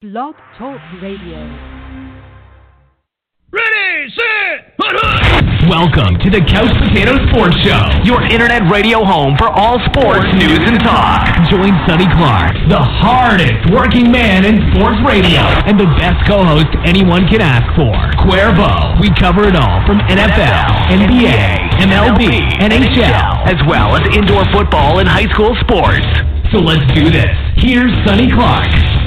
Blog Talk Radio. Ready, set, hut, hut. Welcome to the Couch Potato Sports Show, your internet radio home for all sports news and talk. Join Sonny Clark, the hardest working man in sports radio, and the best co-host anyone can ask for, Cuervo. We cover it all from NFL, NBA, MLB, NHL, as well as indoor football and high school sports. So let's do this. Here's Sonny Clark.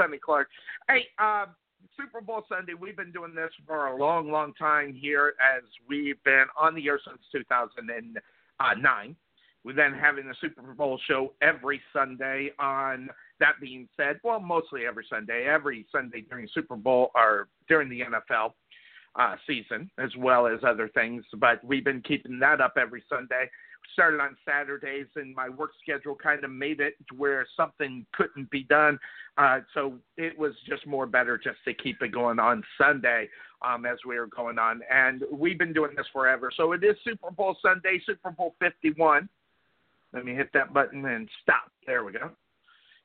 Sonny Clark. Hey, uh, Super Bowl Sunday, we've been doing this for a long, long time here as we've been on the air since 2009. We've been having the Super Bowl show every Sunday on, that being said, well, mostly every Sunday, every Sunday during Super Bowl or during the NFL uh, season, as well as other things. But we've been keeping that up every Sunday. Started on Saturdays, and my work schedule kind of made it to where something couldn't be done. Uh, so it was just more better just to keep it going on Sunday um, as we were going on. And we've been doing this forever. So it is Super Bowl Sunday, Super Bowl 51. Let me hit that button and stop. There we go.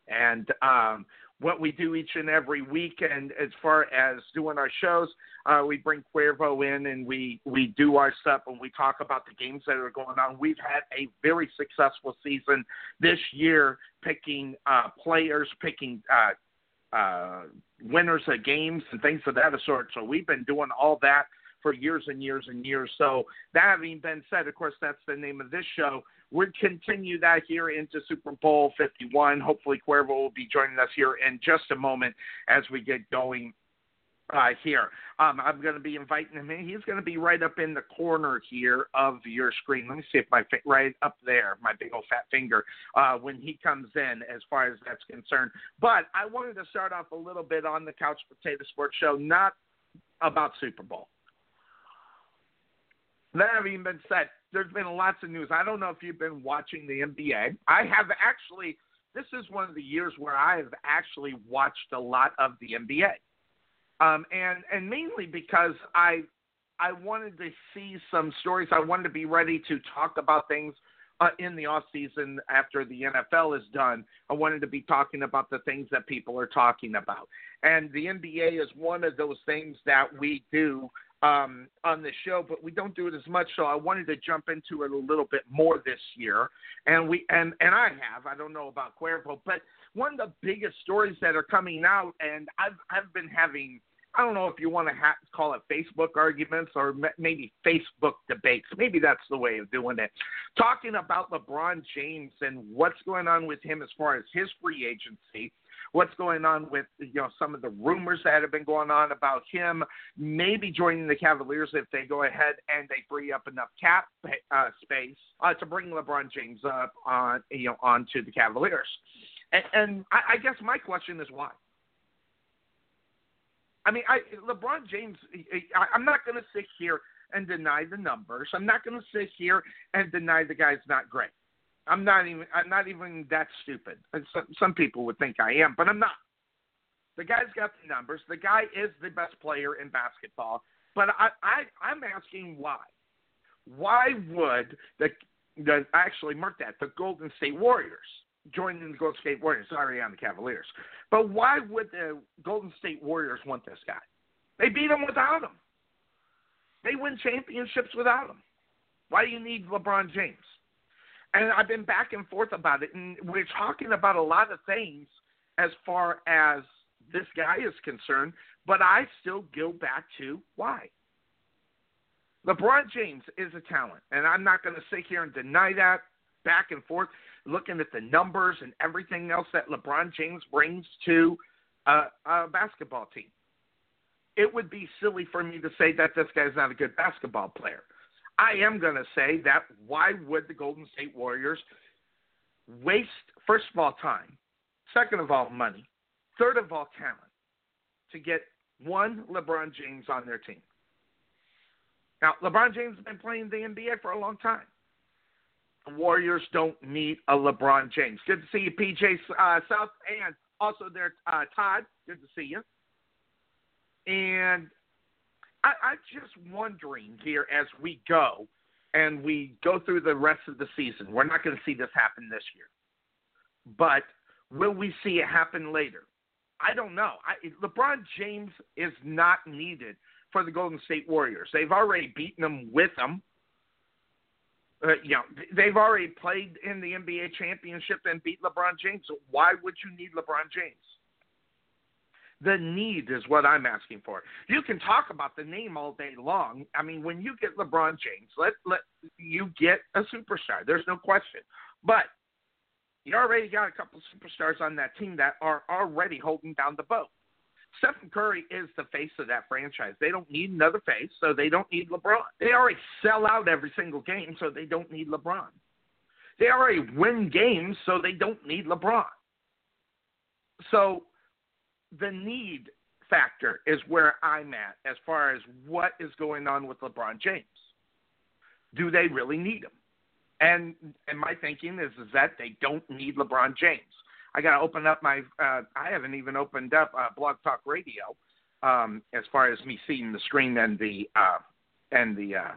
And um, what we do each and every week, and as far as doing our shows, uh, we bring Cuervo in and we we do our stuff and we talk about the games that are going on. We've had a very successful season this year, picking uh, players, picking uh, uh, winners of games and things of that sort. So we've been doing all that for years and years and years. So that having been said, of course, that's the name of this show. We'll continue that here into Super Bowl 51. Hopefully, Cuervo will be joining us here in just a moment as we get going uh, here. Um, I'm going to be inviting him in. He's going to be right up in the corner here of your screen. Let me see if my fi- right up there, my big old fat finger, uh, when he comes in, as far as that's concerned. But I wanted to start off a little bit on the Couch Potato Sports Show, not about Super Bowl. That having been said, there's been lots of news. I don't know if you've been watching the NBA. I have actually. This is one of the years where I have actually watched a lot of the NBA, um, and and mainly because I I wanted to see some stories. I wanted to be ready to talk about things uh, in the off season after the NFL is done. I wanted to be talking about the things that people are talking about, and the NBA is one of those things that we do um, on the show, but we don't do it as much. So I wanted to jump into it a little bit more this year, and we and and I have. I don't know about Cuervo, but one of the biggest stories that are coming out, and I've I've been having. I don't know if you want to ha- call it Facebook arguments or m- maybe Facebook debates. Maybe that's the way of doing it. Talking about LeBron James and what's going on with him as far as his free agency what's going on with you know some of the rumors that have been going on about him maybe joining the Cavaliers if they go ahead and they free up enough cap uh, space uh, to bring LeBron James up on you know onto the Cavaliers. And, and I, I guess my question is why. I mean, I, LeBron James. I, I'm not going to sit here and deny the numbers. I'm not going to sit here and deny the guy's not great. I'm not even I'm not even that stupid. Some some people would think I am, but I'm not. The guy's got the numbers. The guy is the best player in basketball. But I, I I'm asking why. Why would the the actually mark that the Golden State Warriors join the Golden State Warriors? Sorry, on the Cavaliers. But why would the Golden State Warriors want this guy? They beat him without him. They win championships without him. Why do you need LeBron James? And I've been back and forth about it, and we're talking about a lot of things as far as this guy is concerned, but I still go back to why. LeBron James is a talent, and I'm not going to sit here and deny that back and forth, looking at the numbers and everything else that LeBron James brings to a, a basketball team. It would be silly for me to say that this guy's not a good basketball player. I am going to say that why would the Golden State Warriors waste, first of all, time, second of all, money, third of all, talent to get one LeBron James on their team? Now, LeBron James has been playing the NBA for a long time. The Warriors don't need a LeBron James. Good to see you, PJ uh, South, and also there, uh, Todd. Good to see you. And I, I'm just wondering here as we go and we go through the rest of the season. We're not going to see this happen this year, but will we see it happen later? I don't know. I, LeBron James is not needed for the Golden State Warriors. They've already beaten them with them. Uh, you know, they've already played in the NBA championship and beat LeBron James. Why would you need LeBron James? The need is what I'm asking for. You can talk about the name all day long. I mean, when you get LeBron James, let let you get a superstar. There's no question. But you already got a couple superstars on that team that are already holding down the boat. Stephen Curry is the face of that franchise. They don't need another face, so they don't need LeBron. They already sell out every single game, so they don't need LeBron. They already win games, so they don't need LeBron. So the need factor is where I'm at as far as what is going on with LeBron James. Do they really need him? And and my thinking is is that they don't need LeBron James. I got to open up my. Uh, I haven't even opened up uh, Blog Talk Radio um, as far as me seeing the screen and the uh, and the uh,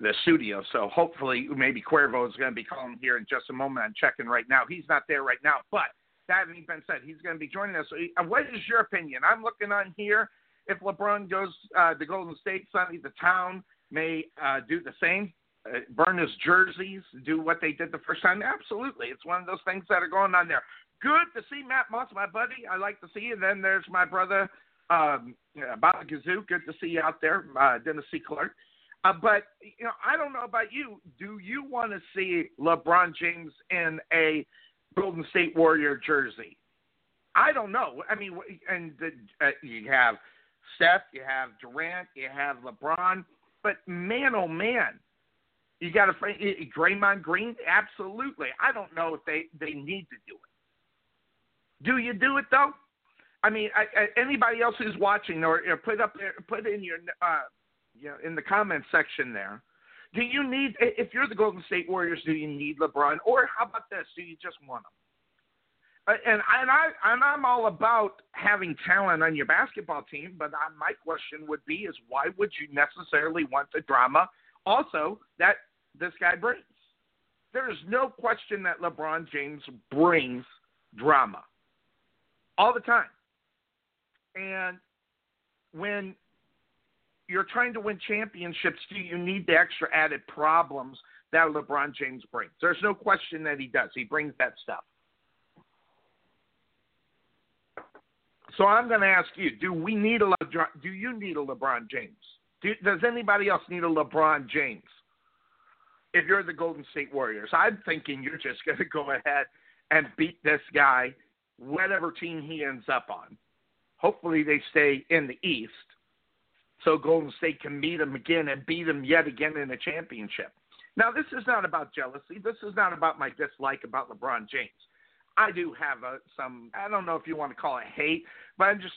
the studio. So hopefully, maybe Cuervo is going to be calling here in just a moment. I'm checking right now. He's not there right now, but having been said, he's going to be joining us. So, uh, what is your opinion? I'm looking on here. If LeBron goes uh, to Golden State, Sonny the town may uh, do the same. Uh, burn his jerseys, do what they did the first time. Absolutely, it's one of those things that are going on there. Good to see Matt Moss, my buddy. I like to see you. Then there's my brother um, Baba Gazoo. Good to see you out there, uh, Dennis C. Clark. Uh, but you know, I don't know about you. Do you want to see LeBron James in a Golden State Warrior jersey? I don't know. I mean, and the, uh, you have Steph, you have Durant, you have LeBron, but man, oh man, you got to Draymond Green. Absolutely. I don't know if they they need to do it. Do you do it though? I mean, I, I, anybody else who's watching, or, or put up there, put in your, uh, you know, in the comment section there. Do you need, if you're the Golden State Warriors, do you need LeBron, or how about this? Do you just want him? Uh, and and I and I'm all about having talent on your basketball team, but uh, my question would be: is why would you necessarily want the drama? Also, that this guy brings. There is no question that LeBron James brings drama all the time. And when you're trying to win championships, do you need the extra added problems that LeBron James brings? There's no question that he does. He brings that stuff. So I'm going to ask you: Do we need a LeBron? do you need a LeBron James? Do, does anybody else need a LeBron James? if you're the Golden State Warriors. I'm thinking you're just going to go ahead and beat this guy, whatever team he ends up on. Hopefully, they stay in the East so Golden State can meet them again and beat them yet again in a championship. Now, this is not about jealousy. This is not about my dislike about LeBron James. I do have a, some, I don't know if you want to call it hate, but I'm just,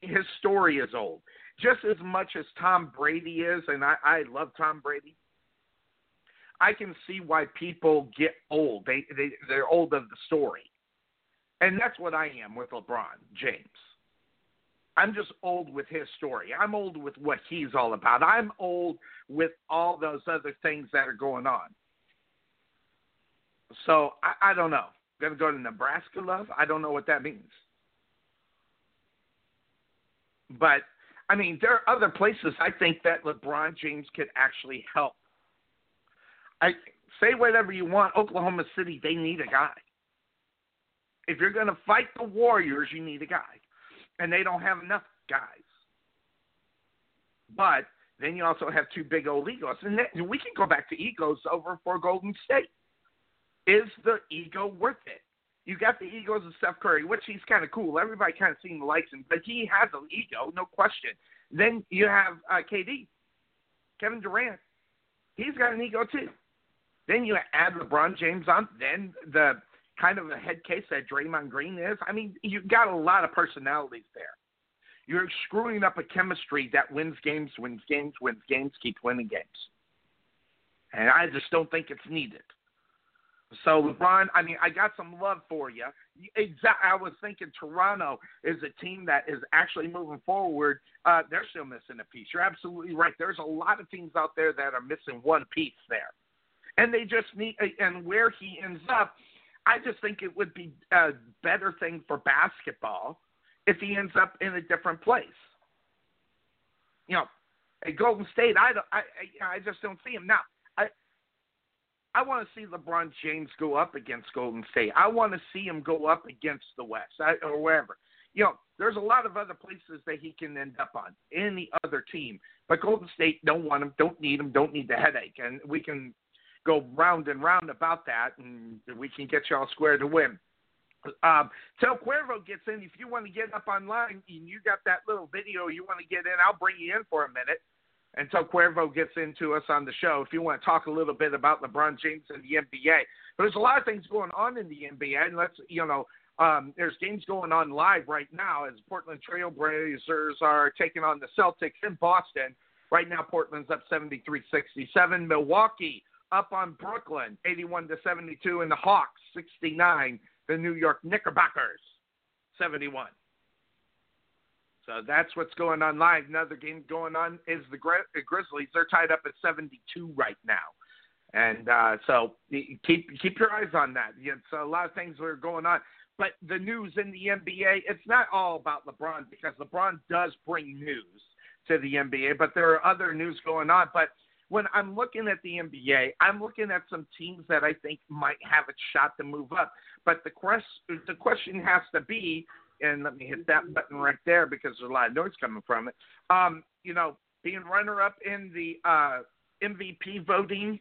his story is old. Just as much as Tom Brady is, and I, I love Tom Brady, I can see why people get old. They they they're old of the story, and that's what I am with LeBron James. I'm just old with his story. I'm old with what he's all about. I'm old with all those other things that are going on. So I, I don't know. To go to Nebraska, love? I don't know what that means. But I mean, there are other places I think that LeBron James could actually help I say whatever you want. Oklahoma City, they need a guy. If you're going to fight the Warriors, you need a guy, and they don't have enough guys. But then you also have two big old egos, and we can go back to egos over for Golden State. Is the ego worth it? You got the egos of Steph Curry, which he's kind of cool. Everybody kind of seems to like him, but he has an ego, no question. Then you have uh, KD, Kevin Durant. He's got an ego too. Then you add LeBron James on. Then the kind of a head case that Draymond Green is. I mean, you've got a lot of personalities there. You're screwing up a chemistry that wins games, wins games, wins games, keeps winning games. And I just don't think it's needed. So LeBron, I mean, I got some love for you. Exactly. I was thinking Toronto is a team that is actually moving forward. Uh, they're still missing a piece. You're absolutely right. There's a lot of teams out there that are missing one piece there, and they just need. And where he ends up, I just think it would be a better thing for basketball if he ends up in a different place. You know, at Golden State, I don't, I, I, just don't see him now. I, I want to see LeBron James go up against Golden State. I want to see him go up against the West I, or wherever. You know, there's a lot of other places that he can end up on. Any other team, but Golden State don't want him, don't need him, don't need the headache, and we can go round and round about that, and we can get y'all square to win. Um, till Cuervo gets in, if you want to get up online and you got that little video you want to get in, I'll bring you in for a minute until Cuervo gets into us on the show. If you want to talk a little bit about LeBron James and the NBA, but there's a lot of things going on in the NBA, and let's you know. Um, there's games going on live right now as Portland Trailblazers are taking on the Celtics in Boston. Right now, Portland's up 73-67. Milwaukee up on Brooklyn, 81 to 72, and the Hawks 69 the New York Knickerbockers, 71. So that's what's going on live. Another game going on is the Grizzlies. They're tied up at 72 right now. And uh, so keep keep your eyes on that. It's a lot of things that are going on. But the news in the NBA, it's not all about LeBron because LeBron does bring news to the NBA, but there are other news going on. But when I'm looking at the NBA, I'm looking at some teams that I think might have a shot to move up. But the quest, the question has to be, and let me hit that button right there because there's a lot of noise coming from it. Um, you know, being runner up in the uh, MVP voting.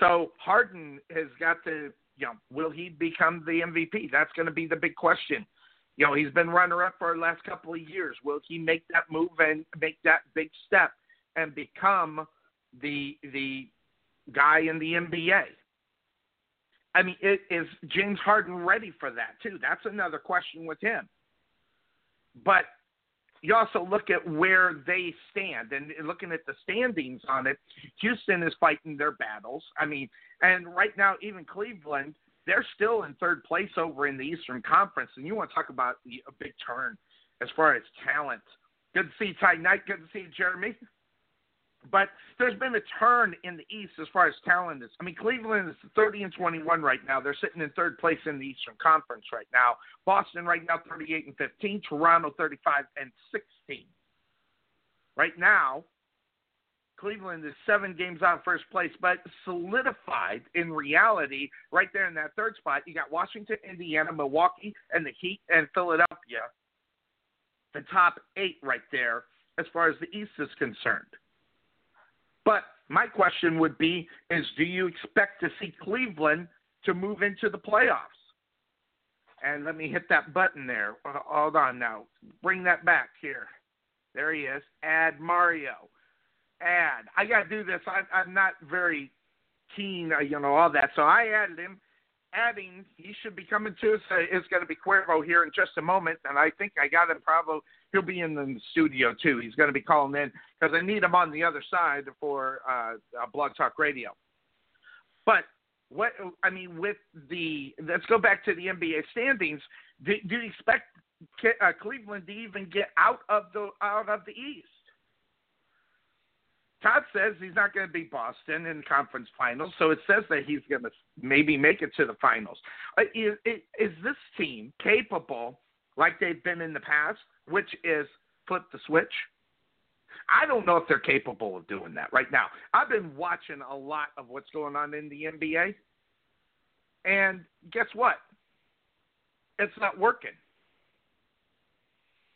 So Harden has got to, you know, will he become the MVP? That's going to be the big question. You know, he's been runner up for the last couple of years. Will he make that move and make that big step and become the the guy in the NBA. I mean, is James Harden ready for that too? That's another question with him. But you also look at where they stand and looking at the standings on it. Houston is fighting their battles. I mean, and right now even Cleveland, they're still in third place over in the Eastern Conference. And you want to talk about a big turn as far as talent. Good to see Ty Knight. Good to see Jeremy. But there's been a turn in the East as far as talent is. I mean, Cleveland is 30 and 21 right now. They're sitting in third place in the Eastern Conference right now. Boston right now 38 and 15. Toronto 35 and 16. Right now, Cleveland is seven games out of first place, but solidified in reality right there in that third spot. You got Washington, Indiana, Milwaukee, and the Heat and Philadelphia. The top eight right there as far as the East is concerned. But my question would be is do you expect to see Cleveland to move into the playoffs? And let me hit that button there. Hold on now. Bring that back here. There he is. Add Mario. Add. I got to do this. I, I'm not very keen, uh, you know, all that. So I added him. Adding, he should be coming to us. Uh, it's going to be Cuervo here in just a moment. And I think I got him probably he'll be in the studio too. He's going to be calling in because I need him on the other side for uh, uh, Blog Talk Radio. But what I mean with the let's go back to the NBA standings. Do, do you expect uh, Cleveland to even get out of the out of the East? Todd says he's not going to beat Boston in conference finals, so it says that he's going to maybe make it to the finals. Uh, is, is this team capable, like they've been in the past, which is flip the switch. I don't know if they're capable of doing that right now. I've been watching a lot of what's going on in the NBA. And guess what? It's not working.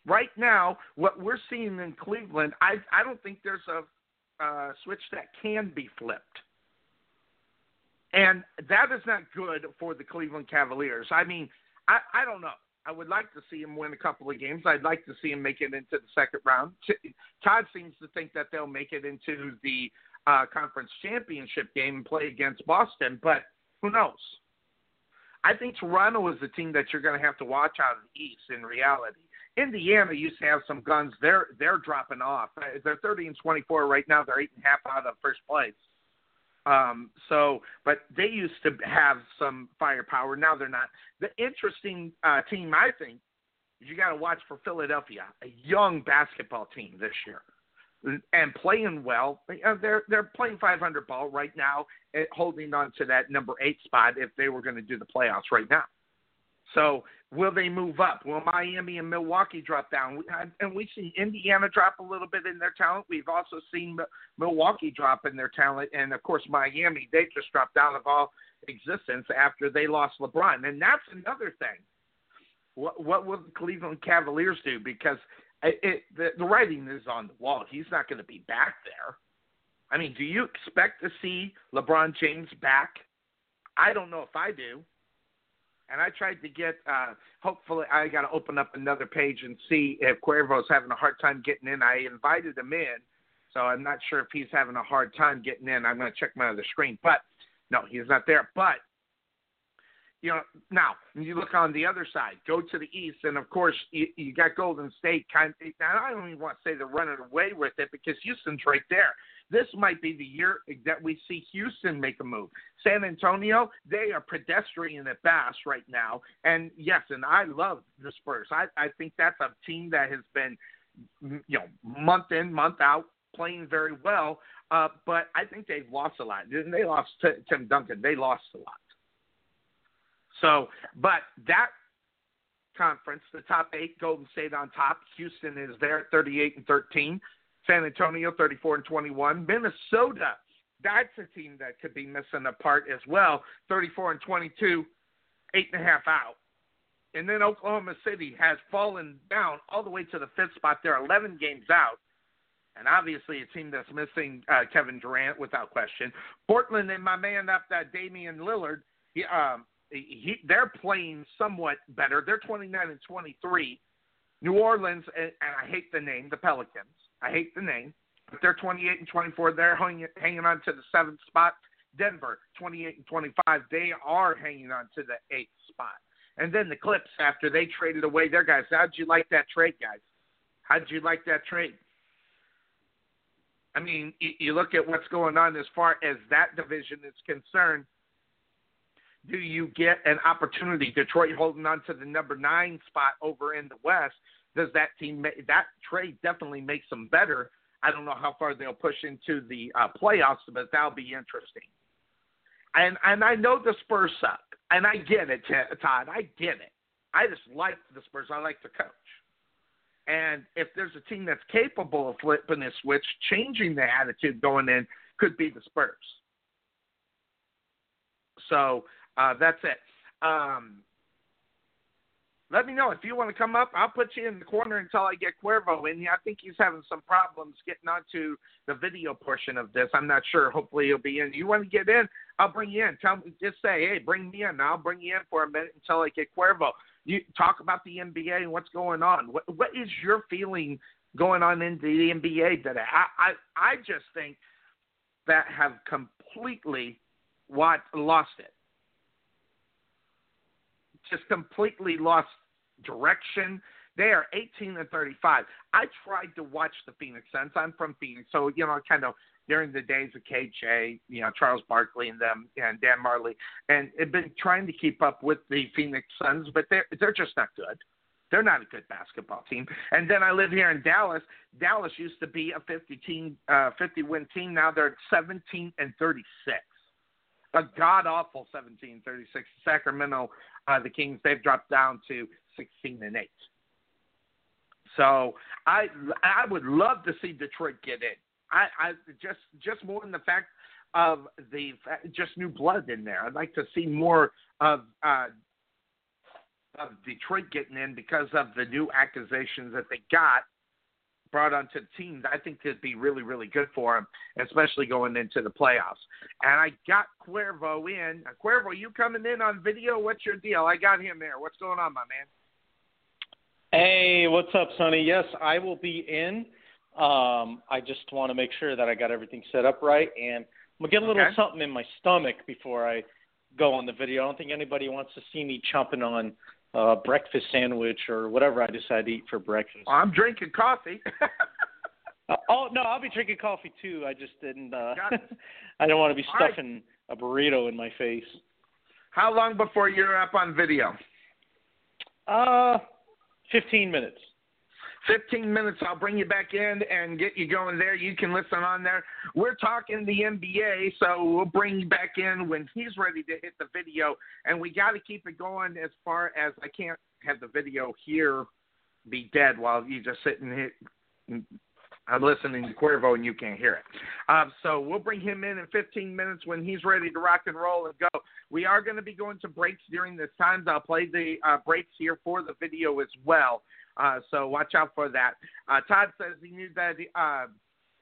Right now, what we're seeing in Cleveland, I I don't think there's a uh, switch that can be flipped. And that is not good for the Cleveland Cavaliers. I mean, I, I don't know. I would like to see him win a couple of games. I'd like to see him make it into the second round. Todd seems to think that they'll make it into the uh, conference championship game and play against Boston, but who knows? I think Toronto is the team that you're going to have to watch out of the East in reality. Indiana used to have some guns. They're they're dropping off. They're 30 and 24 right now. They're eight and a half out of first place. Um, so, but they used to have some firepower. Now they're not. The interesting uh, team, I think, is you got to watch for Philadelphia, a young basketball team this year, and playing well. They're they're playing 500 ball right now, eh, holding on to that number eight spot if they were going to do the playoffs right now. So will they move up? Will Miami and Milwaukee drop down? And we've seen Indiana drop a little bit in their talent. We've also seen Milwaukee drop in their talent, and of course Miami they just dropped out of all existence after they lost LeBron. And that's another thing. What what will the Cleveland Cavaliers do? Because it, it the, the writing is on the wall. He's not going to be back there. I mean, do you expect to see LeBron James back? I don't know if I do and I tried to get. Uh, hopefully, I got to open up another page and see if Cuervo's having a hard time getting in. I invited him in, so I'm not sure if he's having a hard time getting in. I'm going to check my other screen, but no, he's not there. But you know, now you look on the other side, go to the east, and of course you, you got Golden State. Kind of, now I don't even want to say they're running away with it because Houston's right there. This might be the year that we see Houston make a move. San Antonio, they are pedestrian at best right now. And yes, and I love the Spurs. I, I think that's a team that has been, you know, month in, month out, playing very well. Uh, but I think they've lost a lot. They lost to Tim Duncan. They lost a lot. So, but that conference, the top eight, Golden State on top. Houston is there at 38 and 13. San Antonio 34 and 21. Minnesota, that's a team that could be missing a part as well. 34 and 22, eight and a half out. And then Oklahoma City has fallen down all the way to the fifth spot. They're 11 games out. And obviously, a team that's missing uh, Kevin Durant without question. Portland and my man up that Damian Lillard, he, um, he, they're playing somewhat better. They're 29 and 23. New Orleans, and, and I hate the name, the Pelicans. I hate the name, but they're 28 and 24. They're hanging, hanging on to the seventh spot. Denver, 28 and 25. They are hanging on to the eighth spot. And then the Clips, after they traded away their guys. How'd you like that trade, guys? How'd you like that trade? I mean, you look at what's going on as far as that division is concerned. Do you get an opportunity? Detroit holding on to the number nine spot over in the West does that team make, that trade definitely makes them better? I don't know how far they'll push into the uh, playoffs, but that'll be interesting. And and I know the Spurs suck, and I get it, Todd. I get it. I just like the Spurs. I like the coach. And if there's a team that's capable of flipping a switch, changing the attitude going in, could be the Spurs. So uh, that's it. Um, let me know if you want to come up. I'll put you in the corner until I get Cuervo in. I think he's having some problems getting onto the video portion of this. I'm not sure. Hopefully he'll be in. You want to get in? I'll bring you in. Tell me, just say, hey, bring me in. I'll bring you in for a minute until I get Cuervo. You talk about the NBA and what's going on. What what is your feeling going on in the NBA today? I I, I just think that have completely what lost it just completely lost direction. They are 18 and 35. I tried to watch the Phoenix Suns. I'm from Phoenix, so you know, kind of during the days of KJ, you know, Charles Barkley and them, and Dan Majerle, and have been trying to keep up with the Phoenix Suns, but they're they're just not good. They're not a good basketball team. And then I live here in Dallas. Dallas used to be a 50 team, uh, 50 win team. Now they're 17 and 36 a god awful 17 36. Sacramento, uh, the Kings, they've dropped down to 16 and 8. So I I would love to see Detroit get in. I, I just just more than the fact of the just new blood in there. I'd like to see more of uh, of Detroit getting in because of the new acquisitions that they got brought onto the team. I think it'd be really, really good for them, especially going into the playoffs. And I got Cuervo in. Cuervo, you coming in on video? What's your deal? I got him there. What's going on, my man? Hey, what's up, Sonny? Yes, I will be in. Um, I just want to make sure that I got everything set up right, and I'm gonna get a little Okay. something in my stomach before I go on the video. I don't think anybody wants to see me chomping on a breakfast sandwich or whatever I decide to eat for breakfast. I'm drinking coffee. Uh, oh no, I'll be drinking coffee too. I just didn't. Uh, I don't want to be All right. stuffing a burrito in my face. How long before you're up on video? Uh, fifteen minutes. 15 minutes. I'll bring you back in and get you going there. You can listen on there. We're talking the NBA, so we'll bring you back in when he's ready to hit the video. And we got to keep it going as far as I can't have the video here be dead while you just sit and hit. I'm listening to Cuervo and you can't hear it. Um, so we'll bring him in in 15 minutes when he's ready to rock and roll and go. We are going to be going to breaks during this time. I'll play the uh, breaks here for the video as well. Uh, so watch out for that. Uh, Todd says he knew that the, uh,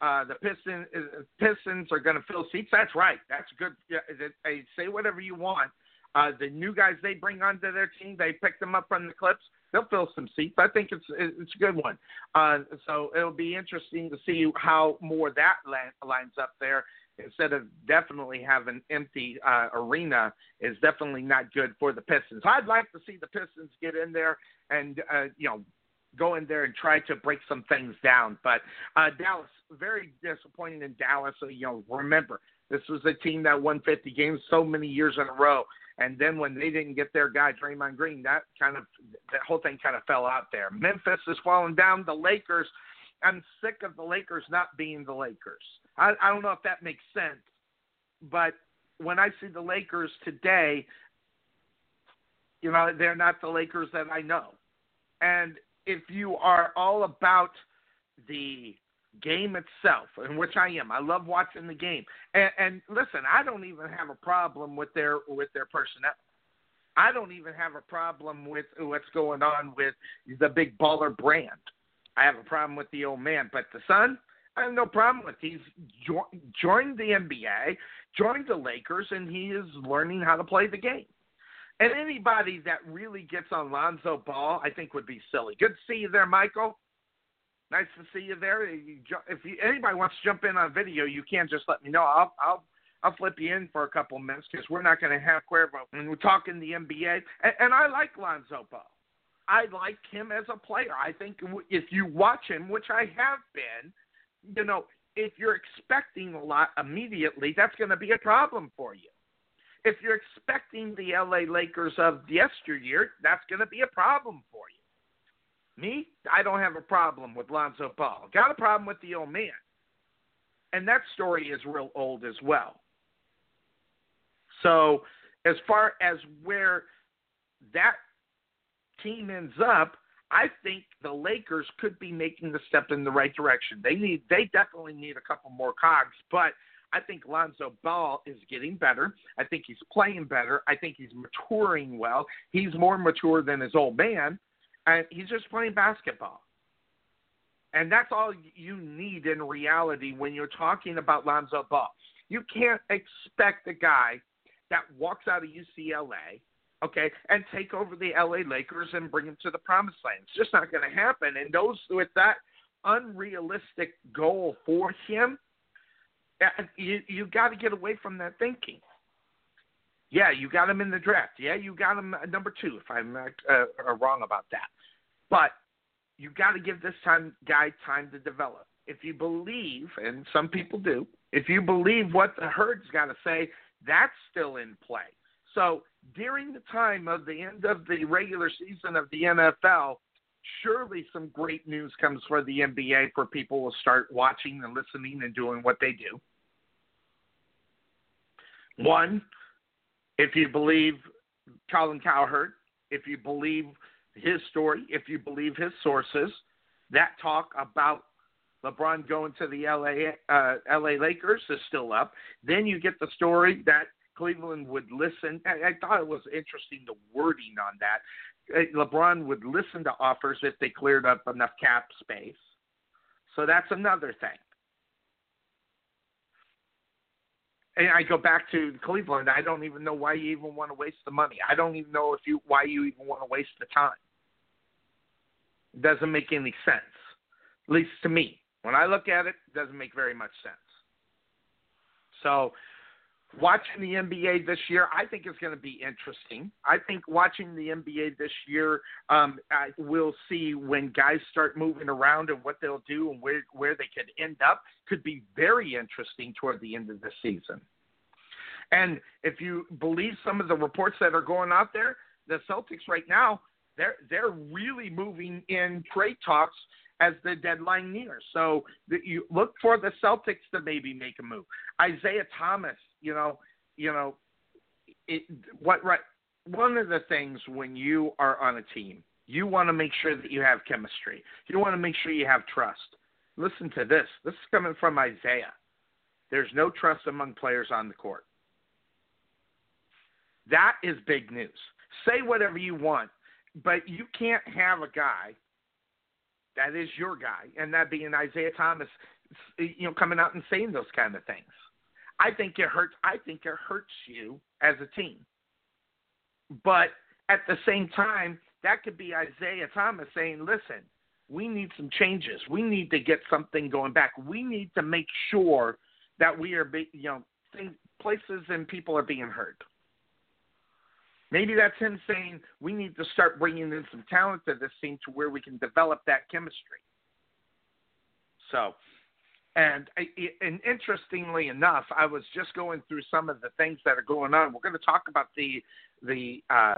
uh, the Pistons, uh, Pistons are going to fill seats. That's right. That's good. Say whatever you want. The new guys they bring onto their team, they pick them up from the Clips. They'll fill some seats. I think it's it's a good one. Uh, so it'll be interesting to see how more that lines up there. Instead of definitely having empty uh, arena is definitely not good for the Pistons. I'd like to see the Pistons get in there and uh, you know go in there and try to break some things down. But uh, Dallas, very disappointing in Dallas. So, you know, remember this was a team that won 50 games so many years in a row. And then when they didn't get their guy Draymond Green, that kind of that whole thing kind of fell out there. Memphis is falling down. The Lakers, I'm sick of the Lakers not being the Lakers. I, I don't know if that makes sense, but when I see the Lakers today, you know they're not the Lakers that I know. And if you are all about the game itself, in which I am, I love watching the game. And, and listen, I don't even have a problem with their with their personnel. I don't even have a problem with what's going on with the big baller brand. I have a problem with the old man, but the son, I have no problem with. He's jo- joined the NBA, joined the Lakers, and he is learning how to play the game. And anybody that really gets on Lonzo Ball, I think would be silly. Good to see you there, Michael. Nice to see you there. If you, anybody wants to jump in on video, you can just let me know. I'll I'll I'll flip you in for a couple minutes because we're not going to have Cuervo. And we're talking the NBA, and, and I like Lonzo Ball. I like him as a player. I think if you watch him, which I have been, you know, if you're expecting a lot immediately, that's going to be a problem for you. If you're expecting the LA Lakers of yesteryear, that's going to be a problem for you. Me, I don't have a problem with Lonzo Ball. Got a problem with the old man. And that story is real old as well. So, as far as where that team ends up, I think the Lakers could be making the step in the right direction. They need they definitely need a couple more cogs, but I think Lonzo Ball is getting better. I think he's playing better. I think he's maturing well. He's more mature than his old man, and he's just playing basketball. And that's all you need in reality when you're talking about Lonzo Ball. You can't expect a guy that walks out of UCLA, okay, and take over the LA Lakers and bring them to the promised land. It's just not going to happen. And those with that unrealistic goal for him, uh, you you got to get away from that thinking. Yeah, you got him in the draft. Yeah, you got him number two, if I'm not uh, uh, wrong about that. But you got to give this time guy time to develop. If you believe, and some people do, if you believe what the herd's got to say, that's still in play. So during the time of the end of the regular season of the NFL, surely some great news comes for the NBA for people will start watching and listening and doing what they do. One, if you believe Colin Cowherd, if you believe his story, if you believe his sources, that talk about LeBron going to the LA uh, LA Lakers is still up. Then you get the story that Cleveland would listen. I, I thought it was interesting the wording on that. uh, LeBron would listen to offers if they cleared up enough cap space. So that's another thing. And I go back to Cleveland. I don't even know why you even want to waste the money. I don't even know if you why you even want to waste the time. Doesn't make any sense, at least to me. When I look at it, it doesn't make very much sense. So watching the NBA this year, I think is going to be interesting. I think watching the NBA this year, um, I will see when guys start moving around and what they'll do and where where they could end up could be very interesting toward the end of the season. And if you believe some of the reports that are going out there, the Celtics right now they're they're really moving in trade talks as the deadline nears. So the, you look for the Celtics to maybe make a move. Isaiah Thomas, you know, you know, it, what right. One of the things when you are on a team, you want to make sure that you have chemistry. You want to make sure you have trust. Listen to this. This is coming from Isaiah. There's no trust among players on the court. That is big news. Say whatever you want, but you can't have a guy that is your guy, and that being Isaiah Thomas, you know, coming out and saying those kind of things. I think it hurts. I think it hurts you as a team. But at the same time, that could be Isaiah Thomas saying, "Listen, we need some changes. We need to get something going back. We need to make sure that we are, you know, things, places and people are being heard." Maybe that's him saying we need to start bringing in some talent to this team to where we can develop that chemistry. So, and and interestingly enough, I was just going through some of the things that are going on. We're going to talk about the the uh,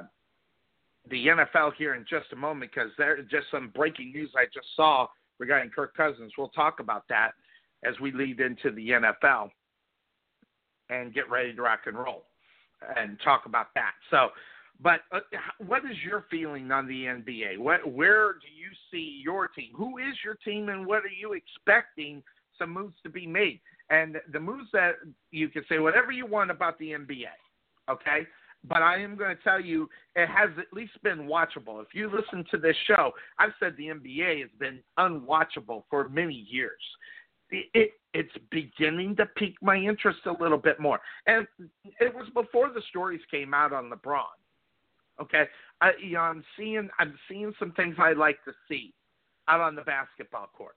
the NFL here in just a moment because there's just some breaking news I just saw regarding Kirk Cousins. We'll talk about that as we lead into the NFL and get ready to rock and roll and talk about that. So, but uh, what is your feeling on the NBA? What, where do you see your team? Who is your team, and what are you expecting some moves to be made? And the moves that you can say whatever you want about the NBA, okay? But I am going to tell you, it has at least been watchable. If you listen to this show, I've said the NBA has been unwatchable for many years it, it's beginning to pique my interest a little bit more. And it was before the stories came out on LeBron. Okay, I, you know, I'm seeing I'm seeing some things I like to see out on the basketball court.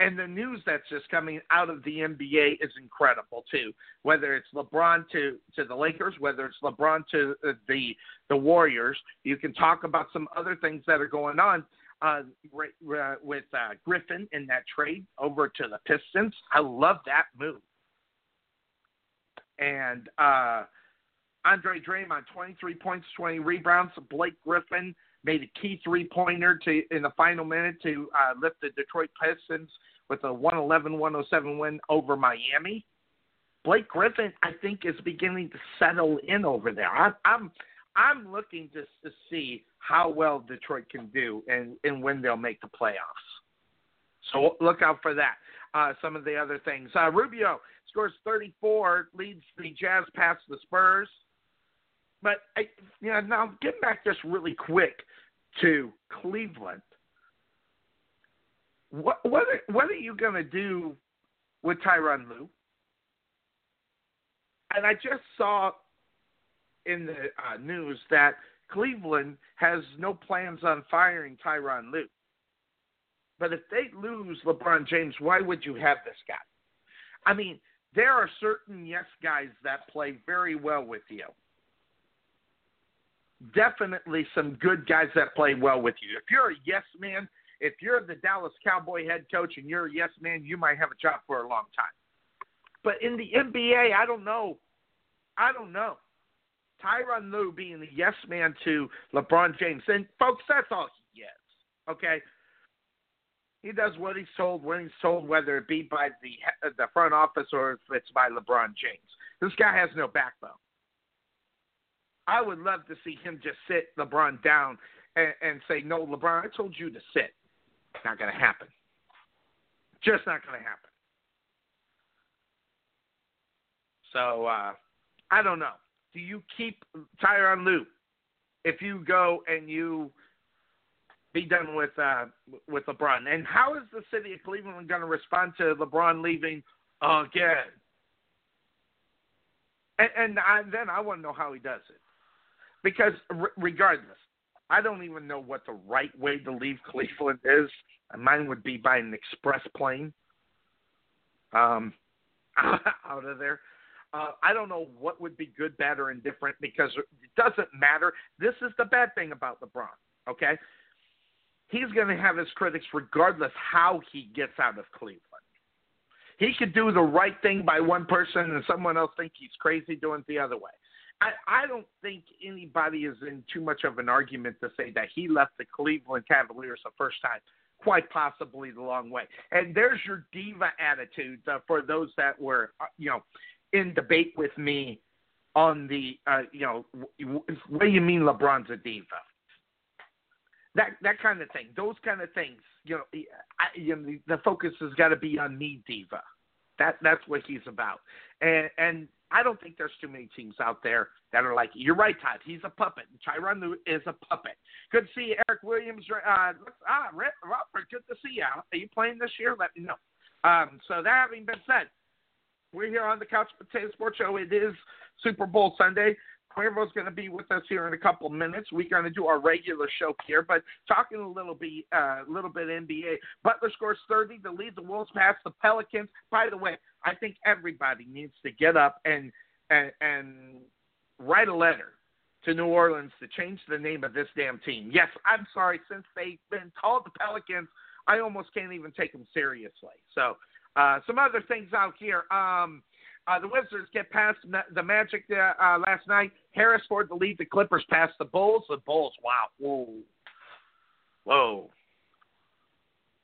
And the news that's just coming out of the NBA is incredible too. Whether it's LeBron to to the Lakers, whether it's LeBron to uh, the the Warriors, you can talk about some other things that are going on uh, with uh, Griffin in that trade over to the Pistons. I love that move. And uh, Andre Drummond, 23 points, 20 rebounds. Blake Griffin made a key three pointer to in the final minute to uh, lift the Detroit Pistons with a 111-107 win over Miami. Blake Griffin, I think, is beginning to settle in over there. I, I'm I'm looking just to see how well Detroit can do and, and when they'll make the playoffs. So look out for that. Uh, some of the other things. Uh, Rubio scores 34, leads the Jazz past the Spurs. But I, you know, now getting back just really quick to Cleveland. What what are, what are you going to do with Tyronn Lue? And I just saw in the uh, news that Cleveland has no plans on firing Tyronn Lue. But if they lose LeBron James, why would you have this guy? I mean, there are certain yes guys that play very well with you. Definitely some good guys that play well with you. If you're a yes man, if you're the Dallas Cowboy head coach and you're a yes man, you might have a job for a long time. But in the NBA, I don't know. I don't know. Tyronn Lue being the yes man to LeBron James. And folks, that's all he gets. Okay. He does what he's told when he's told, whether it be by the the front office or if it's by LeBron James. This guy has no backbone. I would love to see him just sit LeBron down and, and say, "No, LeBron, I told you to sit." Not going to happen. Just not going to happen. So uh, I don't know do you keep Tyronn Lue? if you go and you be done with uh, with LeBron. And how is the city of Cleveland going to respond to LeBron leaving again? And, and I, then I want to know how he does it, because r- regardless, I don't even know what the right way to leave Cleveland is. Mine would be by an express plane. Um, out of there. Uh, I don't know what would be good, bad, or indifferent because it doesn't matter. This is the bad thing about LeBron. Okay, he's going to have his critics regardless how he gets out of Cleveland. He could do the right thing by one person and someone else think he's crazy doing it the other way. I, I don't think anybody is in too much of an argument to say that he left the Cleveland Cavaliers the first time, quite possibly the long way. And there's your diva attitude uh, for those that were, uh, you know, in debate with me on the, uh, you know, what do you mean LeBron's a diva? that that kind of thing. Those kind of things. You know, I, you know the, focus has got to be on me, diva. That that's what he's about. And and I don't think there's too many teams out there that are like, you're right, Todd. He's a puppet. Tyronn is a puppet. Good to see you, Eric Williams. Uh, ah, Robert, good to see you. Are you playing this year? Let me know. Um, so that having been said, we're here on the Couch Potato Sports Show. It is Super Bowl Sunday. Cuervo's going to be with us here in a couple minutes. We're going to do our regular show here, but talking a little bit, uh, little bit NBA. Butler scores 30 to lead the Wolves past the Pelicans. By the way, I think everybody needs to get up and and, and write a letter to New Orleans to change the name of this damn team. Yes, I'm sorry. Since they've been called the Pelicans, I almost can't even take them seriously. So, uh, some other things out here. Um, uh, the Wizards get past the Magic uh, uh, last night. Harris Ford to lead the Clippers past the Bulls. The Bulls, wow, whoa, whoa,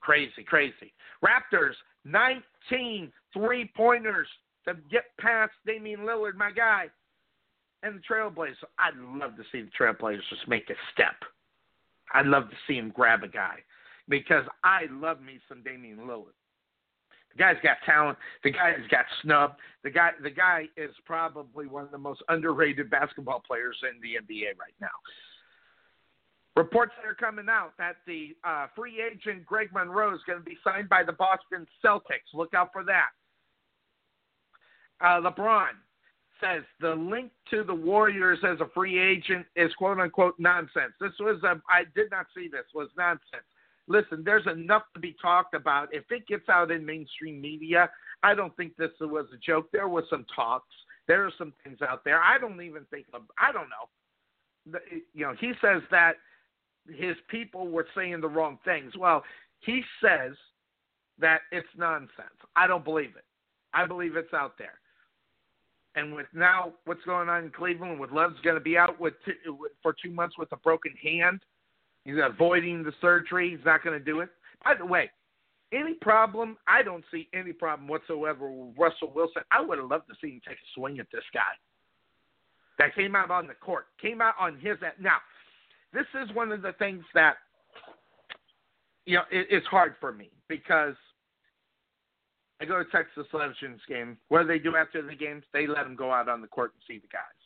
crazy, crazy. Raptors, 19 three pointers to get past Damian Lillard, my guy, and the Trailblazers. I'd love to see the Trailblazers just make a step. I'd love to see him grab a guy because I love me some Damian Lillard. The guy's got talent. The guy's got snub. The guy, the guy is probably one of the most underrated basketball players in the NBA right now. Reports that are coming out that the uh, free agent Greg Monroe is going to be signed by the Boston Celtics. Look out for that. Uh, LeBron says the link to the Warriors as a free agent is quote unquote nonsense. This was a, I did not see this was nonsense listen, there's enough to be talked about. If it gets out in mainstream media, I don't think this was a joke. There was some talks. There are some things out there. I don't even think. of, I don't know. You know, he says that his people were saying the wrong things. Well, he says that it's nonsense. I don't believe it. I believe it's out there. And with now what's going on in Cleveland, with Love's going to be out with two, for two months with a broken hand, He's avoiding the surgery. He's not going to do it. By the way, any problem? I don't see any problem whatsoever with Russell Wilson. I would have loved to see him take a swing at this guy. That came out on the court, came out on his. End. Now, this is one of the things that you know it, it's hard for me because I go to Texas Legends game. What do they do after the games? They let them go out on the court and see the guys.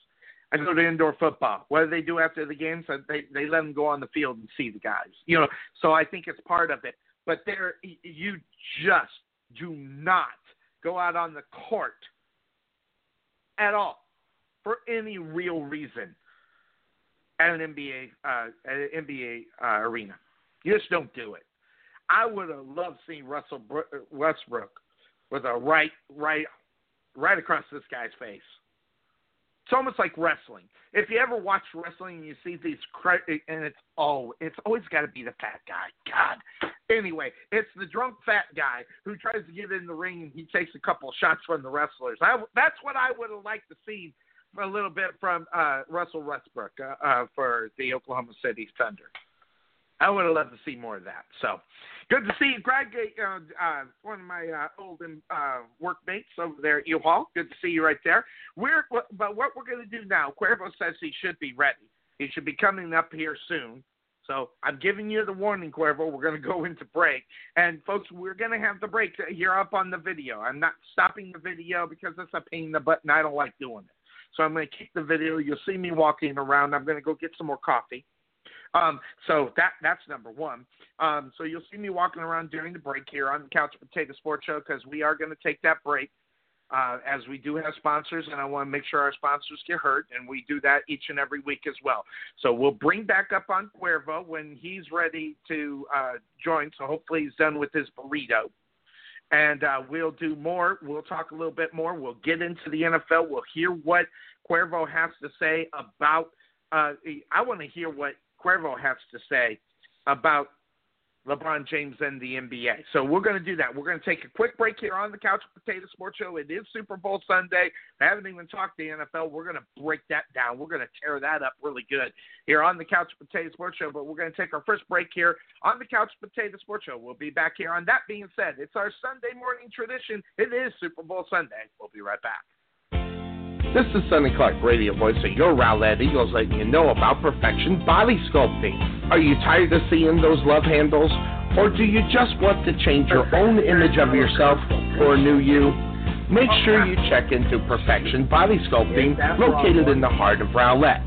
I go to indoor football. What do they do after the games? They they let them go on the field and see the guys. You know, so I think it's part of it. But there, you just do not go out on the court at all for any real reason at an NBA uh, at an NBA uh, arena. You just don't do it. I would have loved seeing Russell Westbrook with a right right right across this guy's face. It's almost like wrestling. If you ever watch wrestling and you see these, and it's oh, it's always got to be the fat guy. God. Anyway, it's the drunk fat guy who tries to get in the ring and he takes a couple of shots from the wrestlers. I, that's what I would have liked to see a little bit from uh, Russell Westbrook uh, uh, for the Oklahoma City Thunder. I would have loved to see more of that. So good to see you, Greg, uh, uh, one of my uh, old uh, workmates over there at U-Haul. Good to see you right there. We're, but what we're going to do now, Cuervo says he should be ready. He should be coming up here soon. So I'm giving you the warning, Cuervo. We're going to go into break. And folks, we're going to have the break here up on the video. I'm not stopping the video because it's a pain in the butt and I don't like doing it. So I'm going to keep the video. You'll see me walking around. I'm going to go get some more coffee. Um, so that that's number one. Um, so you'll see me walking around during the break here on the Couch Potato Sports Show because we are going to take that break uh, as we do have sponsors, and I want to make sure our sponsors get heard, and we do that each and every week as well. So we'll bring back up on Cuervo when he's ready to uh, join. So hopefully he's done with his burrito. And uh, we'll do more. We'll talk a little bit more. We'll get into the NFL. We'll hear what Cuervo has to say about. Uh, I want to hear what Cuervo has to say about LeBron James and the NBA. So we're going to do that. We're going to take a quick break here on the Couch Potato Sports Show. It is Super Bowl Sunday. I haven't even talked the NFL. We're going to break that down. We're going to tear that up really good here on the Couch Potato Sports Show. But we're going to take our first break here on the Couch Potato Sports Show. We'll be back here. On that being said, it's our Sunday morning tradition. It is Super Bowl Sunday. We'll be right back. This is Sonny Clark, radio voice of your Rowlett Eagles, letting you know about Perfection Body Sculpting. Are you tired of seeing those love handles? Or do you just want to change your own image of yourself for a new you? Make sure you check into Perfection Body Sculpting, located in the heart of Rowlett.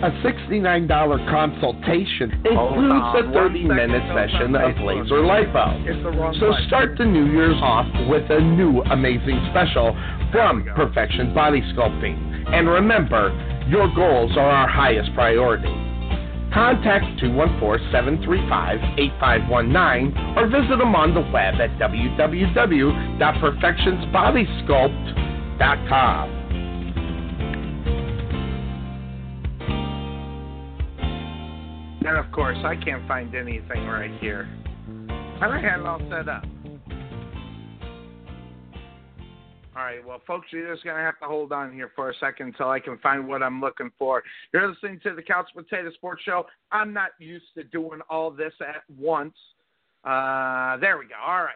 A $69 consultation includes a 30 minute session of laser lipo. So start the new year's off with a new amazing special from Perfection Body Sculpting. And remember, your goals are our highest priority. Contact 214-735-8519 or visit them on the web at www.perfectionsbodysculpt.com. And of course, I can't find anything right here. I had it all set up. All right, well, folks, you're just going to have to hold on here for a second until I can find what I'm looking for. You're listening to the Couch Potato Sports Show. I'm not used to doing all this at once. Uh, there we go. All right.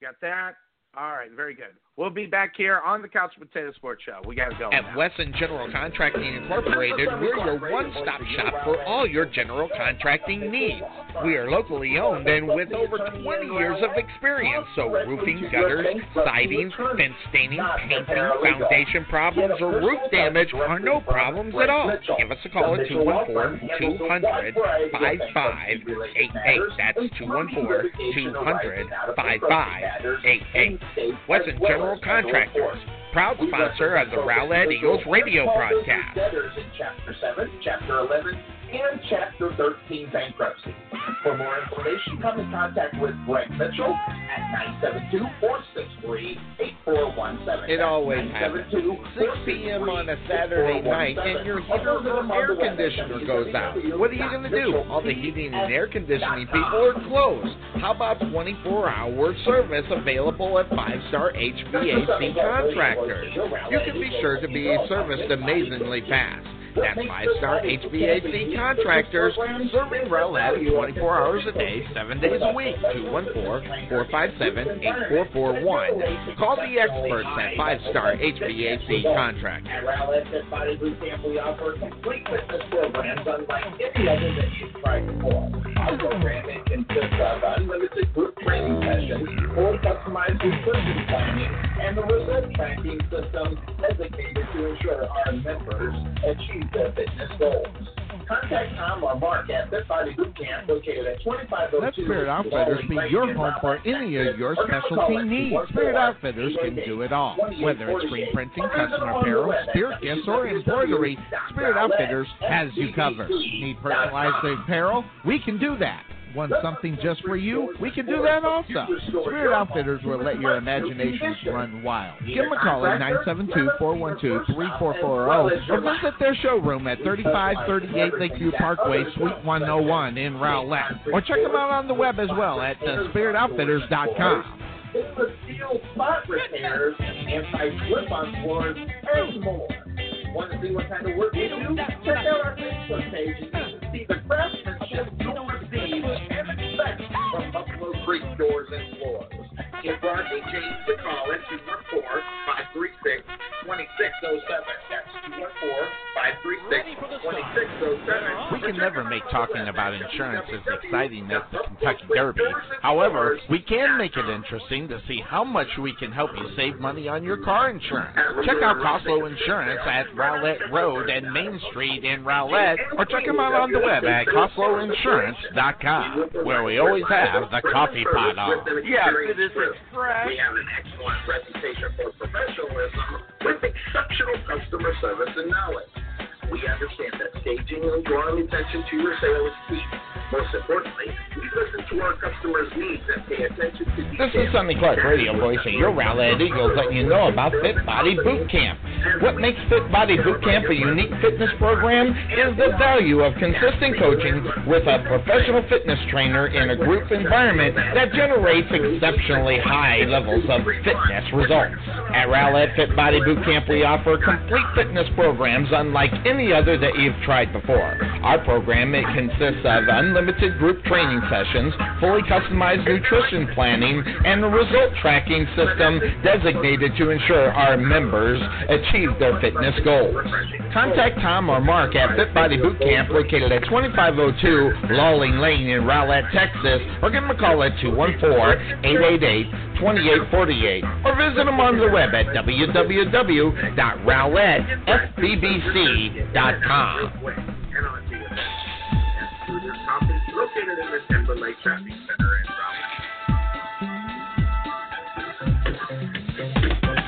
Got that? All right, very good. We'll be back here on the Couch Potato Sports Show. We got to go. At now. Wesson General Contracting Incorporated, we're your one stop shop for all your general contracting needs. We are locally owned and with over 20 years of experience, so roofing, gutters, siding, fence staining, painting, foundation problems, or roof damage are no problems at all. Give us a call at 214 200 5588. That's 214 200 5588. Wesson General Contractors, proud sponsor of the Rowlett Eagles radio broadcast. Debtors in Chapter 7, Chapter 11, and Chapter 13 bankruptcy. For more information, come in contact with Greg Mitchell at 972-463-8417. It always happens. 6 p.m. on a Saturday night, and your heater or air conditioner goes out. What are you going to do? All the heating and air conditioning people are closed. How about 24-hour service available at Five Star HVAC Contractors? You can be sure to be serviced amazingly fast. That's Five Star HVAC Contractors, serving Rowlett 24 hours a day, 7 days a week. 214-457-8441. Call the experts at Five Star HVAC Contractors. At Rowlett Body Boot Camp, we offer complete fitness programs unlike any other that you've tried before. Our consists of unlimited training sessions, customized planning, and tracking system designated to ensure our members achieve their fitness goals. Contact Tom or Mark at Fit Body Boot Camp located at 2502. Let Spirit Outfitters be your home for any of your specialty needs. Spirit Outfitters can do it all. Whether it's screen printing, custom apparel, spirit gifts, or embroidery, Spirit Outfitters has you covered. Need personalized apparel? We can do that. Want something just for you? We can do that also. Spirit Outfitters will let your imaginations run wild. Give them a call at 972-412-3440 or visit their showroom at 3538 Lakeview Parkway, Suite 101 in Rowlett. Or check them out on the web as well at spiritoutfitters.com. It's steel spot repairs, anti-slip-on floors, and more. Want to see what kind of work we do? Check out our Facebook page and see the craftsmanship you'll receive and expect from Buffalo Creek Doors and Floors. Give Rodney James a call at That's 214-536-2607. We can never make talking about insurance as exciting as the Kentucky Derby. However, we can make it interesting to see how much we can help you save money on your car insurance. Check out Coslow Insurance at Rowlett Road and Main Street in Rowlett, or check them out on the web at CoslowInsurance.com, where we always have the coffee pot on. Yes, it is fresh. We have an excellent reputation for professionalism with exceptional customer service and knowledge. We understand that staging and drawing attention to your sale is key. Most importantly, we listen to our customers' needs and pay attention to This is Sonny Clark, radio voice of your Rowlett Eagles, letting you know about Fit Body Boot Camp. What makes Fit Body Boot Camp a unique fitness program is the value of consistent coaching with a professional fitness trainer in a group environment that generates exceptionally high levels of fitness results. At Rowlett Fit Body Boot Camp, we offer complete fitness programs unlike any other that you've tried before. Our program it consists of unlimited group training sessions, fully customized nutrition planning, and a result tracking system designated to ensure our members achieve their fitness goals. Contact Tom or Mark at Fit Body Boot Camp located at 2502 Lawling Lane in Rowlett, Texas, or give them a call at 214-888-2848 or visit them on the web at www.rowlettfbbc.com.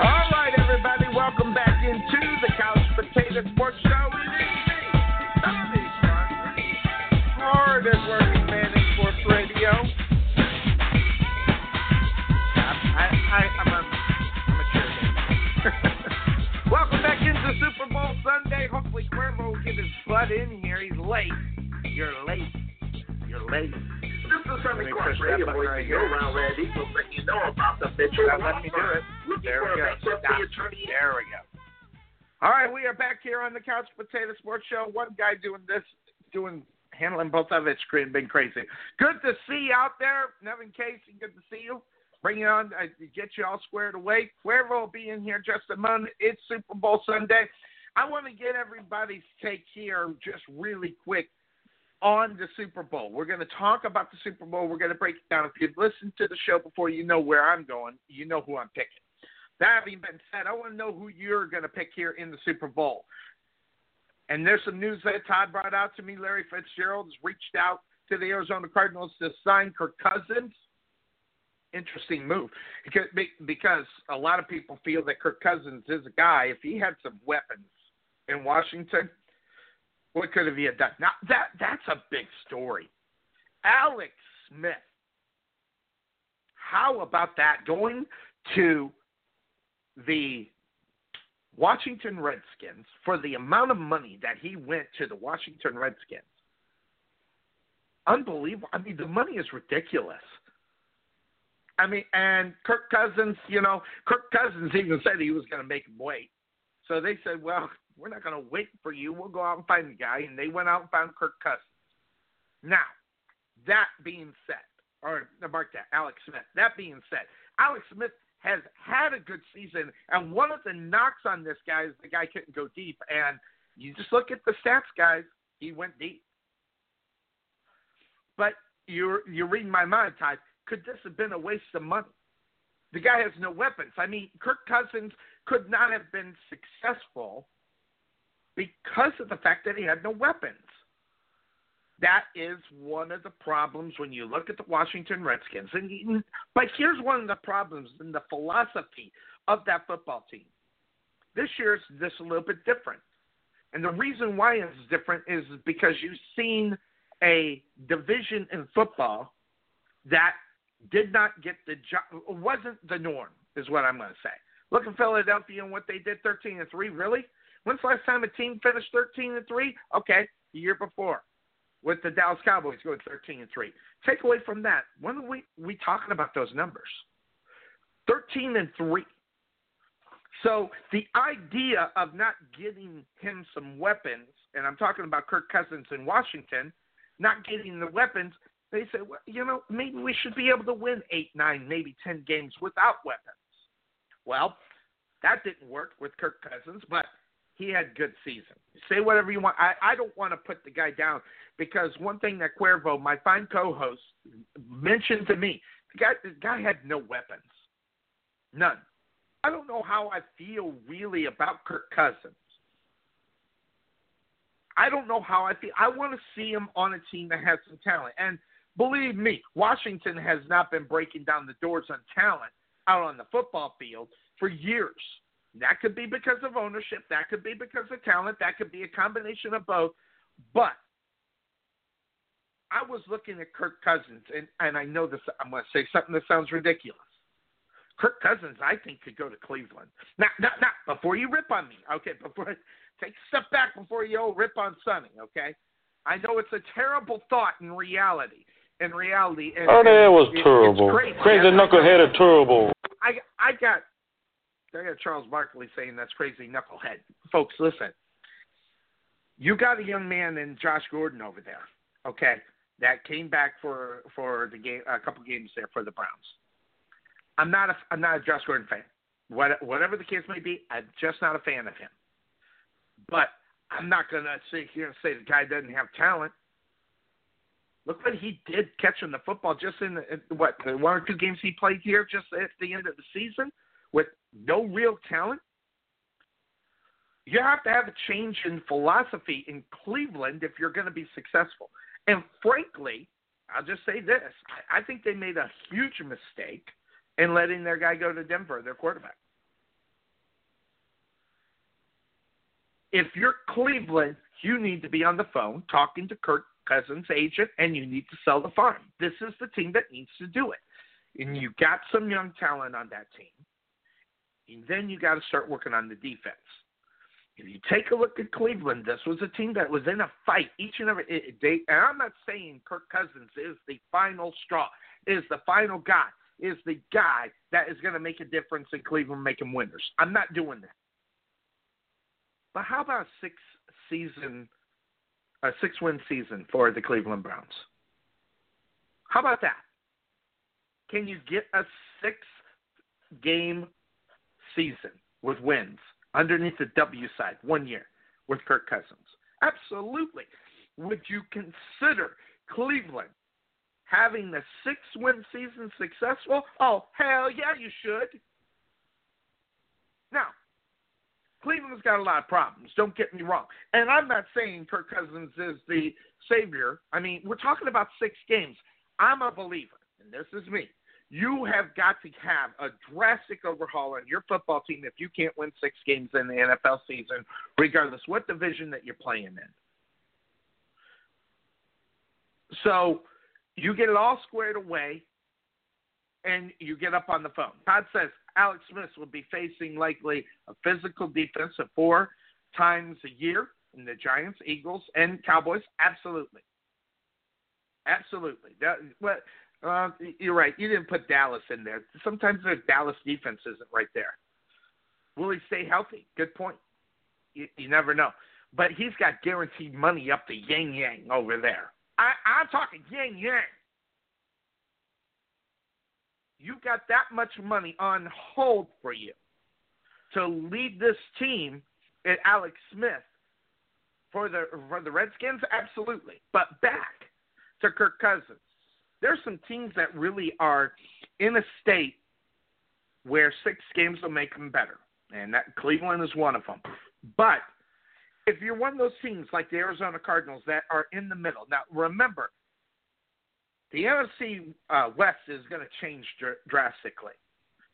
All right, everybody, welcome back into the Couch Potato Sports Show. It is me, hardest working man in sports radio. I, I, I'm a, I'm a welcome back into Super Bowl Sunday. Hopefully, Cuervo will get his butt in here. He's late. You're late. You're late. This is Sonny Let me Clark, push that radio voice right of your here. Rowlett Eagles, letting you know about the Mitchell Now, let me do it. There we go. bankruptcy Stop. attorney There we go. All right, we are back here on the Couch Potato Sports Show. One guy doing this, doing handling both of it, screen been crazy. Good to see you out there, Nevin Casey. Good to see you. Bring you on, uh, get you all squared away. Cuervo will be in here just a moment. It's Super Bowl Sunday. I want to get everybody's take here just really quick on the Super Bowl. We're going to talk about the Super Bowl. We're going to break it down. If you've listened to the show before, you know where I'm going. You know who I'm picking. That having been said, I want to know who you're going to pick here in the Super Bowl. And there's some news that Todd brought out to me. Larry Fitzgerald has reached out to the Arizona Cardinals to sign Kirk Cousins. Interesting move because because a lot of people feel that Kirk Cousins is a guy. If he had some weapons in Washington, what could have he have done? Now that that's a big story. Alex Smith. How about that? Going to the Washington Redskins for the amount of money that he went to the Washington Redskins. Unbelievable. I mean, the money is ridiculous. I mean, and Kirk Cousins, you know, Kirk Cousins even said he was going to make him wait. So they said, well, we're not going to wait for you. We'll go out and find the guy. And they went out and found Kirk Cousins. Now, that being said, or mark that, Alex Smith. That being said, Alex Smith has had a good season, and one of the knocks on this guy is the guy couldn't go deep. And you just look at the stats, guys. He went deep. But you're you're reading my mind, Todd. Could this have been a waste of money? The guy has no weapons. I mean, Kirk Cousins could not have been successful because of the fact that he had no weapons. That is one of the problems when you look at the Washington Redskins. And but here's one of the problems in the philosophy of that football team. This year is just a little bit different. And the reason why it's different is because you've seen a division in football that did not get the job wasn't the norm, is what I'm gonna say. Look at Philadelphia and what they did thirteen and three, really? When's the last time a team finished thirteen and three? Okay, the year before with the Dallas Cowboys going 13 and 3. Take away from that, when are we we talking about those numbers? 13 and 3. So the idea of not getting him some weapons, and I'm talking about Kirk Cousins in Washington, not getting the weapons, they said, well, you know, maybe we should be able to win eight, nine, maybe 10 games without weapons. Well, That didn't work with Kirk Cousins, but he had good season. Say whatever you want. I, I don't want to put the guy down because one thing that Cuervo, my fine co-host, mentioned to me, the guy, the guy had no weapons, none. I don't know how I feel really about Kirk Cousins. I don't know how I feel. I want to see him on a team that has some talent. And believe me, Washington has not been breaking down the doors on talent out on the football field for years. That could be because of ownership. That could be because of talent. That could be a combination of both. But I was looking at Kirk Cousins, and, and I know this. I'm going to say something that sounds ridiculous. Kirk Cousins, I think, could go to Cleveland. Now, now, now before you rip on me, okay? Before take a step back before you all rip on Sonny, okay? I know it's a terrible thought in reality. In reality, and, oh, that was it, terrible. Crazy, crazy knucklehead of terrible. I I got I got Charles Barkley saying that's crazy knucklehead. Folks, listen. You got a young man in Josh Gordon over there, okay? That came back for for the game, a couple games there for the Browns. I'm not a I'm not a Josh Gordon fan. What, whatever the case may be, I'm just not a fan of him. But I'm not going to sit here and say the guy doesn't have talent. Look what he did catching the football just in, in what one or two games he played here just at the end of the season with no real talent. You have to have a change in philosophy in Cleveland if you're going to be successful. And frankly, I'll just say this: I, think they made a huge mistake in letting their guy go to Denver, their quarterback. If you're Cleveland, you need to be on the phone talking to Kirk Cousins' agent, and you need to sell the farm. This is the team that needs to do it. And you got some young talent on that team. And then you got to start working on the defense. If you take a look at Cleveland, this was a team that was in a fight each and every day. And I'm not saying Kirk Cousins is the final straw, is the final guy, is the guy that is going to make a difference in Cleveland, making winners. I'm not doing that. But how about six season, a six win season for the Cleveland Browns? How about that? Can you get a six game season with wins underneath the W side one year with Kirk Cousins? Absolutely. Would you consider Cleveland having the six win season successful? Oh, hell yeah, you should. Now, Cleveland's got a lot of problems. Don't get me wrong. And I'm not saying Kirk Cousins is the savior. I mean, we're talking about six games. I'm a believer, and this is me. You have got to have a drastic overhaul on your football team if you can't win six games in the NFL season, regardless what division that you're playing in. So you get it all squared away and you get up on the phone. Todd says Alex Smith will be facing likely a physical defense of four times a year in the Giants, Eagles, and Cowboys. Absolutely. Absolutely. That, well, uh, you're right. You didn't put Dallas in there. Sometimes the Dallas defense isn't right there. Will he stay healthy? Good point. You, you never know. But he's got guaranteed money up the yang yang over there. I, I'm talking yang yang you got that much money on hold for you to lead this team at Alex Smith for the for the Redskins, absolutely. But back to Kirk Cousins. There's some teams that really are in a state where six games will make them better, and that Cleveland is one of them. But if you're one of those teams like the Arizona Cardinals that are in the middle, now remember the NFC uh, West is going to change dr- drastically.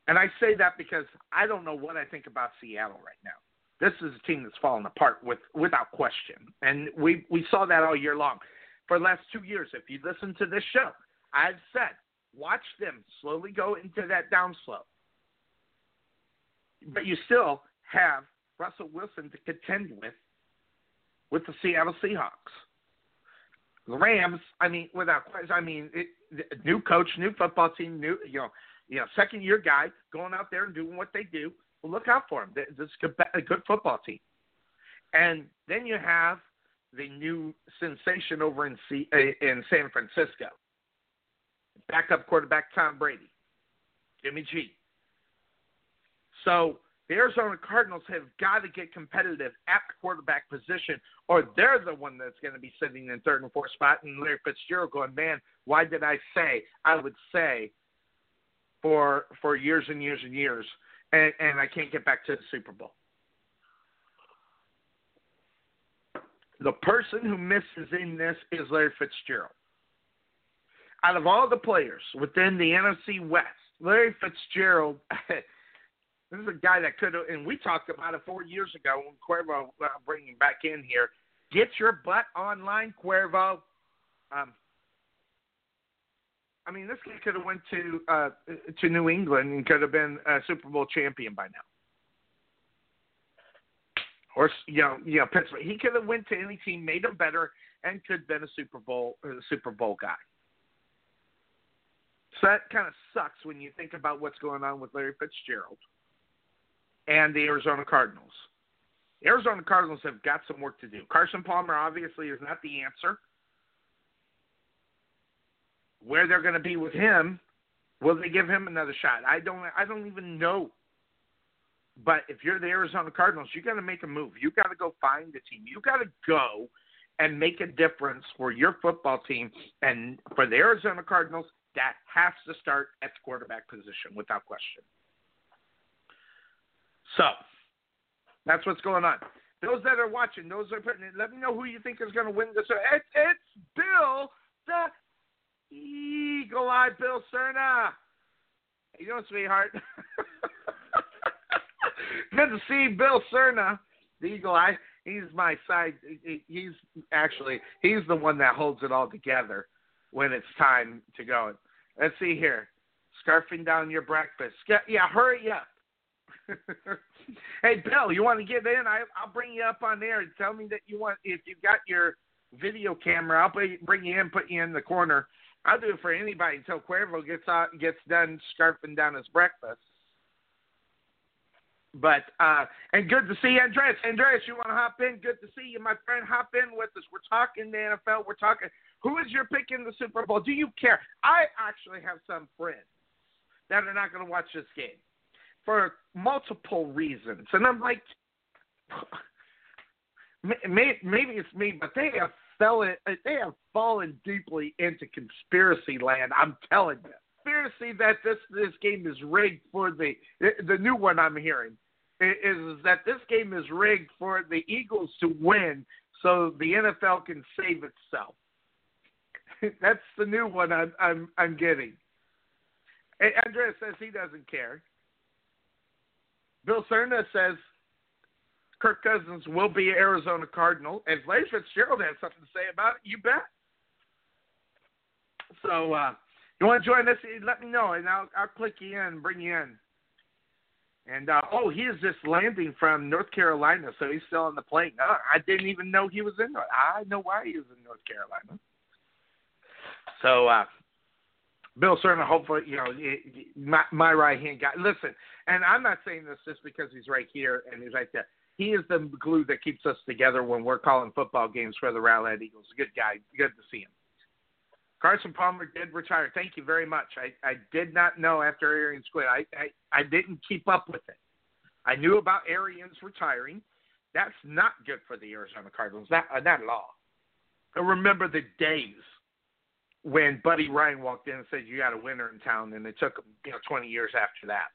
And I say that because I don't know what I think about Seattle right now. This is a team that's fallen apart with without question, and we we saw that all year long. For the last two years, if you listen to this show, I've said watch them slowly go into that downslope, but you still have Russell Wilson to contend with with the Seattle Seahawks. Rams, I mean, without question, I mean, it, new coach, new football team, new, you know, you know, second year guy going out there and doing what they do. Well, look out for him. This is a good football team. And then you have the new sensation over in C, uh, in San Francisco. Backup quarterback Tom Brady, Jimmy G. So the Arizona Cardinals have got to get competitive at the quarterback position, or they're the one that's going to be sitting in third and fourth spot. And Larry Fitzgerald going, man, why did I say? I would say for for years and years and years, and, and I can't get back to the Super Bowl. The person who misses in this is Larry Fitzgerald. Out of all the players within the NFC West, Larry Fitzgerald This is a guy that could have, and we talked about it four years ago when Cuervo uh, bringing him back in here. Get your butt online, Cuervo. Um, I mean, this guy could have went to uh, to New England and could have been a Super Bowl champion by now. Or you know, you know, Pittsburgh. He could have went to any team, made them better, and could have been a Super Bowl uh, Super Bowl guy. So that kind of sucks when you think about what's going on with Larry Fitzgerald and the Arizona Cardinals. The Arizona Cardinals have got some work to do. Carson Palmer obviously is not the answer. Where they're going to be with him, will they give him another shot? I don't. I don't even know. But if you're the Arizona Cardinals, you got to make a move. You got to go find a team. You got to go and make a difference for your football team. And for the Arizona Cardinals, that has to start at the quarterback position without question. So that's what's going on. Those that are watching, those are putting it, let me know who you think is going to win this. It's, it's Bill, the Eagle Eye Bill Cerna. How you doing, sweetheart? Good to see Bill Cerna, the Eagle Eye. He's my side. He's actually he's the one that holds it all together when it's time to go. Let's see here. Scarfing down your breakfast. Yeah, hurry up. hey, Bill, you want to get in? I, I'll bring you up on there and tell me that you want. If you've got your video camera, I'll bring you in, put you in the corner. I'll do it for anybody until Cuervo gets out, gets done scarfing down his breakfast. But uh and good to see you, Andreas. Andreas, you want to hop in? Good to see you, my friend. Hop in with us. We're talking the NFL. We're talking. Who is your pick in the Super Bowl? Do you care? I actually have some friends that are not going to watch this game for multiple reasons. And I'm like, maybe it's me, but they have fell in, they have fallen deeply into conspiracy land. I'm telling you, conspiracy that this this game is rigged for the the new one I'm hearing is that this game is rigged for the Eagles to win so the NFL can save itself. That's the new one I'm I'm I'm getting. Andrea says he doesn't care. Bill Cerna says Kirk Cousins will be Arizona Cardinal. If Larry Fitzgerald has something to say about it, you bet. So uh, you want to join us? Let me know, and I'll I'll click you in and bring you in. And uh, oh, he is just landing from North Carolina, so he's still on the plane. Uh, I didn't even know he was in. North. I know why he was in North Carolina. So uh, Bill Cerna, hopefully, you know, my, my right hand guy. Listen, and I'm not saying this just because he's right here and he's right there. He is the glue that keeps us together when we're calling football games for the Rowlett Eagles. Good guy. Good to see him. Carson Palmer did retire. Thank you very much. I, I did not know after Arians quit. I, I, I didn't keep up with it. I knew about Arians retiring. That's not good for the Arizona Cardinals. Not, not at all. I remember the days when Buddy Ryan walked in and said you got a winner in town, and it took you know 20 years after that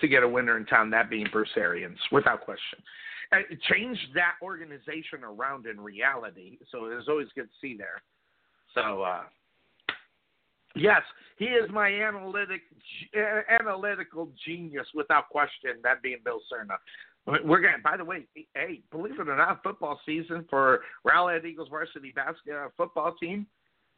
to get a winner in town, that being Bruce Arians, without question. Uh, it changed that organization around in reality, so it was always good to see there. So, uh, yes, he is my analytic uh, analytical genius without question. That being Bill Cerna. We're going. By the way, hey, believe it or not, football season for Rowlett Eagles varsity basketball uh, football team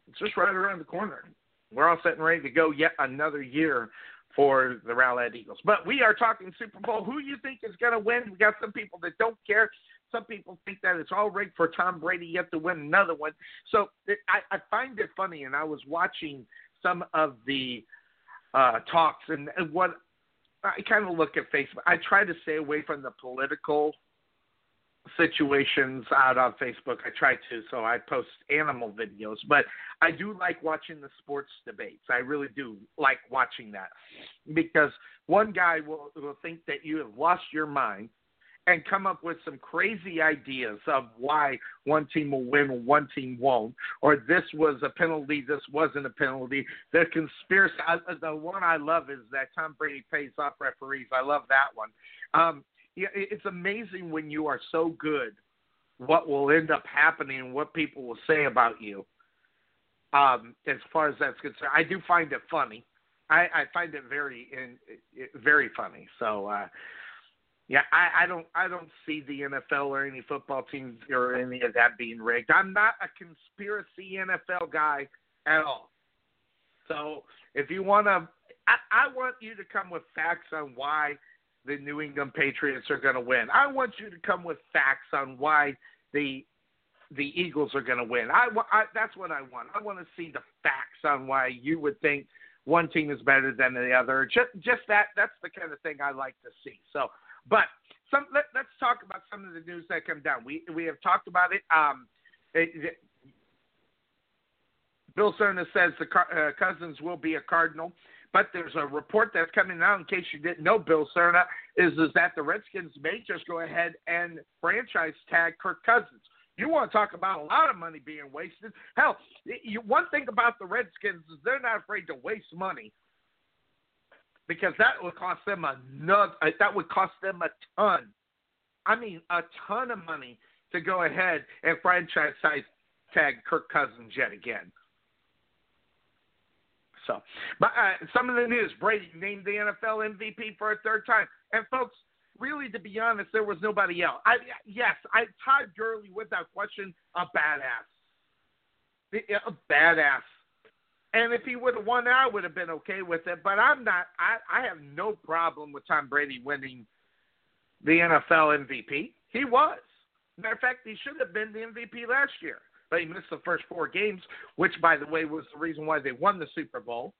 it's just right around the corner. We're all set and ready to go yet another year for the Rowlett Eagles. But we are talking Super Bowl. Who you think is going to win? We got some people that don't care. Some people think that it's all rigged for Tom Brady yet to win another one. So it, I, I find it funny, and I was watching some of the uh, talks and, and what I kind of look at Facebook. I try to stay away from the political situations out on Facebook. I try to, so I post animal videos, but I do like watching the sports debates. I really do like watching that because one guy will will think that you have lost your mind and come up with some crazy ideas of why one team will win, one team won't, or this was a penalty, this wasn't a penalty. The conspiracy, I, the one I love is that Tom Brady pays off referees. I love that one. Um, it's amazing when you are so good, what will end up happening and what people will say about you. Um, as far as that's concerned, I do find it funny. I, I find it very, in, very funny. So, uh, yeah, I, I don't I don't see the NFL or any football teams or any of that being rigged. I'm not a conspiracy NFL guy at all. So if you want to, I, I want you to come with facts on why the New England Patriots are going to win. I want you to come with facts on why the the Eagles are going to win. I, I that's what I want. I want to see the facts on why you would think one team is better than the other. Just just that that's the kind of thing I like to see. So but some let, us talk about some of the news that come down. We we have talked about it. Um, it, it Bill Cerna says the uh, Cousins will be a Cardinal, but there's a report that's coming out. In case you didn't know, Bill Cerna is is that the Redskins may just go ahead and franchise tag Kirk Cousins. You want to talk about a lot of money being wasted? Hell, you, one thing about the Redskins is they're not afraid to waste money because that would cost them another. Uh, that would cost them a ton. I mean, a ton of money to go ahead and franchise tag Kirk Cousins yet again. So, but uh, some of the news: Brady named the NFL MVP for a third time, and folks, really, to be honest, there was nobody else. I, yes, I Todd Gurley, without question, a badass, a badass. And if he would have won, I would have been okay with it. But I'm not. I, I have no problem with Tom Brady winning the NFL MVP. He was. Matter of fact, he should have been the MVP last year, but he missed the first four games, which, by the way, was the reason why they won the Super Bowl.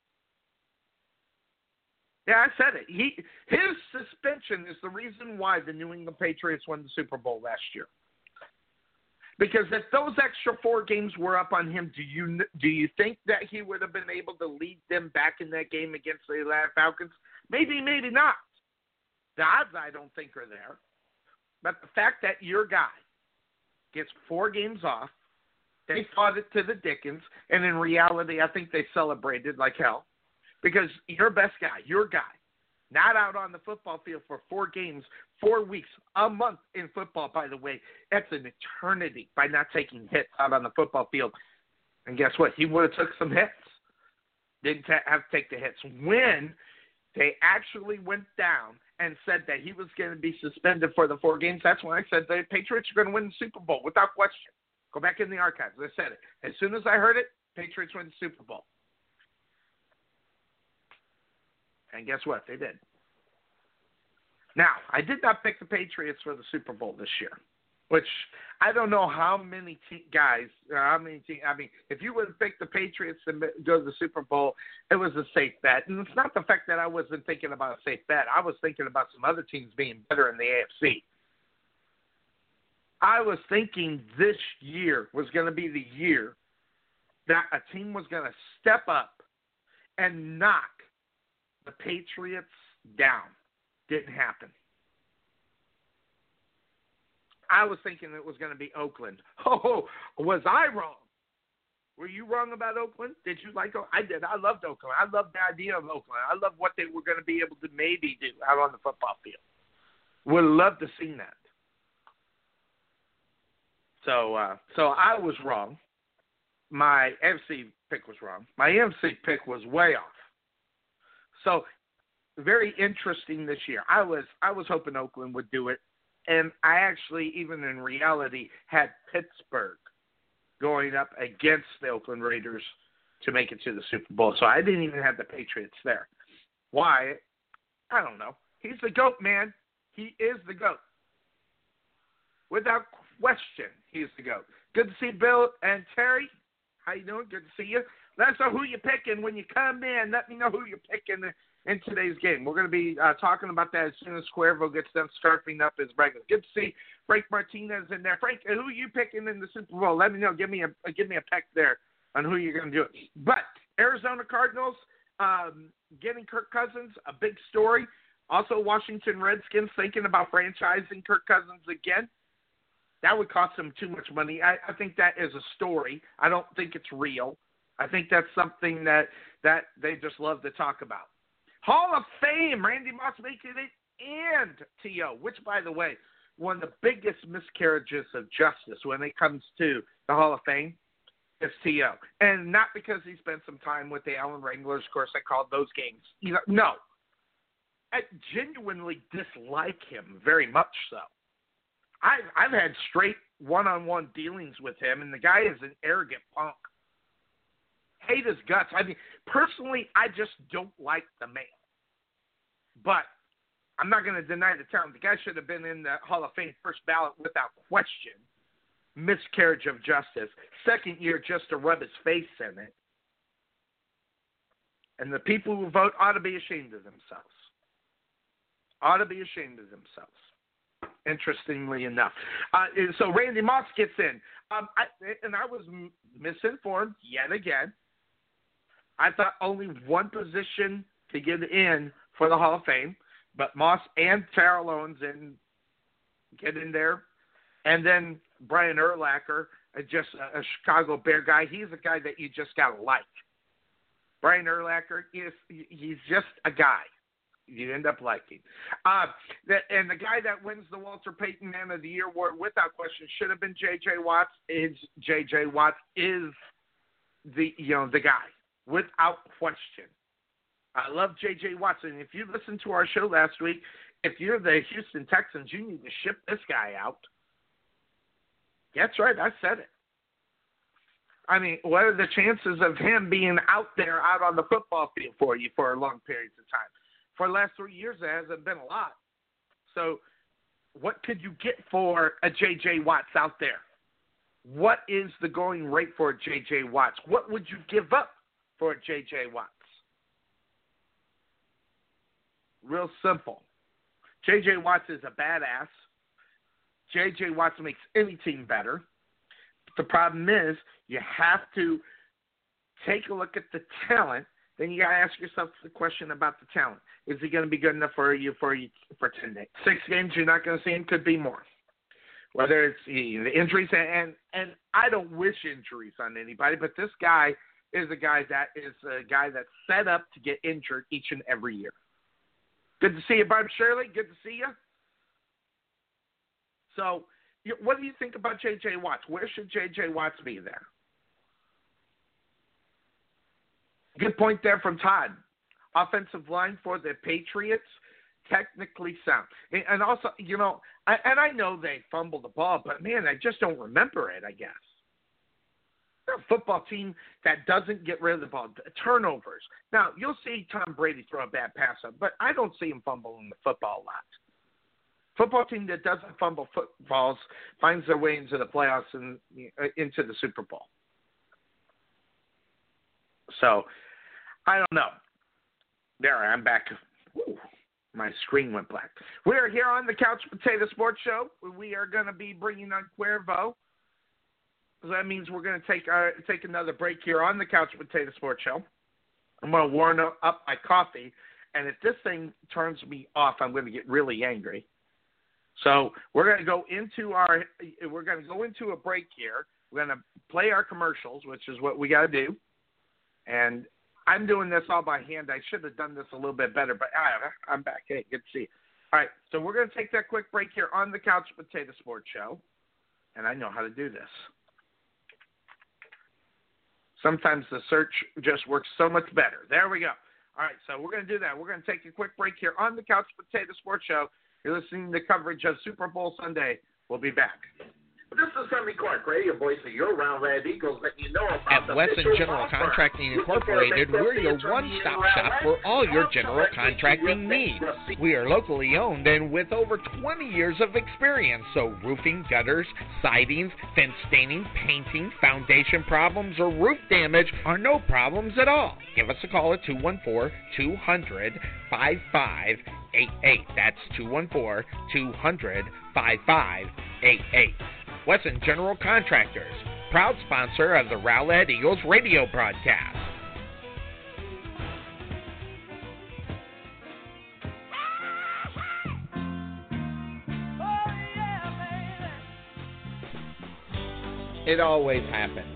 Yeah, I said it. He his suspension is the reason why the New England Patriots won the Super Bowl last year. Because if those extra four games were up on him, do you do you think that he would have been able to lead them back in that game against the Atlanta Falcons? Maybe, maybe not. The odds I don't think are there. But the fact that your guy gets four games off, they fought it to the Dickens, and in reality, I think they celebrated like hell because your best guy, your guy, not out on the football field for four games, four weeks, a month in football, by the way. That's an eternity by not taking hits out on the football field. And guess what? He would have took some hits. Didn't have to take the hits. When they actually went down and said that he was going to be suspended for the four games, that's when I said the Patriots are going to win the Super Bowl without question. Go back in the archives. I said it. As soon as I heard it, Patriots win the Super Bowl. And guess what? They did. Now, I did not pick the Patriots for the Super Bowl this year, which I don't know how many te- guys, uh, how many te- I mean, if you would have picked the Patriots to go to the Super Bowl, it was a safe bet. And it's not the fact that I wasn't thinking about a safe bet. I was thinking about some other teams being better in the AFC. I was thinking this year was going to be the year that a team was going to step up and knock the Patriots down. Didn't happen. I was thinking it was going to be Oakland. Oh, was I wrong? Were you wrong about Oakland? Did you like? I did. I loved Oakland. I loved the idea of Oakland. I loved what they were going to be able to maybe do out on the football field. Would love to see that. So, uh, so I was wrong. My FC pick was wrong. My MC pick was way off. So very interesting this year. I was I was hoping Oakland would do it, and I actually even in reality had Pittsburgh going up against the Oakland Raiders to make it to the Super Bowl. So I didn't even have the Patriots there. Why? I don't know. He's the goat, man. He is the goat. Without question, the goat. Good to see Bill and Terry. How you doing? Good to see you. Let us know who you're picking when you come in. Let me know who you're picking in today's game. We're going to be uh, talking about that as soon as Cuervo gets done scarfing up his regular. Good to see Frank Martinez in there. Frank, who are you picking in the Super Bowl? Let me know. Give me a give me a peck there on who you're going to do it. But Arizona Cardinals um, getting Kirk Cousins, a big story. Also, Washington Redskins thinking about franchising Kirk Cousins again. That would cost them too much money. I, I think that is a story. I don't think it's real. I think that's something that that they just love to talk about. Hall of Fame, Randy Moss making it, and T.O., which, by the way, one of the biggest miscarriages of justice when it comes to the Hall of Fame is T.O. And not because he spent some time with the Allen Wranglers. Of course, I called those games. No. I genuinely dislike him very much so. I've, I've had straight one on one dealings with him, and the guy is an arrogant punk hate his guts. I mean, personally, I just don't like the man. But I'm not going to deny the talent. The guy should have been in the Hall of Fame first ballot without question. Miscarriage of justice. Second year just to rub his face in it. And the people who vote ought to be ashamed of themselves. Ought to be ashamed of themselves. Interestingly enough. Uh, so Randy Moss gets in. Um, I, and I was misinformed yet again. I thought only one position to get in for the Hall of Fame, but Moss and Terrell Owens and get in there, and then Brian Urlacher, uh, just a, a Chicago Bear guy. He's a guy that you just gotta like. Brian Urlacher is he's just a guy you end up liking. Uh, that, and the guy that wins the Walter Payton Man of the Year award, without question, should have been J.J. Watts. Is J.J. Watts is the you know the guy without question. I love J.J. Watson. If you listened to our show last week, if you're the Houston Texans, you need to ship this guy out. That's right, I said it. I mean, what are the chances of him being out there, out on the football field for you for a long periods of time? For the last three years, there hasn't been a lot. So, what could you get for a J.J. Watts out there? What is the going rate for a J.J. Watts? What would you give up for a J.J. Watts? Real simple. J.J. Watts is a badass. J.J. Watts makes any team better. But the problem is you have to take a look at the talent. Then you got to ask yourself the question about the talent. Is he going to be good enough for you for you for ten days? Six games, you're not going to see him. Could be more. Whether it's the injuries and and I don't wish injuries on anybody, but this guy is a guy that is a guy that's set up to get injured each and every year. Good to see you, Bob Shirley. Good to see you. So, what do you think about J.J. Watts? Where should J.J. Watts be there? Good point there from Todd. Offensive line for the Patriots, technically sound. And also, you know, and I know they fumbled the ball, but man, I just don't remember it, I guess. They're a football team that doesn't get rid of the ball. Turnovers. Now, you'll see Tom Brady throw a bad pass up, but I don't see him fumbling the football a lot. Football team that doesn't fumble footballs finds their way into the playoffs and uh, into the Super Bowl. So, I don't know. There, I'm back. Ooh, my screen went black. We're here on the Couch Potato Sports Show. We are going to be bringing on Cuervo so that means we're going to take our, take another break here on the Couch Potato Sports Show. I'm going to warm up my coffee, and if this thing turns me off, I'm going to get really angry. So we're going to go into our we're going to go into a break here. We're going to play our commercials, which is what we got to do. And I'm doing this all by hand. I should have done this a little bit better, but I, I'm back. Hey, good to see you. All right, so we're going to take that quick break here on the Couch Potato Sports Show, and I know how to do this. Sometimes the search just works so much better. There we go. All right, so we're going to do that. We're going to take a quick break here on the Couch Potato Sports Show. You're listening to coverage of Super Bowl Sunday. We'll be back. This is Sonny Clark, radio voice of your Round Rowlett Eagles, that you know about At the Wesson General offer. Contracting Incorporated, we're your one-stop shop for all your general contracting needs. We are locally owned and with over 20 years of experience, so roofing, gutters, sidings, fence staining, painting, foundation problems, or roof damage are no problems at all. Give us a call at 214 200 5588. That's 214 200 5588. Wesson General Contractors, proud sponsor of the Rowlett Eagles radio broadcast. Oh, it always happens.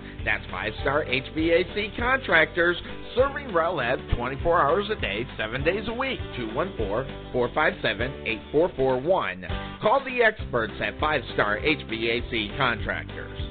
That's 5 Star HVAC Contractors, serving Rowlett 24 hours a day, 7 days a week. 214 457 8441. Call the experts at 5 Star HVAC Contractors.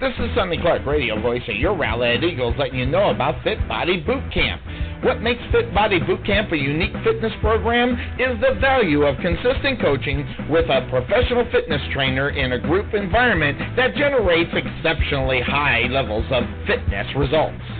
This is Sonny Clark, radio voice of your Rowlett Eagles, letting you know about Fit Body Boot Camp. What makes Fit Body Boot Camp a unique fitness program is the value of consistent coaching with a professional fitness trainer in a group environment that generates exceptionally high levels of fitness results.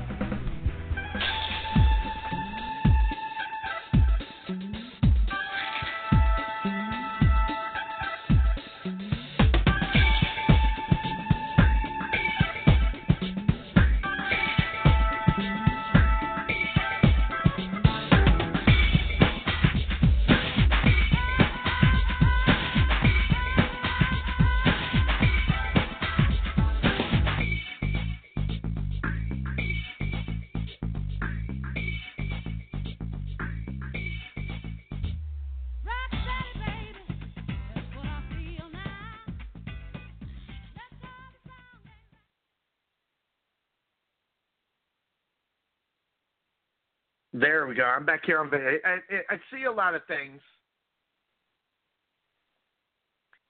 There we go. I'm back here on. I, I, I see a lot of things.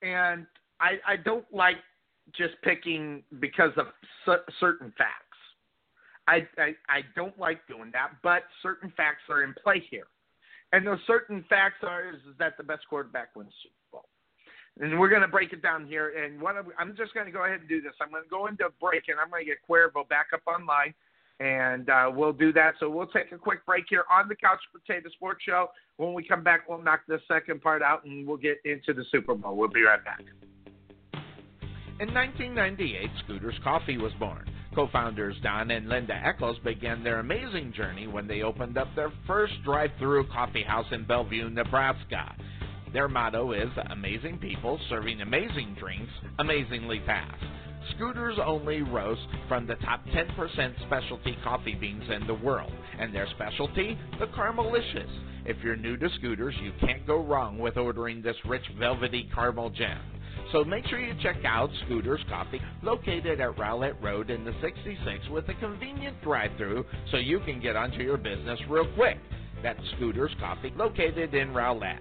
and I, I don't like just picking because of certain facts. I, I I don't like doing that, but certain facts are in play here, and those certain facts are is, is that the best quarterback wins Super Bowl, and we're going to break it down here. And what I'm, I'm just going to go ahead and do this. I'm going to go into break, and I'm going to get Cuervo back up online, and uh, we'll do that. So we'll take a quick break here on the Couch Potato Sports Show. When we come back, we'll knock the second part out, and we'll get into the Super Bowl. We'll be right back. In 1998, Scooters Coffee was born. Co founders Don and Linda Eckles began their amazing journey when they opened up their first drive through coffee house in Bellevue, Nebraska. Their motto is Amazing People Serving Amazing Drinks Amazingly Fast. Scooters only roast from the top 10% specialty coffee beans in the world, and their specialty, the Caramelicious. If you're new to Scooters, you can't go wrong with ordering this rich, velvety caramel gem. So make sure you check out Scooters Coffee, located at Rowlett Road in the 66 with a convenient drive-through so you can get onto your business real quick. That's Scooters Coffee, located in Rowlett.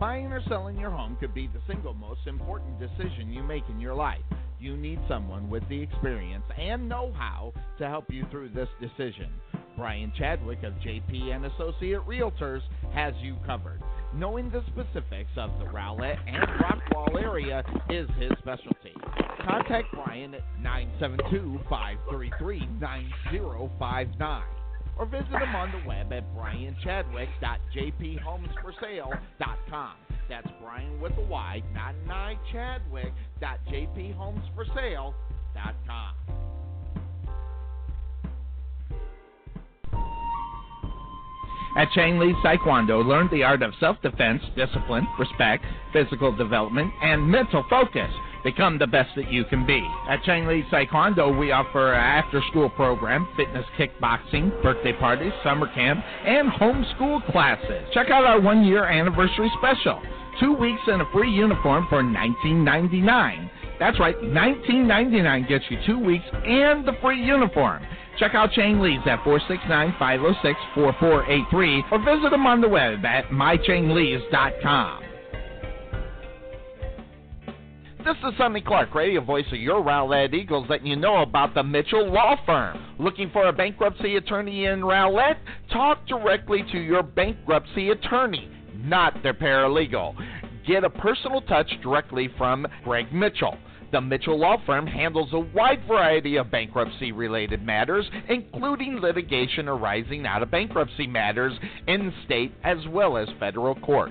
Buying or selling your home could be the single most important decision you make in your life. You need someone with the experience and know-how to help you through this decision. Brian Chadwick of JP and Associate Realtors has you covered. Knowing the specifics of the Rowlett and Rockwall area is his specialty. Contact Brian at 972-533-9059 or visit him on the web at brianchadwick.jphomesforsale.com. That's Brian with a Y, not an I, Chadwick.jphomesforsale.com. At Chang Lee Taekwondo, learn the art of self-defense, discipline, respect, physical development, and mental focus. Become the best that you can be. At Chang Lee Taekwondo, we offer an after-school program, fitness kickboxing, birthday parties, summer camp, and homeschool classes. Check out our one-year anniversary special. Two weeks and a free uniform for $19.99. That's right, $19.99 gets you two weeks and the free uniform. Check out Chang Lee's at 469-506-4483 or visit them on the web at mychanglees.com. This is Sonny Clark, radio voice of your Rowlett Eagles, letting you know about the Mitchell Law Firm. Looking for a bankruptcy attorney in Rowlett? Talk directly to your bankruptcy attorney, not their paralegal. Get a personal touch directly from Greg Mitchell. The Mitchell Law Firm handles a wide variety of bankruptcy related matters, including litigation arising out of bankruptcy matters in state as well as federal court.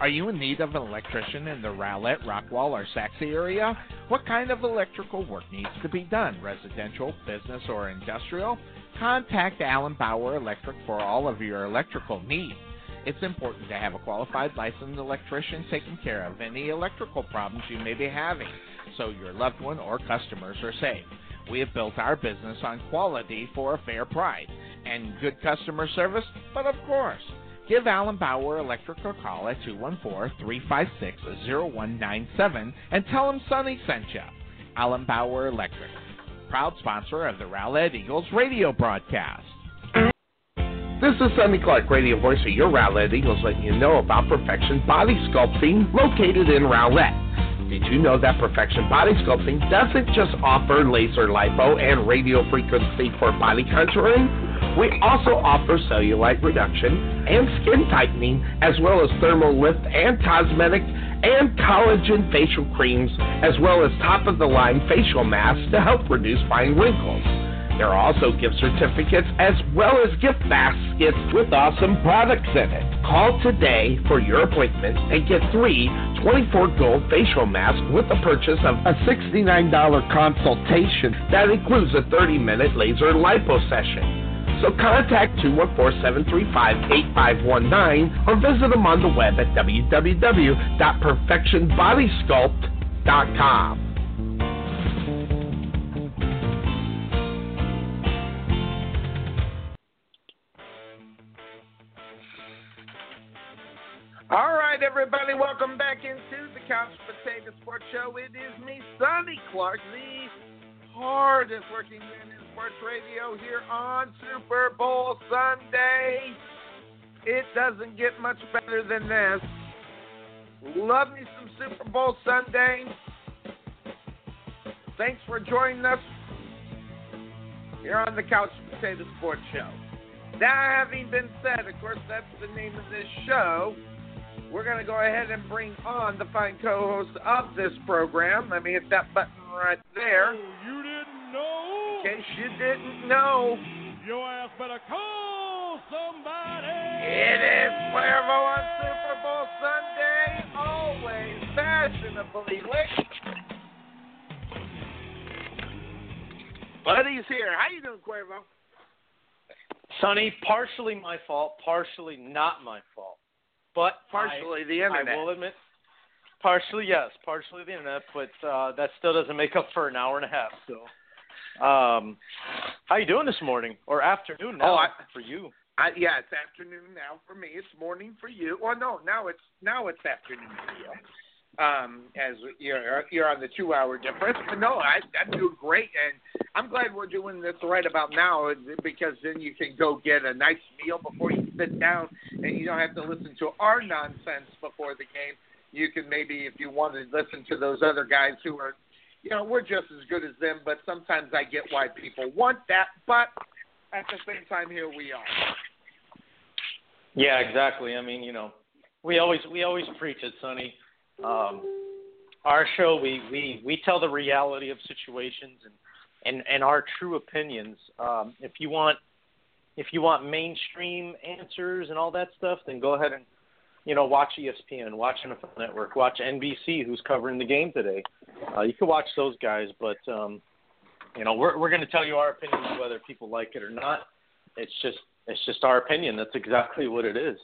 Are you in need of an electrician in the Rowlett, Rockwall, or Sachse area? What kind of electrical work needs to be done? Residential, business, or industrial? Contact Allen Bauer Electric for all of your electrical needs. It's important to have a qualified licensed electrician taking care of any electrical problems you may be having so your loved one or customers are safe. We have built our business on quality for a fair price and good customer service, but of course, Give Alan Bauer Electric a call at 214-356-0197 and tell him Sonny sent you. Alan Bauer Electric, proud sponsor of the Rowlett Eagles radio broadcast. This is Sonny Clark, radio voice of your Rowlett Eagles, letting you know about Perfection Body Sculpting, located in Rowlett. Did you know that Perfection Body Sculpting doesn't just offer laser lipo and radio frequency for body contouring? We also offer cellulite reduction and skin tightening, as well as thermal lift and cosmetic and collagen facial creams, as well as top of the line facial masks to help reduce fine wrinkles. There are also gift certificates as well as gift baskets with awesome products in it. Call today for your appointment and get three 24 gold facial masks with the purchase of a $69 consultation that includes a 30 minute laser lipo session. So contact 214-735-8519 or visit them on the web at www.perfectionbodysculpt.com. All right, everybody, welcome back into the Couch Potato Sports Show. It is me, Sonny Clark, the hardest working man sports radio here on Super Bowl Sunday. It doesn't get much better than this. Love me some Super Bowl Sunday. Thanks for joining us here on the Couch Potato Sports Show. That having been said, of course, that's the name of this show. We're going to go ahead and bring on the fine co host of this program. Let me hit that button right there. Oh, you didn't know? In case you didn't know, Your ass better call somebody. it is Cuervo on Super Bowl Sunday, always fashionably late. Buddy's here. How you doing, Cuervo? Sonny, partially my fault, partially not my fault. But Partially I, the internet. I will admit, partially yes, partially the internet, but uh, that still doesn't make up for an hour and a half. So, um, how you doing this morning or afternoon now Oh, I- for you? I, yeah, it's afternoon now for me. It's morning for you. Well, no, now it's now it's afternoon for you. Um, as you're you're on the two hour difference, but no, I, I'm doing great, and I'm glad we're doing this right about now because then you can go get a nice meal before you sit down, and you don't have to listen to our nonsense before the game. You can maybe, if you want to listen to those other guys who are, you know, we're just as good as them, but sometimes I get why people want that, but at the same time, here we are. Yeah, exactly. I mean, you know, we always we always preach it, Sonny. Um, our show, we, we we tell the reality of situations and and and our true opinions. Um, if you want if you want mainstream answers and all that stuff, then go ahead and you know watch ESPN, watch NFL Network, watch NBC, who's covering the game today. Uh, you can watch those guys, but um, you know we're we're going to tell you our opinion whether people like it or not. It's just it's just our opinion. That's exactly what it is.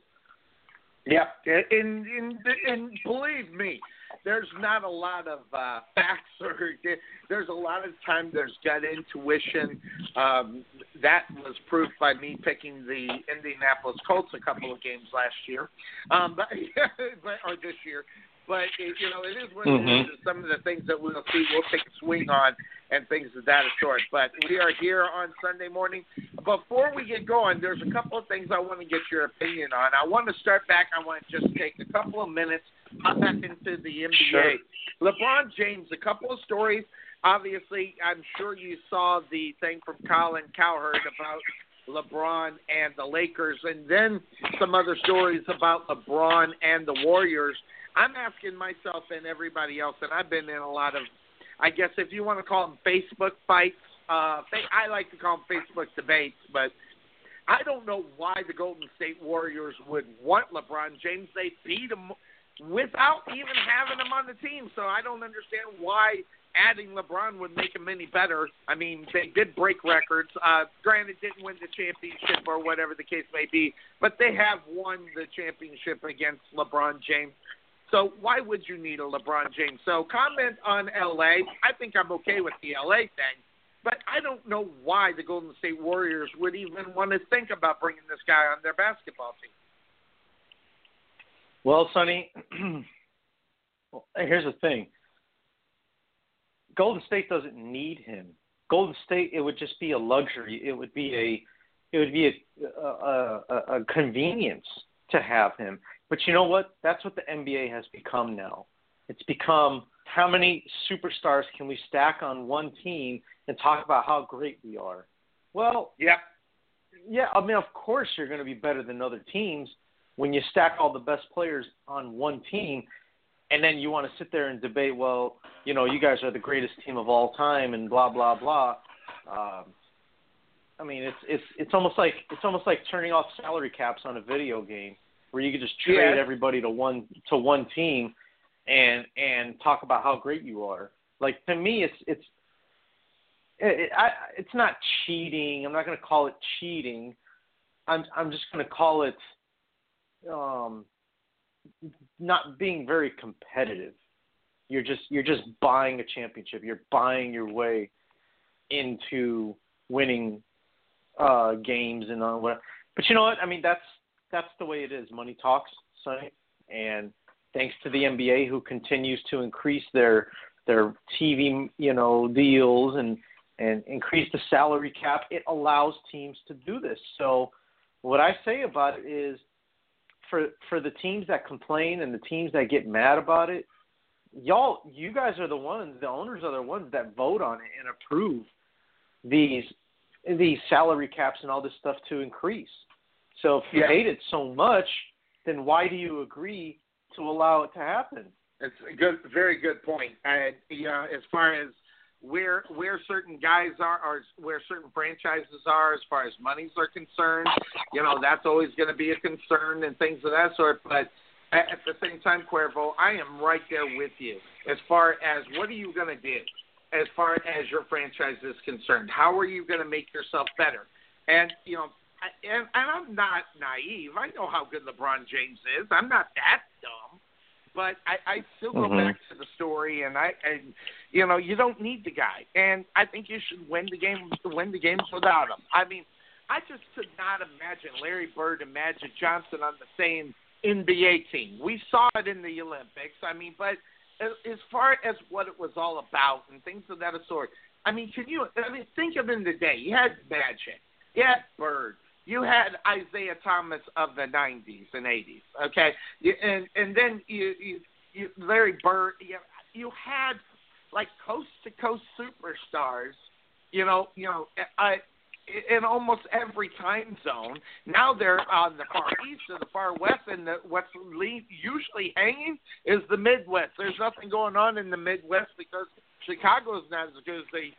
Yeah, and, and and believe me, there's not a lot of uh, facts or there's a lot of time there's gut intuition. Um, that was proof by me picking the Indianapolis Colts a couple of games last year, um, but, but or this year. But it, you know, it is what Mhm. it is. Some of the things that we'll see, we'll take a swing on, and things of that sort. But we are here on Sunday morning. Before we get going, there's a couple of things I want to get your opinion on. I want to start back. I want to just take a couple of minutes back into the NBA. Sure. LeBron James, a couple of stories. Obviously, I'm sure you saw the thing from Colin Cowherd about LeBron and the Lakers, and then some other stories about LeBron and the Warriors. I'm asking myself and everybody else, and I've been in a lot of, I guess if you want to call them Facebook fights, uh, I like to call them Facebook debates, but I don't know why the Golden State Warriors would want LeBron James. They beat him without even having him on the team, so I don't understand why adding LeBron would make him any better. I mean, they did break records. Uh, granted, didn't win the championship or whatever the case may be, but they have won the championship against LeBron James. So why would you need a LeBron James? So comment on LA. I think I'm okay with the LA thing, but I don't know why the Golden State Warriors would even want to think about bringing this guy on their basketball team. Well, Sonny, well, here's the thing. Golden State doesn't need him. Golden State, it would just be a luxury. It would be a, it would be a, a, a, a convenience to have him. But you know what? That's what the NBA has become now. It's become how many superstars can we stack on one team and talk about how great we are? Well, yeah, yeah, I mean, of course you're going to be better than other teams when you stack all the best players on one team, and then you want to sit there and debate, well, you know, you guys are the greatest team of all time, and blah blah blah. Um, I mean, it's it's it's almost like it's almost like turning off salary caps on a video game where you could just trade Yes. everybody to one to one team and and talk about how great you are. Like to me, it's it's it, it, I, it's not cheating. I'm not going to call it cheating. I'm I'm just going to call it um, not being very competitive. You're just you're just buying a championship. You're buying your way into winning uh, games and all what. But you know what? I mean, that's that's the way it is. Money talks, Sonny, and thanks to the NBA who continues to increase their their TV you know deals and and increase the salary cap, it allows teams to do this. So what I say about it is for for the teams that complain and the teams that get mad about it, y'all you guys are the ones, the owners are the ones that vote on it and approve these these salary caps and all this stuff to increase. So if you Yeah. hate it so much, then why do you agree to allow it to happen? It's a good, very good point. And yeah, as far as where where certain guys are, or where certain franchises are, as far as monies are concerned, you know, that's always going to be a concern and things of that sort. But at, at the same time, Cuervo, I am right there with you. As far as what are you going to do, as far as your franchise is concerned, how are you going to make yourself better? And you know, I, and, and I'm not naive. I know how good LeBron James is. I'm not that dumb. But I, I still go Mhm. back to the story, and I, and you know, you don't need the guy, and I think you should win the game, win the games without him. I mean, I just could not imagine Larry Bird and Magic Johnson on the same NBA team. We saw it in the Olympics. I mean, but as, as far as what it was all about and things of that sort, I mean, can you? I mean, think of in the day. You had Magic, you had Bird, you had Isiah Thomas of the '90s and '80s. Okay, and and then you, you, you Larry Bird. You, you had like coast to coast superstars. You know, you know, I in almost every time zone. Now they're on the far east or the far west, and the, what's usually hanging is the Midwest. There's nothing going on in the Midwest because Chicago's not as good as they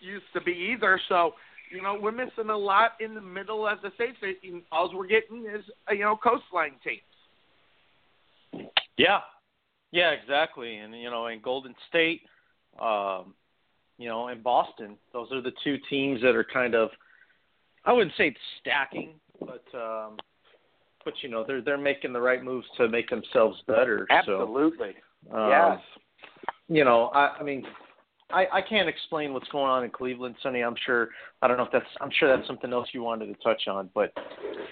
used to be either. So, you know, we're missing a lot in the middle of the states. And All we're getting is, uh, you know, coastline teams. Yeah, yeah, exactly. And you know, in Golden State, um, you know, in Boston, those are the two teams that are kind of, I wouldn't say it's stacking, but um, but you know, they're they're making the right moves to make themselves better. Absolutely. So, um, yes. You know, I, I mean. I, I can't explain what's going on in Cleveland, Sonny. I'm sure. I don't know if that's. I'm sure that's something else you wanted to touch on, but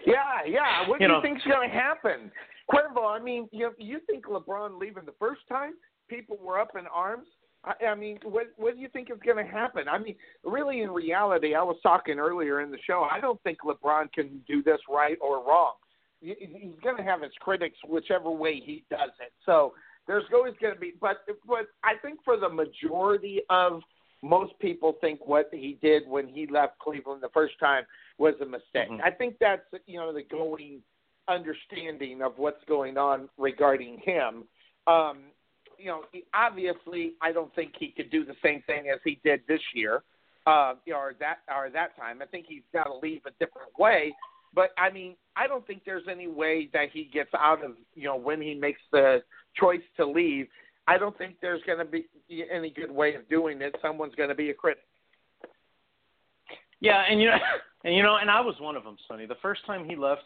Yeah, yeah. What You do know- you think's going to happen? Cuervo, I mean, you you think LeBron leaving the first time, people were up in arms? I, I mean, what what do you think is going to happen? I mean, really, in reality, I was talking earlier in the show. I don't think LeBron can do this right or wrong. He's going to have his critics whichever way he does it. So there's always going to be, but but I think for the majority of most people think what he did when he left Cleveland the first time was a mistake. Mhm. I think that's you know the going understanding of what's going on regarding him. Um, you know, he- obviously, I don't think he could do the same thing as he did this year, uh, you know, or that or that time. I think he's got to leave a different way. But I mean, I don't think there's any way that he gets out of you know when he makes the choice to leave. I don't think there's going to be any good way of doing it. Someone's going to be a critic. Yeah, and you know, and you know, and I was one of them, Sonny. The first time he left,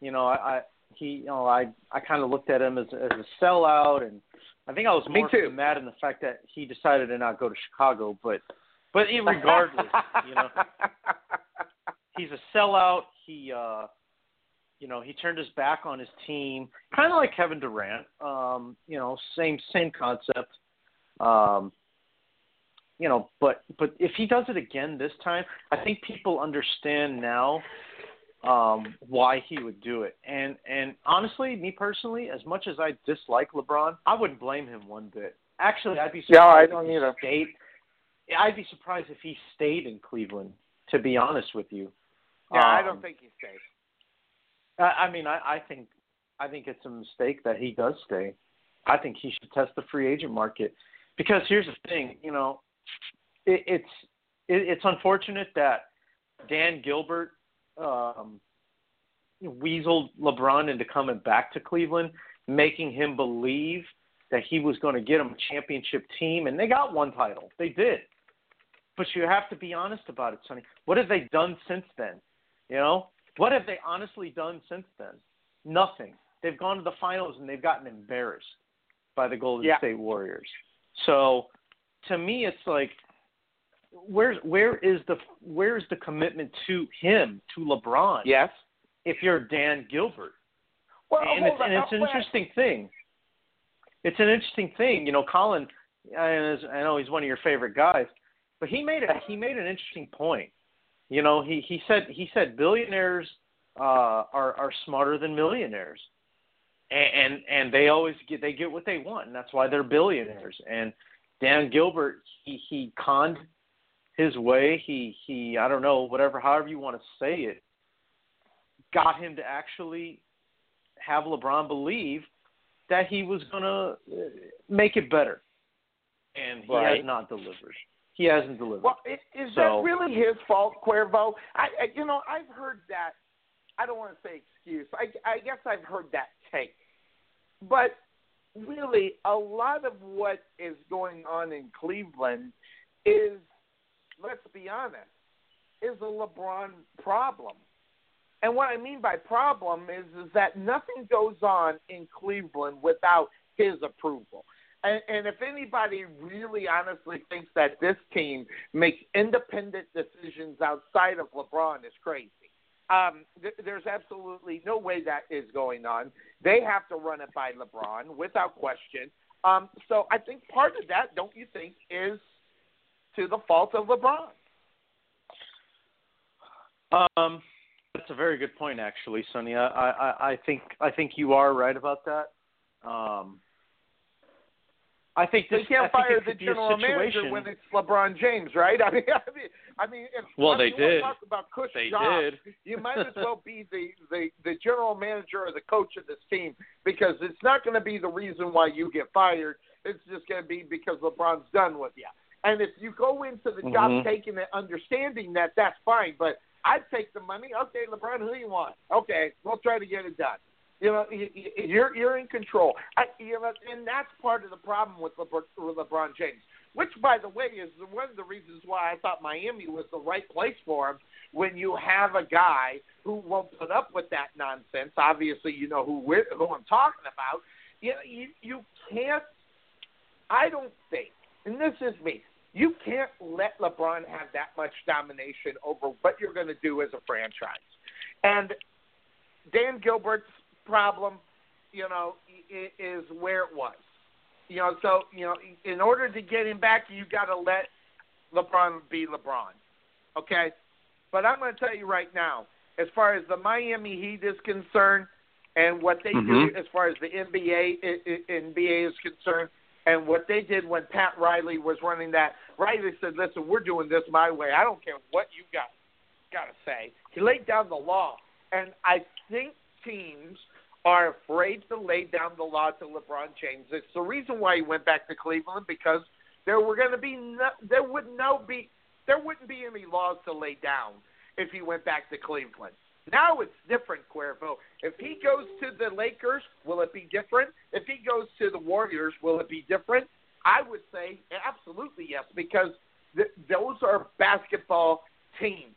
you know, I, I he, you know, I I kind of looked at him as as a sellout, and I think I was more mad in the fact that he decided to not go to Chicago. But but regardless, you know, he's a sellout. He uh you know, he turned his back on his team, kind of like Kevin Durant. Um, you know, same same concept. Um, you know, but but if he does it again this time, I think people understand now um, why he would do it. And and honestly, me personally, as much as I dislike LeBron, I wouldn't blame him one bit. Actually, I'd be surprised Yeah, I don't he either. Stayed, I'd be surprised if he stayed in Cleveland. To be honest with you. Yeah, I Um, don't think he stays. I, I mean, I, I think I think it's a mistake that he does stay. I think he should test the free agent market because here's the thing, you know, it, it's it, it's unfortunate that Dan Gilbert um, weaseled LeBron into coming back to Cleveland, making him believe that he was going to get him a championship team, and they got one title. They did. But you have to be honest about it, Sonny. What have they done since then? You know, what have they honestly done since then? Nothing. They've gone to the finals and they've gotten embarrassed by the Golden Yeah. State Warriors. So, to me, it's like, where's where is the where's the commitment to him to LeBron? Yes. If you're Dan Gilbert, Well, and it's, and it's an interesting thing. It's an interesting thing, you know. Colin, I I know he's one of your favorite guys, but he made a he made an interesting point. You know, he he said he said billionaires uh, are are smarter than millionaires, and, and and they always get they get what they want, and that's why they're billionaires. And Dan Gilbert, he he conned his way. He he I don't know whatever however you want to say it, got him to actually have LeBron believe that he was going to make it better, and he Right. has not delivered. He hasn't delivered. Well, i- is So- that really his fault, Cuervo? I, I, you know, I've heard that. I don't want to say excuse. I, I guess I've heard that take, but really, a lot of what is going on in Cleveland is, let's be honest, is a LeBron problem. And what I mean by problem is, is that nothing goes on in Cleveland without his approval. And, and if anybody really honestly thinks that this team makes independent decisions outside of LeBron, is crazy. Um, th- there's absolutely no way that is going on. They have to run it by LeBron without question. Um, so I think part of that, don't you think, is to the fault of LeBron? Um, that's a very good point, actually, Sonny. I, I, I think I think you are right about that. Um, I think this. They can't I fire it the could be a general manager when it's LeBron James, right? I mean, I mean, I mean if, Well, if they you wanna did. Talk about cush They jobs, did. You might as well be the, the the general manager or the coach of this team because it's not going to be the reason why you get fired. It's just going to be because LeBron's done with you. And if you go into the job Mhm. taking it, understanding that, that's fine. But I'd take the money. Okay, LeBron, who do you want? Okay, we'll try to get it done. You know, you- you- you're you're in control. I, you know, and that's part of the problem with LeBron, LeBron James. Which, by the way, is one of the reasons why I thought Miami was the right place for him. When you have a guy who won't put up with that nonsense, obviously you know who we're, who I'm talking about. You know, you you can't. I don't think, and this is me. You can't let LeBron have that much domination over what you're going to do as a franchise. And Dan Gilbert's problem, you know, is where it was. You know, so you know, in order to get him back, you got to let LeBron be LeBron. Okay, but I'm going to tell you right now, as far as the Miami Heat is concerned, and what they do Mhm. as far as the NBA NBA is concerned, and what they did when Pat Riley was running that, Riley said, "Listen, we're doing this my way. I don't care what you got got to say." He laid down the law, and I think teams are afraid to lay down the law to LeBron James. It's the reason why he went back to Cleveland because there were going to be no, there would no be there wouldn't be any laws to lay down if he went back to Cleveland. Now it's different, Cuervo. If he goes to the Lakers, will it be different? If he goes to the Warriors, will it be different? I would say absolutely yes, because th- those are basketball teams.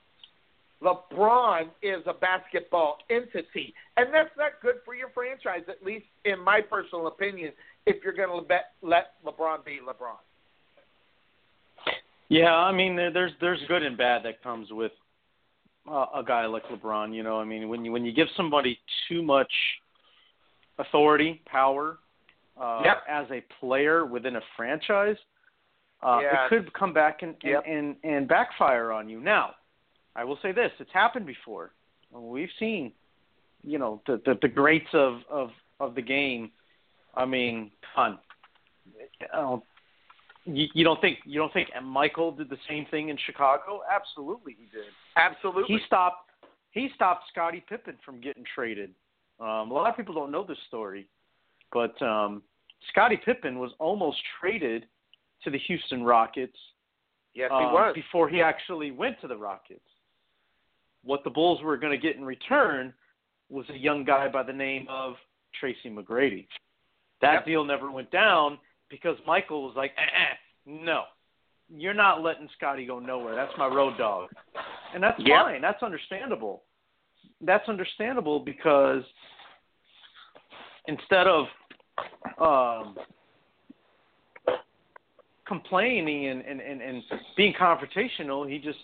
LeBron is a basketball entity, and that's not good for your franchise, at least in my personal opinion. If you're going to let LeBron be LeBron, Yeah, I mean, there- there's there's good and bad that comes with uh, a guy like LeBron. You know, I mean, when you when you give somebody too much authority, power, uh, Yep. as a player within a franchise, uh, Yeah. it could come back and, and, Yep. and and backfire on you. Now, I will say this: it's happened before. We've seen, you know, the the, the greats of of of the game. I mean, fun. Uh, you, you don't think you don't think Michael did the same thing in Chicago? Absolutely, he did. absolutely. He stopped he stopped Scottie Pippen from getting traded. Um, a lot of people don't know this story, but um, Scottie Pippen was almost traded to the Houston Rockets yes, um, he was. before he actually went to the Rockets. What the Bulls were going to get in return was a young guy by the name of Tracy McGrady. That Yep. deal never went down because Michael was like, eh, eh, no, you're not letting Scottie go nowhere. That's my road dog. And that's Yep. fine. That's understandable. That's understandable because instead of um, complaining and, and, and, and being confrontational, he just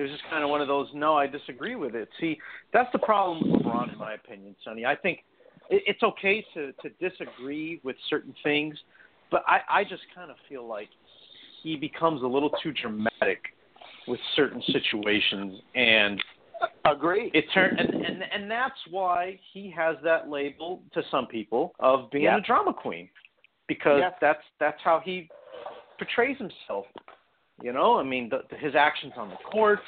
it was just kind of one of those no, I disagree with it. See, that's the problem with LeBron, in my opinion, Sonny. I think it, it's okay to to disagree with certain things, but I I just kind of feel like he becomes a little too dramatic with certain situations and Agree. it turned and, and and that's why he has that label to some people of being Yeah. a drama queen because Yeah. that's that's how he portrays himself you know i mean the, his actions on the courts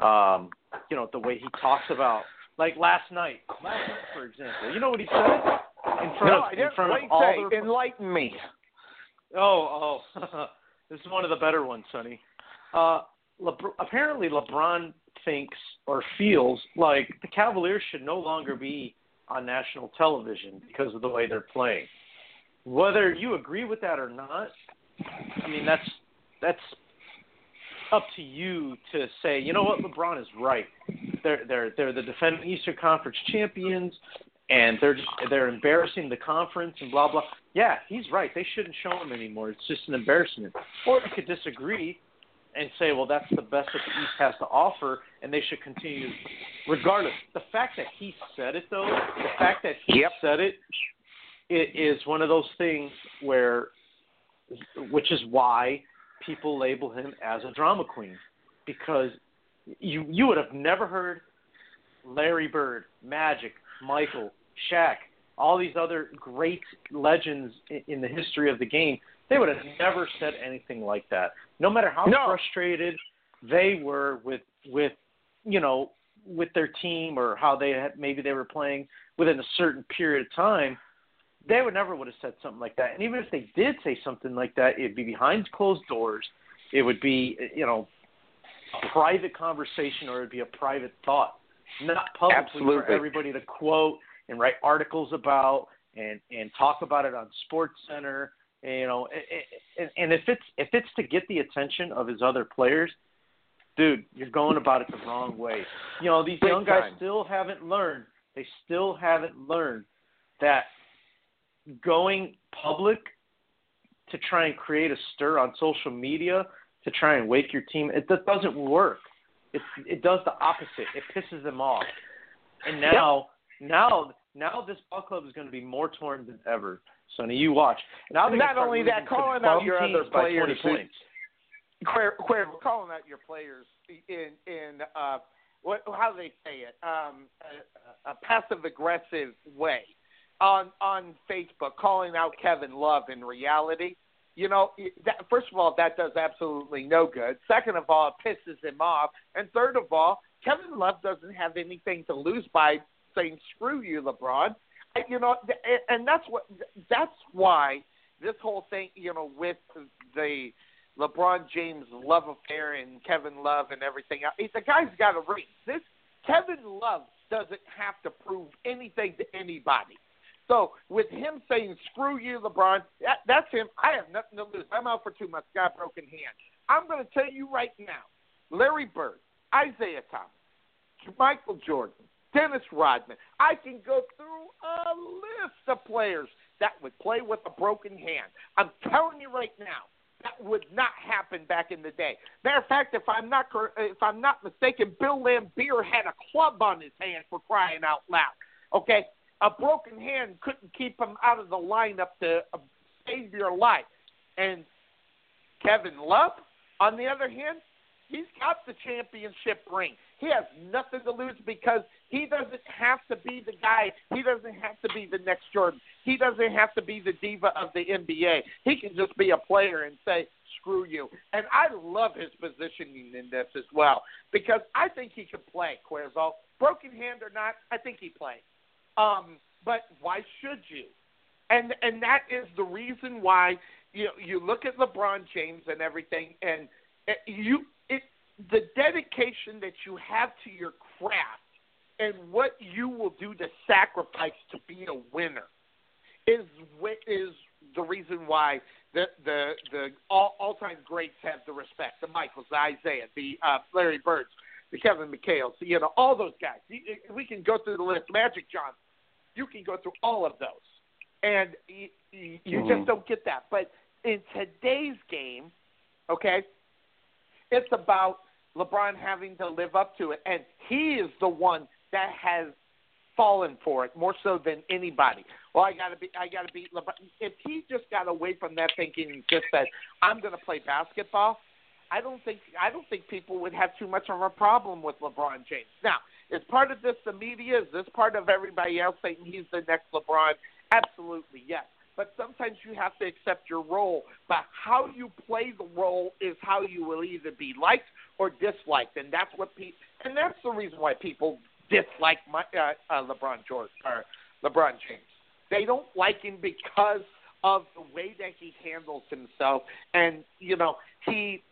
um you know the way he talks about like last night last night for example you know what he said in front No, of in front of all say, the enlighten me. Oh, oh, this is one of the better ones, Sonny. Uh, Lebr- apparently, LeBron thinks or feels like the Cavaliers should no longer be on national television because of the way they're playing. Whether you agree with that or not, I mean that's that's up to you to say. You know what, LeBron is right. They're they're they're the defending Eastern Conference champions, and they're just they're embarrassing the conference and blah blah. Yeah, he's right. They shouldn't show him anymore. It's just an embarrassment. Or you could disagree and say, well, that's the best that the East has to offer, and they should continue. Regardless, the fact that he said it, though, the fact that he Yep. said it, it is one of those things where, which is why people label him as a drama queen, because you you would have never heard Larry Bird, Magic, Michael, Shaq, all these other great legends in, the history of the game. They would have never said anything like that. No matter how No. frustrated they were with with you know with their team or how they had maybe they were playing within a certain period of time, they would never would have said something like that. And even if they did say something like that, it'd be behind closed doors. It would be you know a private conversation or it'd be a private thought, not publicly for everybody to quote and write articles about and and talk about it on Sports Center. And, you know, and- and, and if it's if it's to get the attention of his other players, dude, you're going about it the wrong way. You know, these Big young guys time. still haven't learned. They still haven't learned that going public to try and create a stir on social media to try and wake your team it that doesn't work. It it does the opposite. It pisses them off. And now now now this ball club is going to be more torn than ever. Sonny, you watch. Now they're Not only that, calling out your other players 20 is- points. Queer, calling out your players in in uh, what how do they say it? Um, a, a passive aggressive way on on Facebook, calling out Kevin Love. In reality, you know, that, first of all, that does absolutely no good. Second of all, it pisses him off. And third of all, Kevin Love doesn't have anything to lose by saying "screw you, LeBron." You know, and that's what that's why this whole thing, you know, with the LeBron James love affair and Kevin Love and everything. else, The guy's got a ring. This Kevin Love doesn't have to prove anything to anybody. So with him saying "screw you, LeBron," that, that's him. I have nothing to lose. I'm out for two months. Got a broken hand. I'm going to tell you right now: Larry Bird, Isiah Thomas, Michael Jordan, Dennis Rodman. I can go through a list of players that would play with a broken hand. I'm telling you right now, that would not happen back in the day. Matter of fact, if I'm not if I'm not mistaken, Bill Laimbeer had a club on his hand for crying out loud. Okay, a broken hand couldn't keep him out of the lineup to save your life. And Kevin Love, on the other hand, he's got the championship ring. He has nothing to lose because he doesn't have to be the guy. He doesn't have to be the next Jordan. He doesn't have to be the diva of the NBA. He can just be a player and say, screw you. And I love his positioning in this as well because I think he can play, Querzal. Broken hand or not, I think he plays. Um, but why should you? And and that is the reason why you you look at LeBron James and everything, and you it the dedication that you have to your craft and what you will do to sacrifice to be a winner is is the reason why the the the all all time greats have the respect. The Michaels, the Isiah, the uh, Larry Birds, the Kevin McHale's, you know, all those guys. We can go through the list. Magic Johnson. You can go through all of those, and you, you Mhm. just don't get that. But in today's game, okay, it's about LeBron having to live up to it, and he is the one that has fallen for it more so than anybody. Well, I gotta be, I gotta beat LeBron. If he just got away from that thinking and just said, "I'm gonna play basketball," I don't think, I don't think people would have too much of a problem with LeBron James. Now, is part of this the media? Is this part of everybody else saying he's the next LeBron? Absolutely, yes. But sometimes you have to accept your role. But how you play the role is how you will either be liked or disliked, and that's what pe- and that's the reason why people dislike my, uh, uh, LeBron George or LeBron James. They don't like him because of the way that he handles himself, and you know he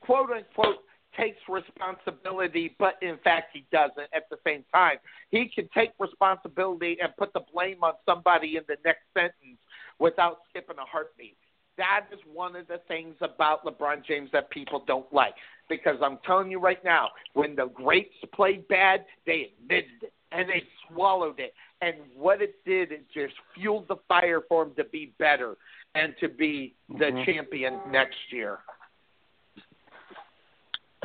quote unquote takes responsibility, but in fact he doesn't at the same time. He can take responsibility and put the blame on somebody in the next sentence without skipping a heartbeat. That is one of the things about LeBron James that people don't like. Because I'm telling you right now, when the greats played bad, they admitted it and they swallowed it. And what it did, it just fueled the fire for him to be better and to be the Mhm. champion next year.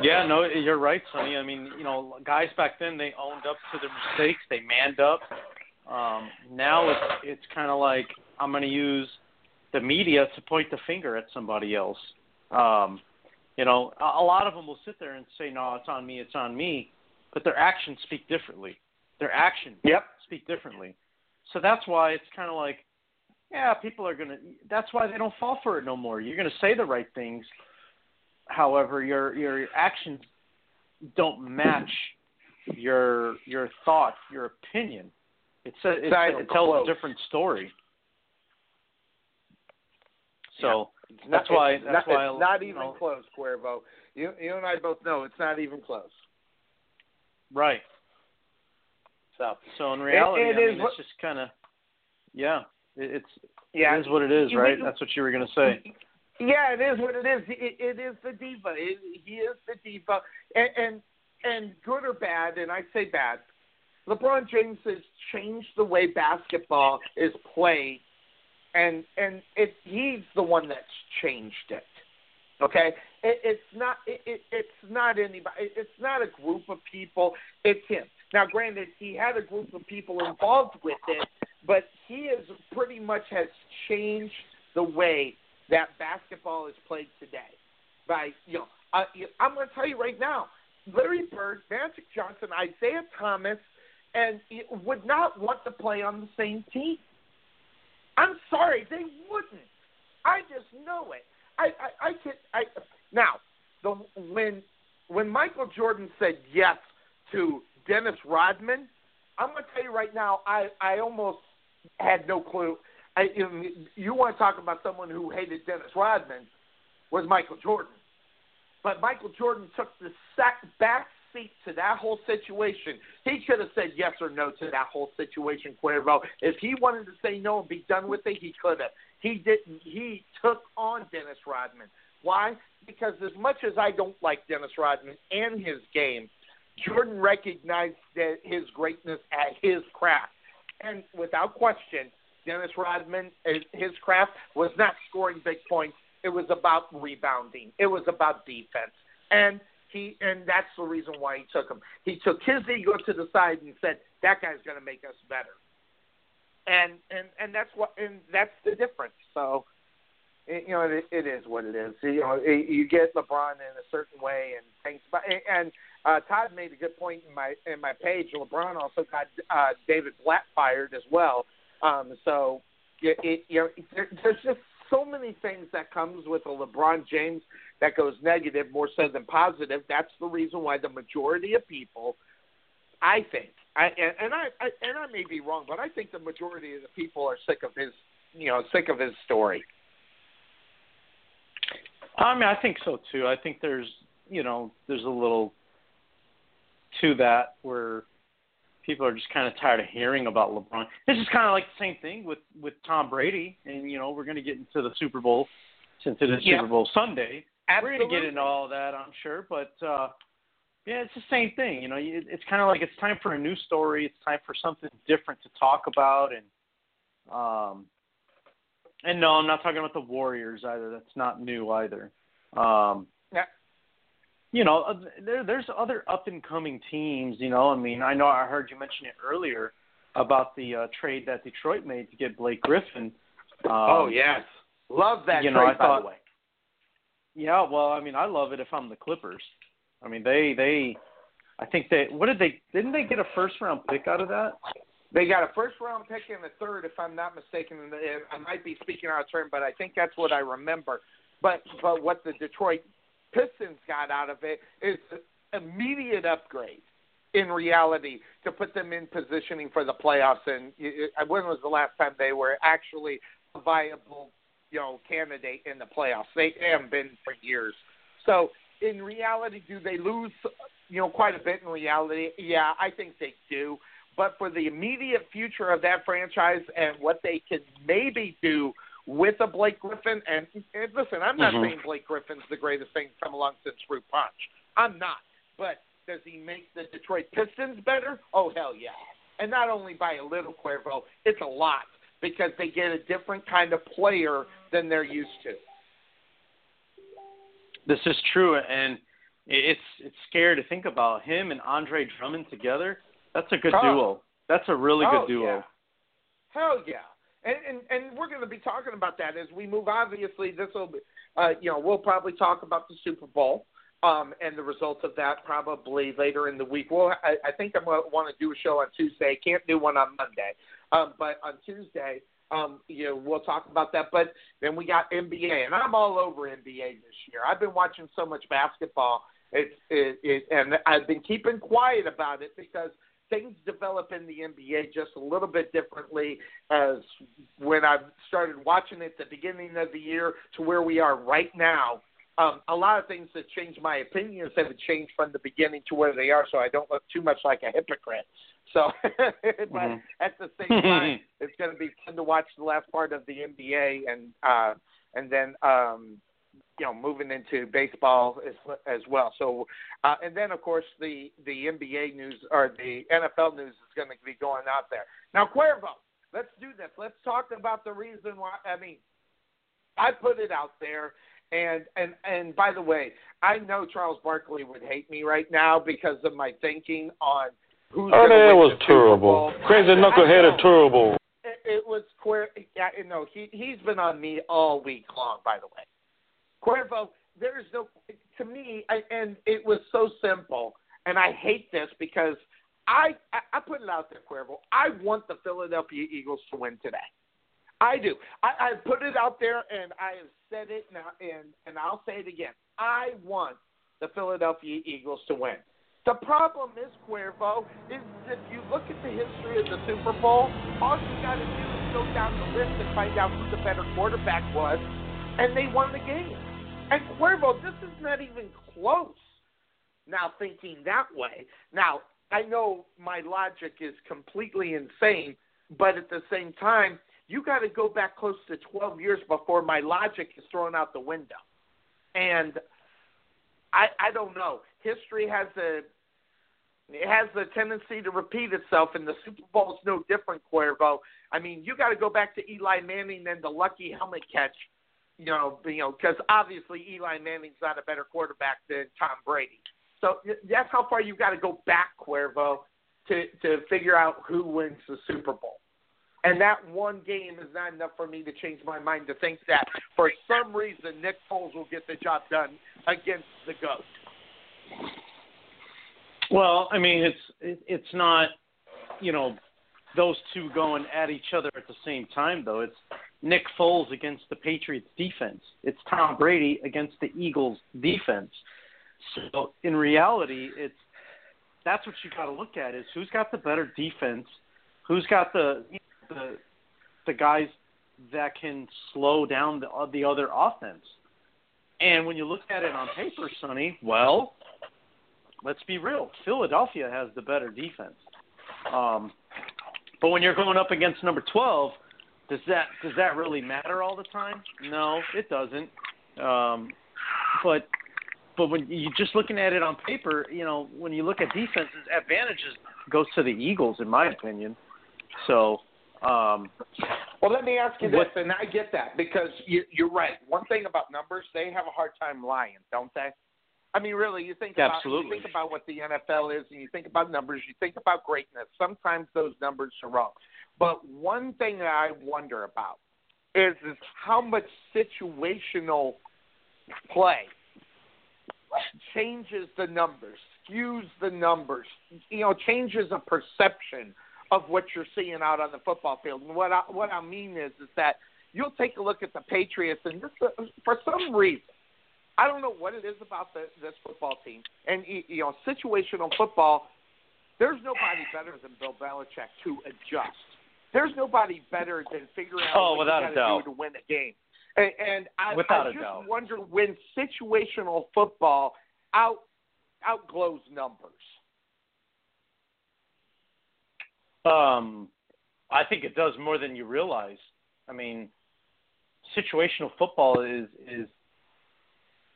Yeah, no, you're right, Sonny. I mean, you know, guys back then they owned up to their mistakes, they manned up. Um, now it's it's kind of like I'm going to use the media to point the finger at somebody else. Um, you know, a, a lot of them will sit there and say, "No, it's on me, it's on me," but their actions speak differently. Their actions yep. speak differently. So that's why it's kind of like, yeah, people are gonna. That's why they don't fall for it no more. You're gonna say the right things, however, your your actions don't match your your thought, your opinion. It's a, it's, it tells close. a different story. So It's that's not, why it's that's not, why it's not even know, close, Cuervo. You you and I both know it's not even close. right. So So in reality, it I is mean, it's just kind of yeah. It, it's yeah, it is what it is, right? That's what you were gonna say. Yeah, it is what it is. It, it is the diva. It, he is the diva, and, and and good or bad, and I say bad. LeBron James has changed the way basketball is played, and and it, he's the one that's changed it. Okay, it, it's not it, it, it's not anybody. It, it's not a group of people. It's him. Now, granted, he had a group of people involved with it, but he is pretty much has changed the way that basketball is played today. By you know, uh, I'm going to tell you right now, Larry Bird, Magic Johnson, Isiah Thomas, and would not want to play on the same team. I'm sorry, they wouldn't. I just know it. I I, I can I now the when when Michael Jordan said yes to Dennis Rodman, I'm going to tell you right now, I I almost had no clue. I, you, want to talk about someone who hated Dennis Rodman was Michael Jordan, but Michael Jordan took the sack back seat to that whole situation. He could have said yes or no to that whole situation, Cuervo. If he wanted to say no and be done with it, he could have. He didn't. He took on Dennis Rodman. Why? Because as much as I don't like Dennis Rodman and his game, Jordan recognized that his greatness at his craft. And without question, Dennis Rodman, his- craft was not scoring big points. It was about rebounding. It was about defense. And he and that's the reason why he took him. He took his ego to the side and said, That guy's gonna make us better. And and and that's what and that's the difference. So it, you know, it, it is what it is. You know, it, you get LeBron in a certain way and things. But and uh, Todd made a good point in my in my page. LeBron also got uh, David Blatt fired as well. Um, so it, it, you know, there, there's just so many things that comes with a LeBron James that goes negative more so than positive. That's the reason why the majority of people, I think, I, and, and I, I and I may be wrong, but I think the majority of the people are sick of his, you know, sick of his story. I mean, I think so too. I think there's you know, there's a little to that where people are just kind of tired of hearing about LeBron. This is kind of like the same thing with with Tom Brady, and you know, we're going to get into the Super Bowl since it is. Super Bowl Sunday. We're going to get into all that, I'm sure, but uh yeah, it's the same thing. You know, you- it's kind of like it's time for a new story. It's time for something different to talk about, and um, and no, I'm not talking about the Warriors either. That's not new either. Um. You know, uh, there there's other up and coming teams. You know, I mean, I know I heard you mention it earlier about the uh, trade that Detroit made to get Blake Griffin. Um, oh yes, love that you trade know, I by thought- the way. Yeah, well, I mean, I love it if I'm the Clippers. I mean, they they, I think they what did they didn't they get a first round pick out of that? They got a first round pick and a third, if I'm not mistaken. And I might be speaking out of turn, but I think that's what I remember. But but what the Detroit Pistons got out of it is immediate upgrade in reality to put them in positioning for the playoffs. And y- uh, when was the last time they were actually a viable, you know, candidate in the playoffs? They haven't been for years. So in reality, do they lose, you know, quite a bit in reality? Yeah, I think they do. But for the immediate future of that franchise and what they can maybe do with a Blake Griffin, and, and listen, I'm not Mhm. saying Blake Griffin's the greatest thing to come along since Fruit Punch. I'm not. But does he make the Detroit Pistons better? Oh, hell yeah. And not only by a little, Cuervo, it's a lot because they get a different kind of player than they're used to. This is true, and it's it's scary to think about him and Andre Drummond together. That's a good Oh. duo. That's a really Oh, good duo. yeah. Hell yeah. And, and and we're going to be talking about that as we move. Obviously, this will be, uh, you know, we'll probably talk about the Super Bowl um, and the results of that probably later in the week. Well, I, I think I'm going to want to do a show on Tuesday. Can't do one on Monday, um, but on Tuesday, um, you know, we'll talk about that. But then we got NBA, and I'm all over NBA this year. I've been watching so much basketball. It's it, it, and I've been keeping quiet about it because things develop in the NBA just a little bit differently as when I started watching it at the beginning of the year to where we are right now. Um, a lot of things that changed my opinions have changed from the beginning to where they are, so I don't look too much like a hypocrite. So, but Mhm. at the same time, it's going to be fun to watch the last part of the NBA and uh, and then um, you know moving into baseball as as well. So uh, and then of course the the NBA news or the NFL news is going to be going out there. Now Cuervo, let's do this. Let's talk about the reason why. I mean, I put it out there. And and and by the way, I know Charles Barkley would hate me right now because of my thinking on who's Oh, going to that win was terrible. Crazy knucklehead know. terrible. It, it was Cuer. Yeah, no, he he's been on me all week long. By the way, Cuervo, there is no to me, I, and it was so simple. And I hate this because I I, I put it out there, Cuervo. I want the Philadelphia Eagles to win today. I do. I, I put it out there, and I have said it now, and and I'll say it again. I want the Philadelphia Eagles to win. The problem is, Cuervo, is if you look at the history of the Super Bowl, all you got to do is go down the list and find out who the better quarterback was, and they won the game. And Cuervo, this is not even close. Now thinking that way. Now I know my logic is completely insane, but at the same time, you got to go back close to 12 years before my logic is thrown out the window. And I I don't know. History has a it has a tendency to repeat itself, and the Super Bowl is no different, Cuervo. I mean, you got to go back to Eli Manning and the lucky helmet catch, you know, you know, because obviously Eli Manning's not a better quarterback than Tom Brady. So that's how far you've got to go back, Cuervo, to to figure out who wins the Super Bowl. And that one game is not enough for me to change my mind to think that for some reason Nick Foles will get the job done against the GOAT. Well, I mean, it's it's not, you know, those two going at each other at the same time though. It's Nick Foles against the Patriots defense. It's Tom Brady against the Eagles defense. So in reality, it's that's what you got to look at is who's got the better defense, who's got the the the guys that can slow down the the other offense. And when you look at it on paper, Sonny, well, let's be real. Philadelphia has the better defense. Um, but when you're going up against number 12, does that does that really matter all the time? No, it doesn't. Um, but but when you're just looking at it on paper, you know, when you look at defenses, advantages goes to the Eagles, in my opinion. So, um, well, let me ask you this, What- and I get that because you, you're right. One thing about numbers, they have a hard time lying, don't they? I mean, really, you think about Absolutely. you think about what the NFL is, and you think about numbers, you think about greatness. Sometimes those numbers are wrong. But one thing that I wonder about is is how much situational play changes the numbers, skews the numbers, you know, changes a perception of what you're seeing out on the football field. And what I, what I mean is is that you'll take a look at the Patriots, and uh, for some reason, I don't know what it is about the, this football team, and you know, situational football. There's nobody better than Bill Belichick to adjust. There's nobody better than figuring out Oh, what without you got to do to win a game. And, and I, Without I a just doubt. wonder when situational football out outglows numbers. Um, I think it does more than you realize. I mean, situational football is is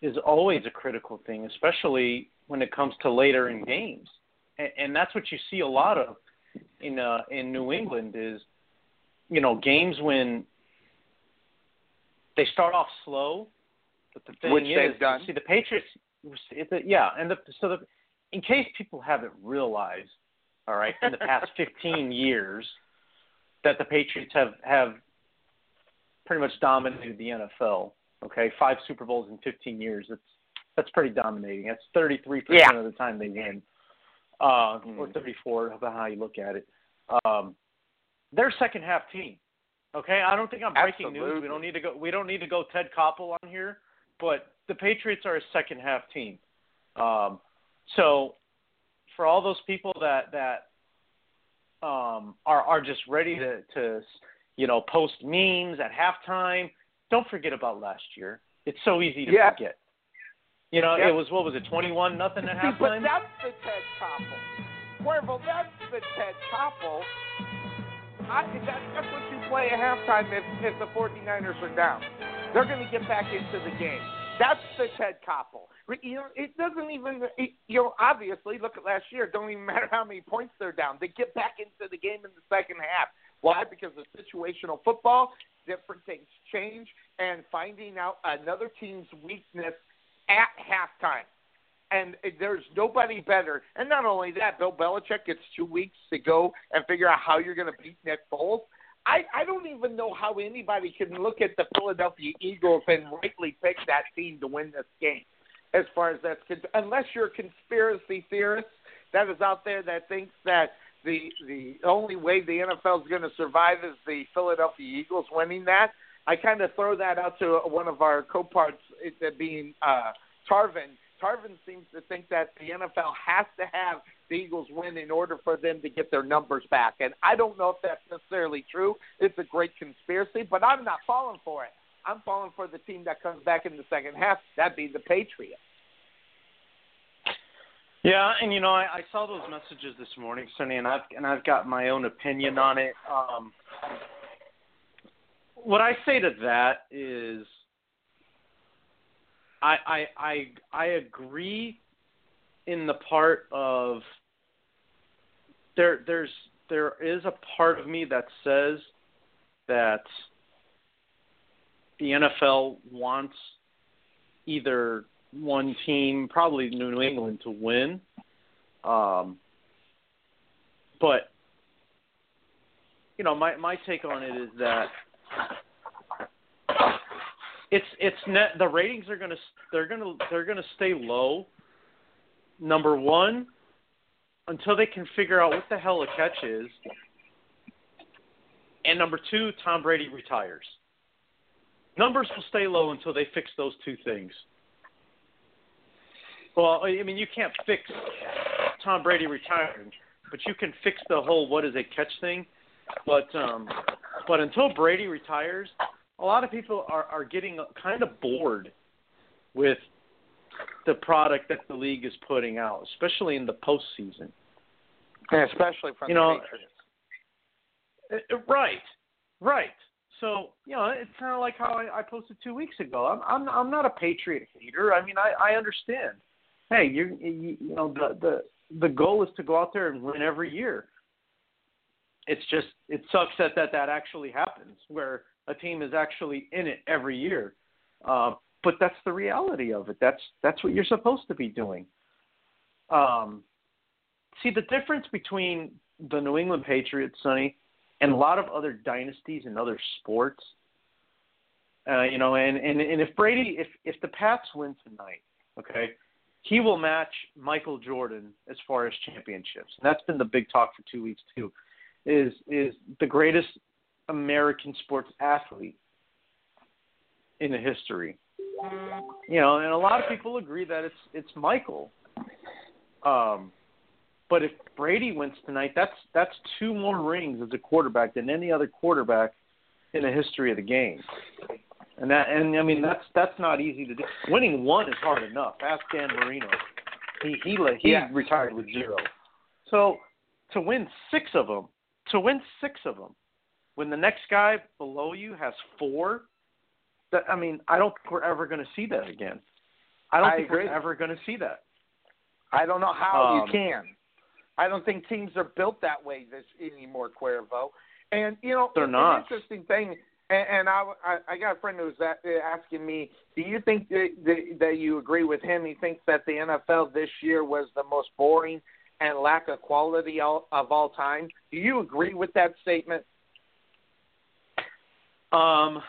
is always a critical thing, especially when it comes to later in games, and, and that's what you see a lot of in uh, in New England is, you know, games when they start off slow, but the thing Which is, they've done. see the Patriots, it's a, yeah, and the, so the, in case people haven't realized, all right, in the past 15 years, that the Patriots have have pretty much dominated the NFL. Okay, five Super Bowls in 15 years. That's that's pretty dominating. That's 33 Yeah. percent of the time they win, uh, or 34, about how you look at it. Um, they're second half team. Okay, I don't think I'm breaking news. We don't need to go. We don't need to go Ted Koppel on here, but the Patriots are a second half team. Um, so for all those people that that um, are are just ready to to you know post memes at halftime, don't forget about last year. It's so easy to Yeah. forget. You know, Yeah. it was what was it, twenty one nothing at See, but that's the Ted Koppel. Cuervo, that's the Ted Koppel. I, that, that's what you play at halftime if, if the 49ers are down. They're going to get back into the game. That's the Ted Koppel. You know, it doesn't even, it, you know, obviously, look at last year. It don't even matter how many points they're down. They get back into the game in the second half. Why? Because of situational football, different things change, and finding out another team's weakness at halftime. And there's nobody better. And not only that, Bill Belichick gets two weeks to go and figure out how you're going to beat Nick Foles. I, I don't even know how anybody can look at the Philadelphia Eagles and rightly pick that team to win this game. As far as that's concerned, unless you're a conspiracy theorist that is out there that thinks that the the only way the NFL is going to survive is the Philadelphia Eagles winning that. I kind of throw that out to one of our co-parts, being uh, Tarvin. Tarvin seems to think that the NFL has to have the Eagles win in order for them to get their numbers back. And I don't know if that's necessarily true. It's a great conspiracy, but I'm not falling for it. I'm falling for the team that comes back in the second half. That'd be the Patriots. Yeah, and you know, I, I saw those messages this morning, Sonny, and I've and I've got my own opinion on it. Um, what I say to that is, I I I I agree in the part of there there's there is a part of me that says that the NFL wants either one team, probably New England, to win. Um, but you know, my my take on it is that it's it's net the ratings are gonna they're gonna they're gonna stay low. Number one, until they can figure out what the hell a catch is. And number two, Tom Brady retires. Numbers will stay low until they fix those two things. Well, I mean, you can't fix Tom Brady retiring, but you can fix the whole what is a catch thing. But um, but until Brady retires, a lot of people are are getting kind of bored with the product that the league is putting out, especially in the postseason. And especially from You the know, Patriots. Uh, uh, Right, right. So you know, it's kind of like how I, I posted two weeks ago. I'm I'm I'm not a Patriot hater. I mean, I I understand. Hey, you you, you know the the the goal is to go out there and win every year. It's just it sucks that that that actually happens where a team is actually in it every year. Uh, but that's the reality of it. That's that's what you're supposed to be doing. Um, see the difference between the New England Patriots, Sonny, and a lot of other dynasties and other sports. Uh, you know, and, and and if Brady, if if the Pats win tonight, okay, he will match Michael Jordan as far as championships. And that's been the big talk for two weeks too. Is is the greatest American sports athlete in the history. You know, and a lot of people agree that it's it's Michael. Um, but if Brady wins tonight, that's that's two more rings as a quarterback than any other quarterback in the history of the game. And that and I mean that's that's not easy to do. Winning one is hard enough. Ask Dan Marino. He he he Yeah. retired with zero. So to win six of them, to win six of them, when the next guy below you has four, that I mean I don't think we're ever going to see that again. I don't I think agree. we're ever going to see that. I don't know how Um, you can. I don't think teams are built that way this anymore, Cuervo. And you know, They're it's not. an interesting thing. And, and I, I, I got a friend who's a- asking me, do you think that, that, that you agree with him? He thinks that the NFL this year was the most boring and lack of quality all, of all time. Do you agree with that statement? Um,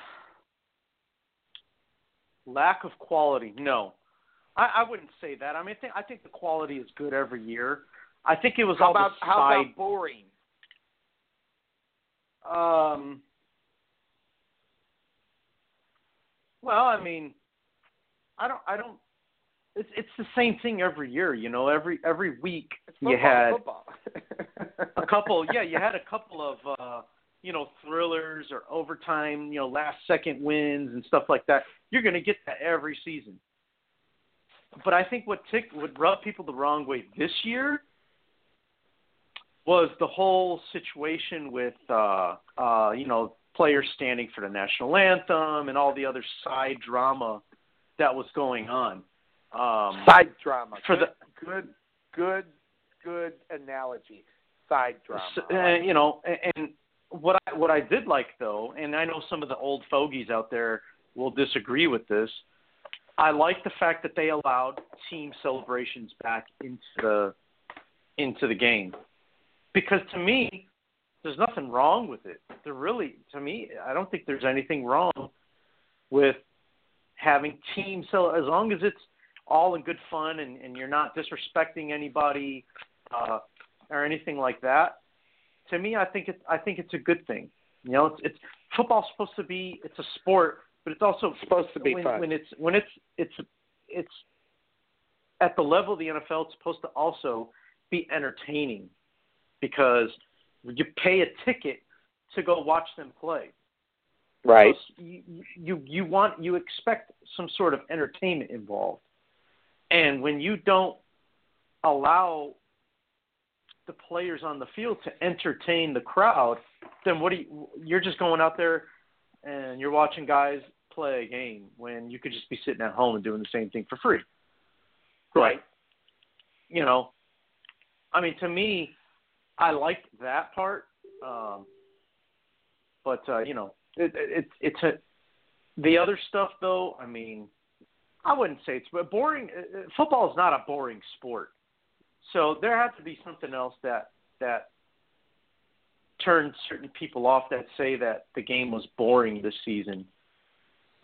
lack of quality, no. I, I wouldn't say that. I mean, I think I think the quality is good every year. I think it was How all about how about boring? Um, well, I mean, I don't. I don't. It's it's the same thing every year. You know, every every week Football, you had football. a couple. Yeah, you had a couple of uh, you know thrillers or overtime, you know, last second wins and stuff like that. You're going to get that every season. But I think what tick would rub people the wrong way this year was the whole situation with uh, uh, you know players standing for the national anthem and all the other side drama that was going on. Um, Side drama. For good, good, good, good analogy. Side drama. S- uh, you know, and, and what I what I did like though, and I know some of the old fogies out there will disagree with this. I like the fact that they allowed team celebrations back into the into the game because to me, there's nothing wrong with it. There really, to me, I don't think there's anything wrong with having team cel as long as it's all in good fun and, and you're not disrespecting anybody uh, or anything like that. To me, I think it's I think it's a good thing. You know, it's, it's football's supposed to be it's a sport, but it's also supposed to be when, fun. when it's when it's it's it's at the level of the NFL. It's supposed to also be entertaining because you pay a ticket to go watch them play. Right. You, you you want you expect some sort of entertainment involved, and when you don't allow the players on the field to entertain the crowd, then what do you? You're just going out there and you're watching guys play a game when you could just be sitting at home and doing the same thing for free. Right. You know, I mean, to me, I liked that part. Um, but uh, you know, it, it, it's a the other stuff though. I mean, I wouldn't say it's but boring. uh, uh, Football is not a boring sport, so there has to be something else that that turns certain people off that say that the game was boring this season.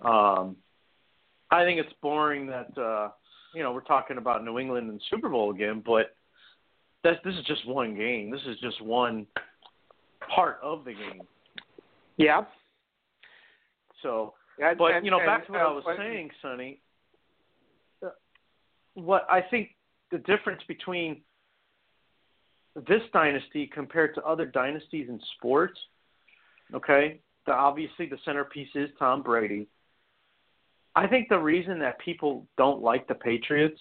Um, I think it's boring that uh, you know we're talking about New England and Super Bowl again, but that's this is just one game. This is just one part of the game. Yeah. So, but and- you know, and, back to what uh, I was saying, Sonny. What I think the difference between this dynasty compared to other dynasties in sports, okay, the, obviously the centerpiece is Tom Brady. I think the reason that people don't like the Patriots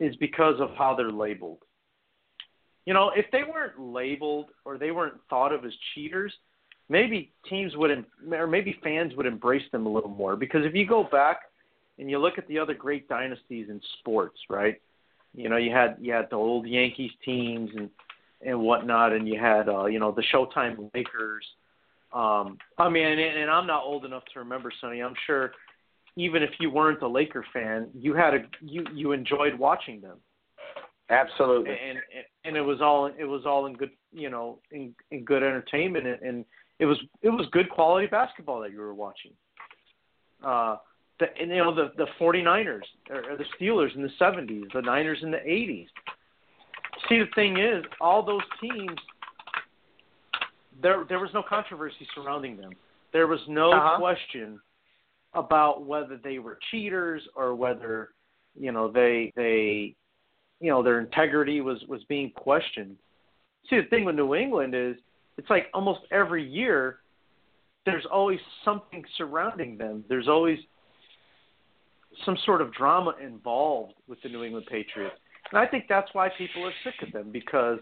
is because of how they're labeled. You know, if they weren't labeled or they weren't thought of as cheaters, maybe teams would or maybe fans would embrace them a little more because if you go back and you look at the other great dynasties in sports, right? You know, you had you had the old Yankees teams and and whatnot, and you had uh, you know the Showtime Lakers. Um, I mean, and, and I'm not old enough to remember, Sonny. I'm sure even if you weren't a Laker fan, you had a you you enjoyed watching them. Absolutely. And and, and it was all it was all in good you know in, in good entertainment and, and it was it was good quality basketball that you were watching. Uh, the and, you know the the 49ers or, or the Steelers in the 70s, the Niners in the 80s. See, the thing is, all those teams, there there was no controversy surrounding them. There was no Uh-huh. question about whether they were cheaters or whether you know they they you know their integrity was was being questioned. See, the thing with New England is it's like almost every year there's always something surrounding them. There's always some sort of drama involved with the New England Patriots. And I think that's why people are sick of them because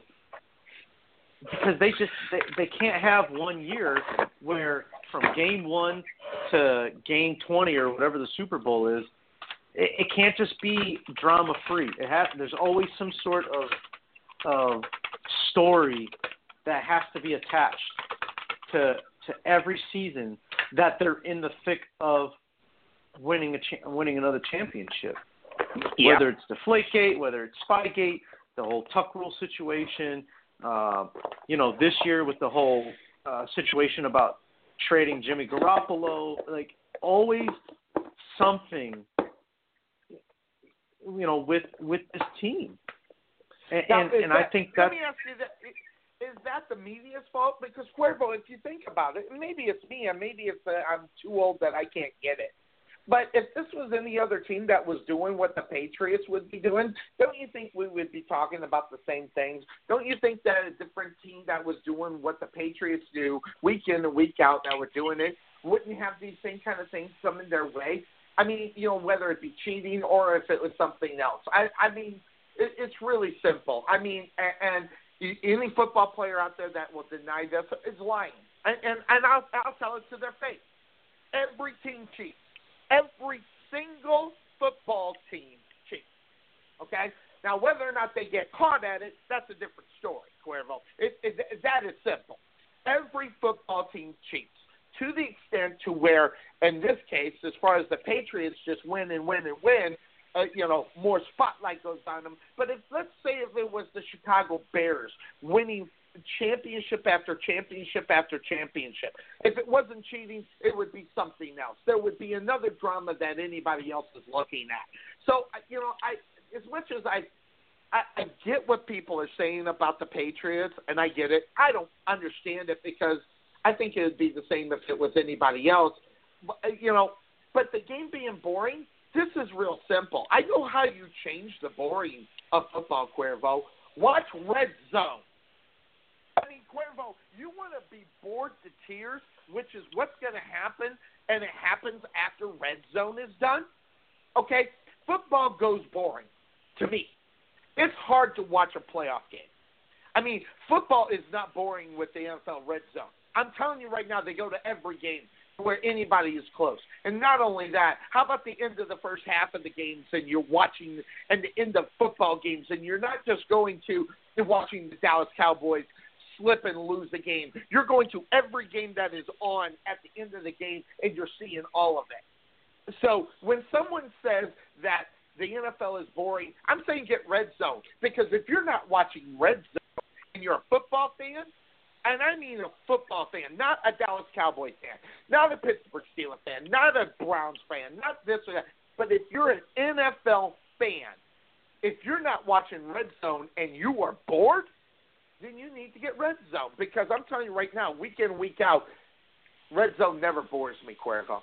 because they just they, they can't have one year where from game 1 to game 20 or whatever the Super Bowl is it, it can't just be drama free. It has there's always some sort of of story that has to be attached to to every season that they're in the thick of winning a cha- winning another championship. Yeah. Whether it's Deflategate, whether it's Spygate, the whole Tuck Rule situation, uh, you know, this year with the whole uh, situation about trading Jimmy Garoppolo, like always something, you know, with with this team. And, Now, and, and I think that- let me ask you that: Is that the media's fault? Because Cuervo, if you think about it, maybe it's me, and maybe it's uh, I'm too old that I can't get it. But if this was any other team that was doing what the Patriots would be doing, don't you think we would be talking about the same things? Don't you think that a different team that was doing what the Patriots do week in and week out that were doing it wouldn't have these same kind of things coming their way? I mean, you know, whether it be cheating or if it was something else. I, I mean, it, it's really simple. I mean, and, and any football player out there that will deny this is lying, and and, and I'll, I'll tell it to their face. Every team cheats. Every single football team cheats. Okay. Now, whether or not they get caught at it, that's a different story, Cuervo. It, it, that is simple. Every football team cheats to the extent to where, in this case, as far as the Patriots just win and win and win, uh, you know, more spotlight goes on them. But if let's say if it was the Chicago Bears winning championship after championship after championship, if it wasn't cheating, it would be something else. There would be another drama that anybody else is looking at. So you know, I as much as I I, I get what people are saying about the Patriots, and I get it. I don't understand it because I think it would be the same if it was anybody else. But, uh, you know, but the game being boring, this is real simple. I know how you change the boring of football, Cuervo. Watch Red Zone. Cuervo, you want to be bored to tears, which is what's going to happen, and it happens after Red Zone is done. Okay, football goes boring to me. It's hard to watch a playoff game. I mean, football is not boring with the NFL Red Zone. I'm telling you right now, they go to every game where anybody is close. And not only that, how about the end of the first half of the games and you're watching and the end of football games and you're not just going to and watching the Dallas Cowboys slip and lose the game. You're going to every game that is on at the end of the game and you're seeing all of it. So when someone says that the NFL is boring, I'm saying get Red Zone because if you're not watching Red Zone and you're a football fan, and I mean a football fan, not a Dallas Cowboys fan, not a Pittsburgh Steelers fan, not a Browns fan, not this or that, but if you're an NFL fan, if you're not watching Red Zone and you are bored, then you need to get Red Zone because I'm telling you right now, week in week out, Red Zone never bores me, Cuervo.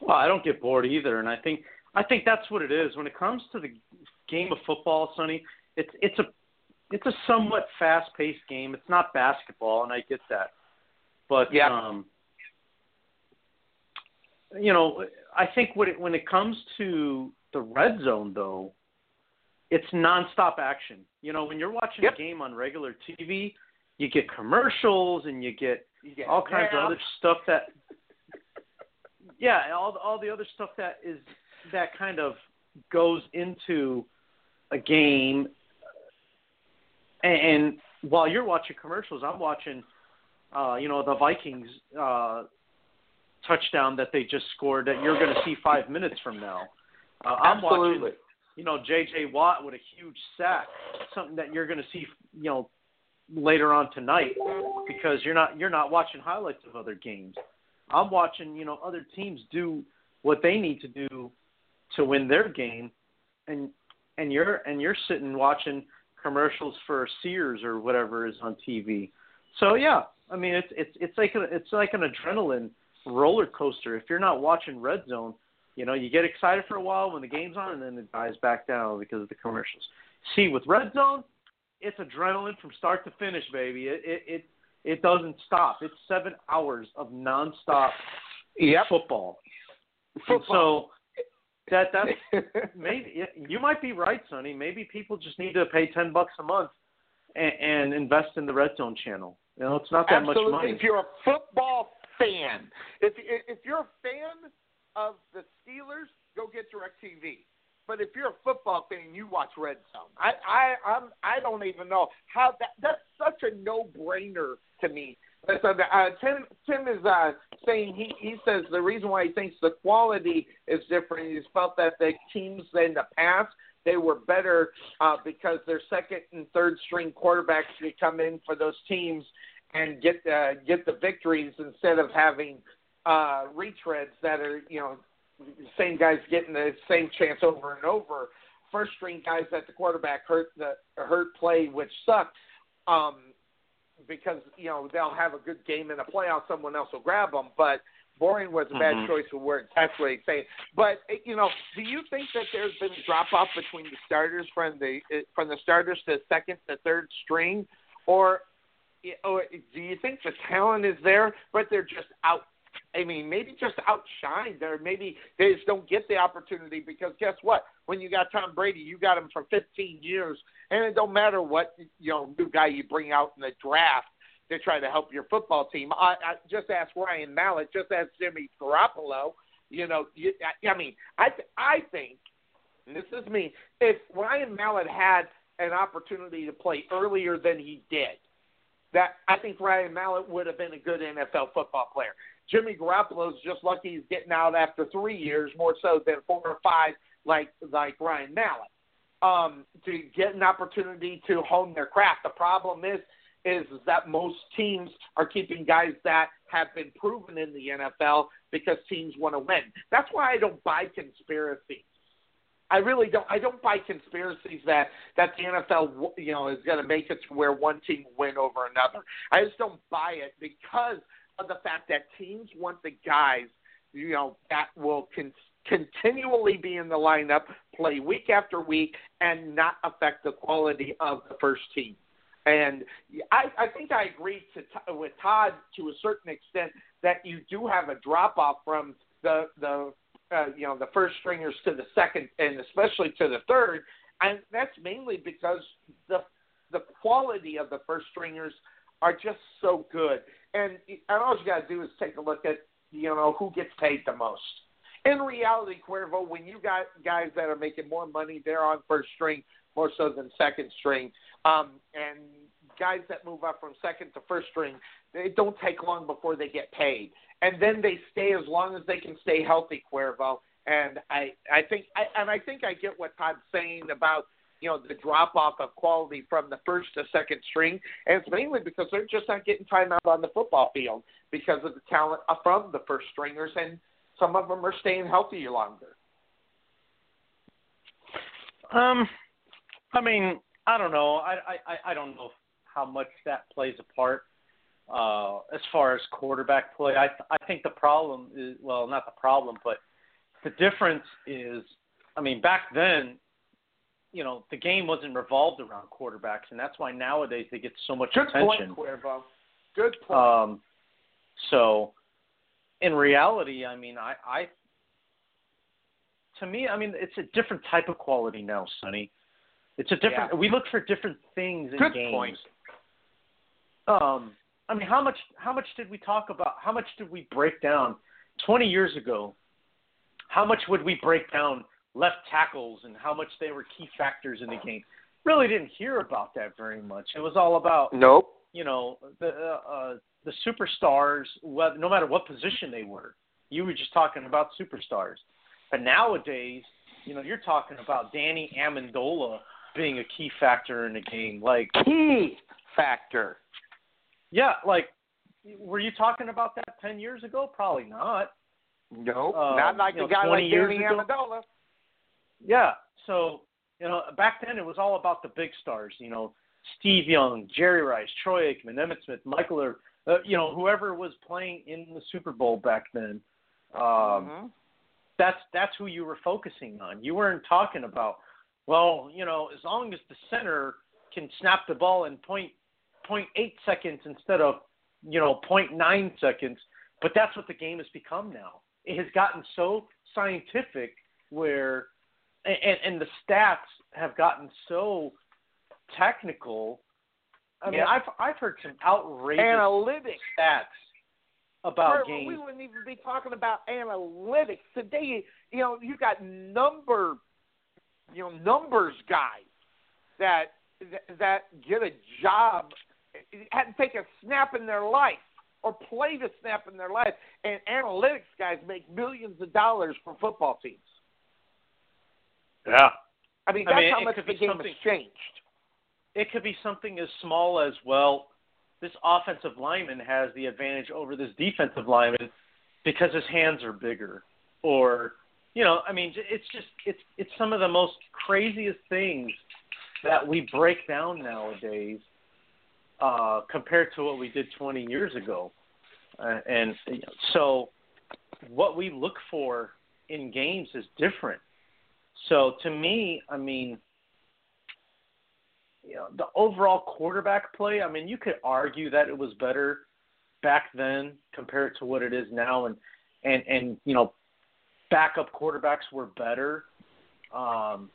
Well, I don't get bored either, and I think I think that's what it is. When it comes to the game of football, Sonny, it's it's a it's a somewhat fast-paced game. It's not basketball, and I get that. But Yeah. um, you know, I think when it, when it comes to the red zone, though, it's nonstop action. You know, when you're watching Yep. a game on regular TV, you get commercials and you get You get all kinds of other stuff that yeah all all the other stuff that is that kind of goes into a game and, and while you're watching commercials i'm watching uh you know the vikings uh touchdown that they just scored that you're going to see 5 minutes from now uh, i'm Absolutely. watching you know JJ Watt with a huge sack something that you're going to see you know later on tonight because you're not you're not watching highlights of other games. I'm watching, you know, other teams do what they need to do to win their game and and you're and you're sitting watching commercials for Sears or whatever is on TV. So yeah, I mean it's it's it's like a, it's like an adrenaline roller coaster. If you're not watching Red Zone, you know, you get excited for a while when the game's on and then it dies back down because of the commercials. See, with Red Zone, it's adrenaline from start to finish, baby. It it it, it doesn't stop. It's seven hours of nonstop Yep. football. And Football. So that that's maybe you might be right, Sonny. Maybe people just need to pay ten bucks a month and, and invest in the Red Zone channel. You know, it's not that Absolutely. much money. If you're a football fan, if if you're a fan of the Steelers, go get DirecTV. But if you're a football fan, you watch Red Zone. I I I'm I don't even know how that that's such a no brainer to me. That's uh, uh, Tim Tim is uh, saying he he says the reason why he thinks the quality is different. He's felt that the teams in the past they were better uh, because their second and third string quarterbacks could come in for those teams and get uh, get the victories instead of having uh, retreads that are you know same guys getting the same chance over and over. First string guys at the quarterback hurt the hurt play, which sucked. Um, because you know they'll have a good game in the playoffs, someone else will grab them. But boring was a bad Mhm. choice of words. That's what he's saying. But eh, you know, do you think that there's been a drop off between the starters from the eh, from the starters to second to third string, or eh, or do you think the talent is there, but they're just out? I mean, maybe just outshined, or maybe they just don't get the opportunity because guess what? When you got Tom Brady, you got him for 15 years, and it don't matter what you know new guy you bring out in the draft to try to help your football team. I, I just ask Ryan Mallett, just ask Jimmy Garoppolo. You know, you, I, I mean, I I think, and this is me, if Ryan Mallett had an opportunity to play earlier than he did, that I think Ryan Mallett would have been a good NFL football player. Jimmy Garoppolo's just lucky he's getting out after three years, more so than four or five, like like Ryan Mallett. Um, to get an opportunity to hone their craft. The problem is, is that most teams are keeping guys that have been proven in the NFL because teams want to win. That's why I don't buy conspiracies. I really don't. I don't buy conspiracies that that the NFL, you know, is going to make it to where one team win over another. I just don't buy it because of the fact that teams want the guys, you know, that will con- continually be in the lineup, play week after week, and not affect the quality of the first team. And I, I think I agree to, with Todd to a certain extent that you do have a drop off from the the uh, you know the first stringers to the second and especially to the third, and that's mainly because the the quality of the first stringers are just so good. And, and all you got to do is take a look at you know who gets paid the most. In reality, Cuervo, when you got guys that are making more money, they're on first string more so than second string. Um, and guys that move up from second to first string, they don't take long before they get paid, and then they stay as long as they can stay healthy, Cuervo. And I, I think, I, and I think I get what Todd's saying about you know the drop off of quality from the first to second string, and it's mainly because they're just not getting time out on the football field because of the talent from the first stringers, and some of them are staying healthy longer. Um, I mean, I don't know. I I I don't know how much that plays a part uh, as far as quarterback play. I I think the problem is well, not the problem, but the difference is, I mean, back then, you know, the game wasn't revolved around quarterbacks, and that's why nowadays they get so much Good attention. point, Cuervo. Good point. Um, so, in reality, I mean, I, I to me, I mean, it's a different type of quality now, Sonny. It's a different. Yeah. We look for different things in Good games. point. Um, I mean, how much how much did we talk about? How much did we break down twenty years ago? How much would we break down left tackles and how much they were key factors in the game? Really didn't hear about that very much. It was all about Nope. you know the uh, uh, the superstars, no matter what position they were. You were just talking about superstars, but nowadays, you know, you're talking about Danny Amendola being a key factor in the game. Like, Key factor. yeah, like, were you talking about that ten years ago? Probably not. Nope. Um, Not like you know, a guy 20 like Danny ago? Amendola. Yeah. So, you know, back then it was all about the big stars, you know, Steve Young, Jerry Rice, Troy Aikman, Emmitt Smith, Michael, or, uh, you know, whoever was playing in the Super Bowl back then. Um, Mhm. That's that's who you were focusing on. You weren't talking about, well, you know, as long as the center can snap the ball in point point eight seconds instead of, you know, point nine seconds. But that's what the game has become now. It has gotten so scientific where and, and the stats have gotten so technical. I mean, Yeah. I've I've heard some outrageous Analytics. stats about games. We wouldn't even be talking about analytics today. You know, you got number, you know, numbers guys that that, that get a job, hadn't taken a snap in their life or played a snap in their life, and analytics guys make millions of dollars for football teams. Yeah. I mean, I that's mean, how much the game has changed. It could be something as small as well. This offensive lineman has the advantage over this defensive lineman because his hands are bigger, or you know, I mean, it's just it's it's some of the most craziest things that we break down nowadays uh, compared to what we did 20 years ago, uh, and so what we look for in games is different. So to me, I mean, you know, the overall quarterback play, I mean, you could argue that it was better back then compared to what it is now and and and you know, backup quarterbacks were better. Um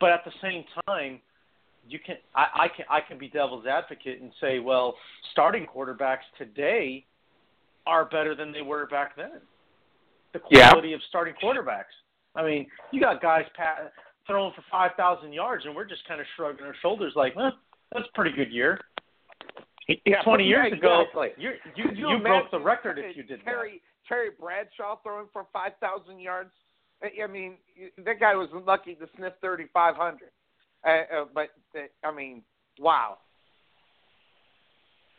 but at the same time, you can I, I can I can be devil's advocate and say, well, starting quarterbacks today are better than they were back then. The Yeah. quality of starting quarterbacks. I mean, you got guys pat, throwing for five thousand yards, and we're just kind of shrugging our shoulders, like, "Huh, that's a pretty good year." Yeah, Twenty years yeah, ago, exactly. you you, you, you broke the record if you did that. Terry Terry Bradshaw throwing for five thousand yards. I mean, that guy was lucky to sniff thirty five hundred. Uh, uh, but uh, I mean, wow.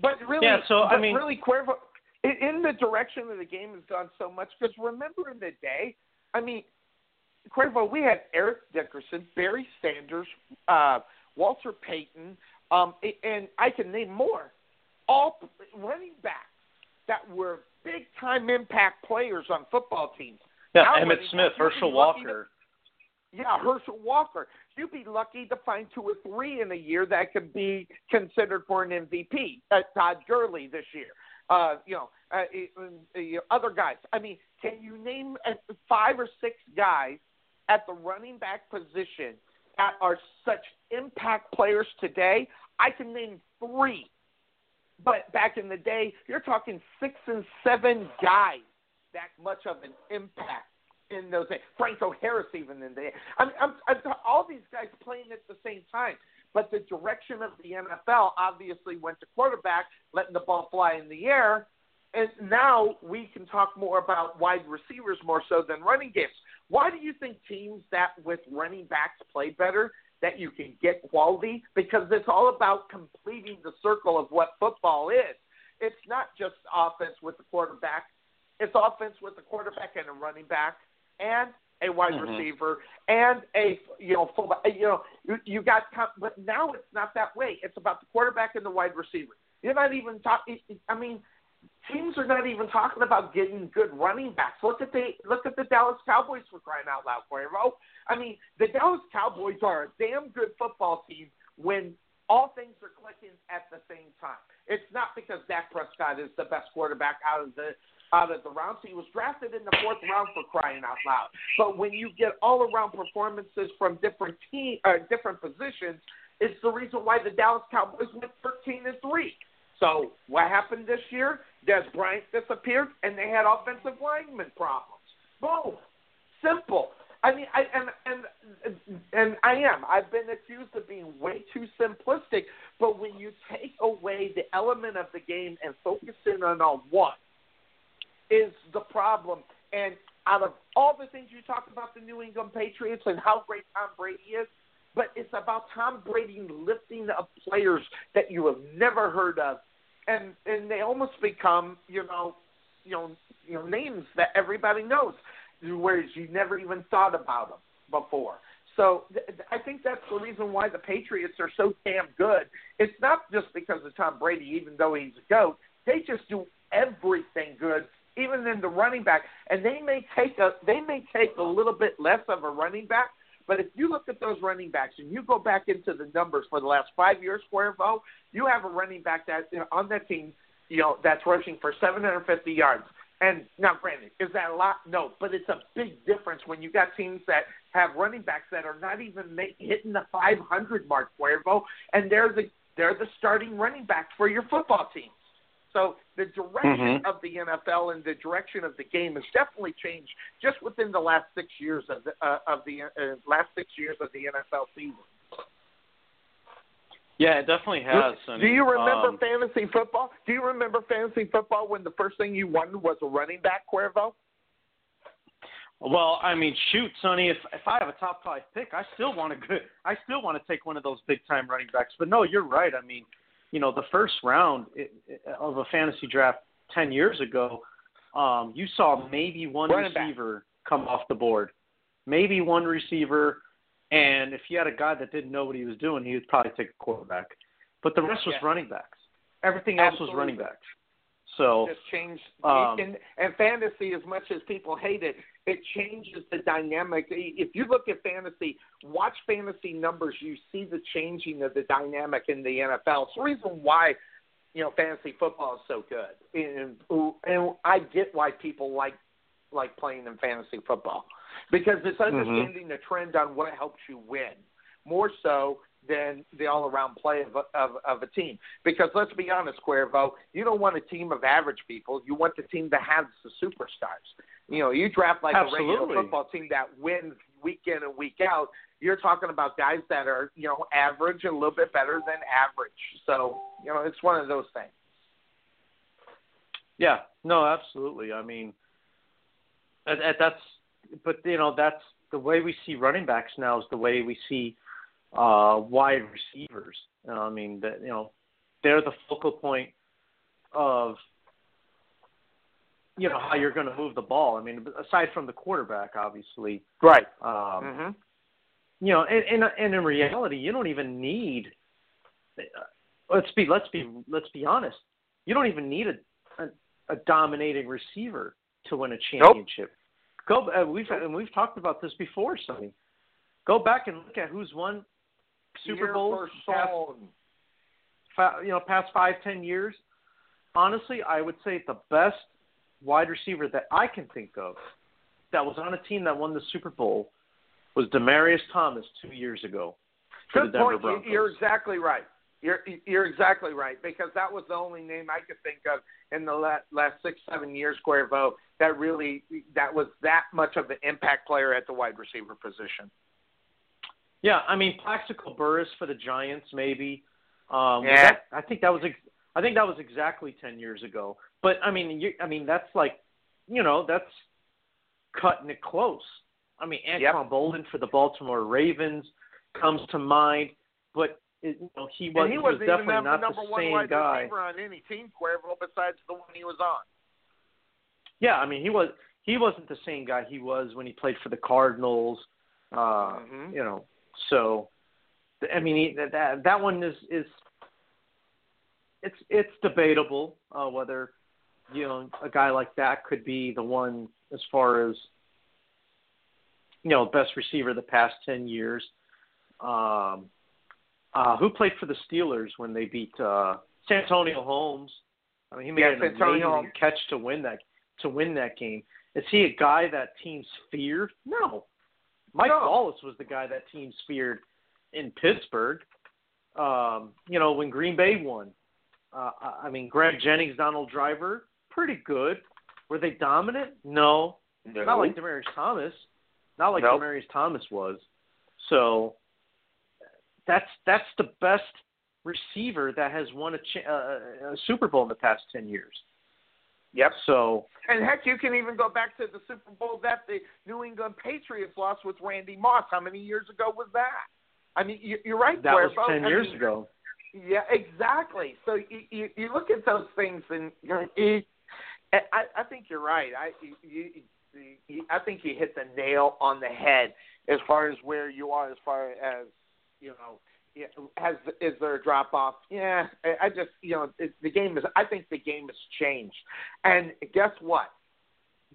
But really, Yeah, so, I mean- really, Cuervo, in, in the direction that the game has gone so much. Because remember in the day, I mean, Cuervo, we had Eric Dickerson, Barry Sanders, uh, Walter Payton, um, and I can name more. All running backs that were big time impact players on football teams. Yeah, Now Emmitt Smith, backs, you'd be Herschel lucky to- Walker. yeah, Herschel Walker. You'd be lucky to find two or three in a year that could be considered for an MVP. Uh, Todd Gurley this year. Uh, you know, uh, uh, uh, other guys. I mean, can you name uh, five or six guys at the running back position that are such impact players today? I can name three. But back in the day, you're talking six and seven guys that much of an impact in those days. Franco Harris even in the day. I'm, I'm, I'm, all these guys playing at the same time. But the direction of the NFL obviously went to quarterback, letting the ball fly in the air. And now we can talk more about wide receivers more so than running games. Why do you think teams that with running backs play better, that you can get quality? Because it's all about completing the circle of what football is. It's not just offense with the quarterback. It's offense with the quarterback and a running back and a wide Mhm. receiver and a you know full you know you, you got but now it's not that way. It's about the quarterback and the wide receiver. You're not even talking. I mean, teams are not even talking about getting good running backs. Look at the look at the Dallas Cowboys for crying out loud, Cuervo. I mean, the Dallas Cowboys are a damn good football team when all things are clicking at the same time. It's not because Dak Prescott is the best quarterback out of the out of the rounds. He was drafted in the fourth round for crying out loud. But when you get all around performances from different team, uh, different positions, it's the reason why the Dallas Cowboys went 13 and three. So what happened this year? Dez Bryant disappeared, and they had offensive lineman problems. Boom, simple. I mean, I and and and I am. I've been accused of being way too simplistic. But when you take away the element of the game and focus in on one, is the problem. And out of all the things you talk about the New England Patriots and how great Tom Brady is, but it's about Tom Brady lifting up players that you have never heard of, and and they almost become you know you know you know names that everybody knows, whereas you never even thought about them before. So th- I think that's the reason why the Patriots are so damn good. It's not just because of Tom Brady, even though he's a goat. They just do everything good even in the running back. And they may take a they may take a little bit less of a running back, but if you look at those running backs and you go back into the numbers for the last five years, Cuervo, you have a running back that you know, on that team, you know, that's rushing for 750 yards. And now, granted, is that a lot? No, but it's a big difference when you got teams that have running backs that are not even make, hitting the 500 mark, Cuervo, and they're the they're the starting running back for your football team. So the direction Mhm. of the NFL and the direction of the game has definitely changed just within the last six years of the uh, of the uh, last six years of the NFL season. Yeah, it definitely has. Sonny. Do you remember Um, fantasy football? Do you remember fantasy football when the first thing you won was a running back, Cuervo? Well, I mean, shoot, Sonny. If if I have a top five pick, I still want a good. I still want to take one of those big time running backs. But no, you're right. I mean, you know, the first round of a fantasy draft ten years ago, um, you saw maybe one Running back. receiver come off the board, maybe one receiver, and if you had a guy that didn't know what he was doing, he would probably take a quarterback. But the rest was Yeah. running backs. Everything else was running backs. So just change um, and, and fantasy as much as people hate it it changes the dynamic. If you look at fantasy watch fantasy numbers you see the changing of the dynamic in the nfl it's the reason why you know fantasy football is so good. And and i get why people like like playing in fantasy football because it's understanding the trend on what helps you win. More so than the all-around play of a, of, of a team. Because let's be honest, Cuervo, you don't want a team of average people. You want the team that has the superstars. You know, you draft like a regular football team that wins week in and week out. You're talking about guys that are you know average and a little bit better than average. So you know, it's one of those things. Yeah, no, absolutely. I mean, that's, but you know, that's the way we see running backs now is the way we see uh, wide receivers. I mean, that you know, they're the focal point of you know how you're going to move the ball. I mean, aside from the quarterback, obviously. Right. Um, mm-hmm. you know, and, and and in reality, you don't even need. Uh, let's be let's be let's be honest. You don't even need a a, a dominating receiver to win a championship. Go. Uh, we've and we've talked about this before, Sonny. Go back and look at who's won Super Bowls past, you know past five ten years. Honestly, I would say the best wide receiver that I can think of that was on a team that won the Super Bowl was Demaryius Thomas two years ago Good point. Broncos. You're exactly right. You're you're exactly right because that was the only name I could think of in the last, last six seven years, Cuervo, that really that was that much of an impact player at the wide receiver position. Yeah, I mean Plaxico Burress for the Giants, maybe. Um, Yeah. that, I think that was ex- I think that was exactly ten years ago. But I mean, you, I mean that's like, you know, that's cutting it close. I mean, Anquan Boldin for the Baltimore Ravens comes to mind, but it, you know, he was and he was wasn't definitely even the not number the one same wide guy. on any team, Cuervo, besides the one he was on. Yeah, I mean he was he wasn't the same guy he was when he played for the Cardinals. Uh, Mhm. You know, so I mean that that one is is it's it's debatable uh, whether you know a guy like that could be the one as far as you know best receiver the past ten years. Um, uh, who played for the Steelers when they beat uh, Santonio Holmes. I mean, he made Yeah, an Santonio amazing Holmes. catch to win that to win that game. Is he a guy that teams fear? No. Mike No. Wallace was the guy that teams feared in Pittsburgh. Um, you know, when Green Bay won. Uh, I mean, Greg Jennings, Donald Driver, pretty good. Were they dominant? No. Not like Demaryius Thomas. Not like Nope. Demaryius Thomas was. So that's that's the best receiver that has won a, cha- uh, a Super Bowl in the past ten years. Yep. So And heck, you can even go back to the Super Bowl that the New England Patriots lost with Randy Moss. How many years ago was that? I mean, you, you're right. that was Cuervo. ten I years mean, ago. Yeah, exactly. So you, you you look at those things, and you're, it, I I think you're right. I you, you, you I think you hit the nail on the head as far as where you are, as far as you know. Has is there a drop off? Yeah, I I just you know it, the game is. I think the game has changed, and guess what?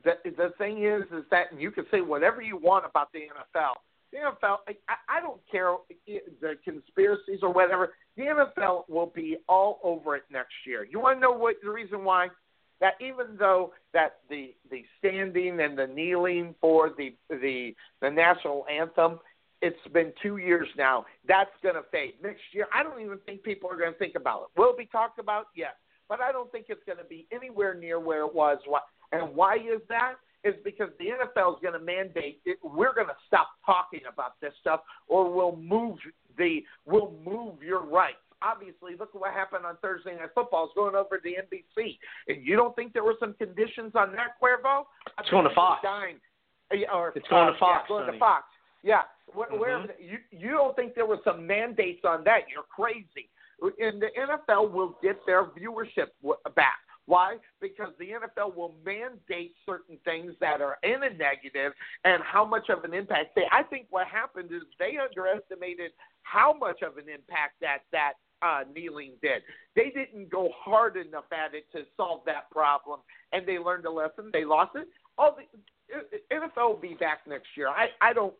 The the thing is, is that you can say whatever you want about the NFL. The NFL, I, I don't care the conspiracies or whatever. The NFL will be all over it next year. You want to know what the reason why? That even though that the the standing and the kneeling for the the the national anthem, it's been two years now. That's going to fade next year. I don't even think people are going to think about it. Will it be talked about? Yes, but I don't think it's going to be anywhere near where it was. And why is that? Is because the NFL is going to mandate it, we're going to stop talking about this stuff, or we'll move the we'll move your rights. Obviously, look at what happened on Thursday Night Football. It's going over to NBC. And you don't think there were some conditions on that, Cuervo? I It's going to Fox. dying. Or, It's going to uh, Fox, Yeah, going Sonny. to Fox. Yeah. Where, Mhm. where you you don't think there were some mandates on that? You're crazy. And the NFL will get their viewership back. Why? Because the NFL will mandate certain things that are in a negative and how much of an impact they. I think what happened is they underestimated how much of an impact that that uh, kneeling did. They didn't go hard enough at it to solve that problem, and they learned a lesson. They lost it. All the NFL will be back next year. I I don't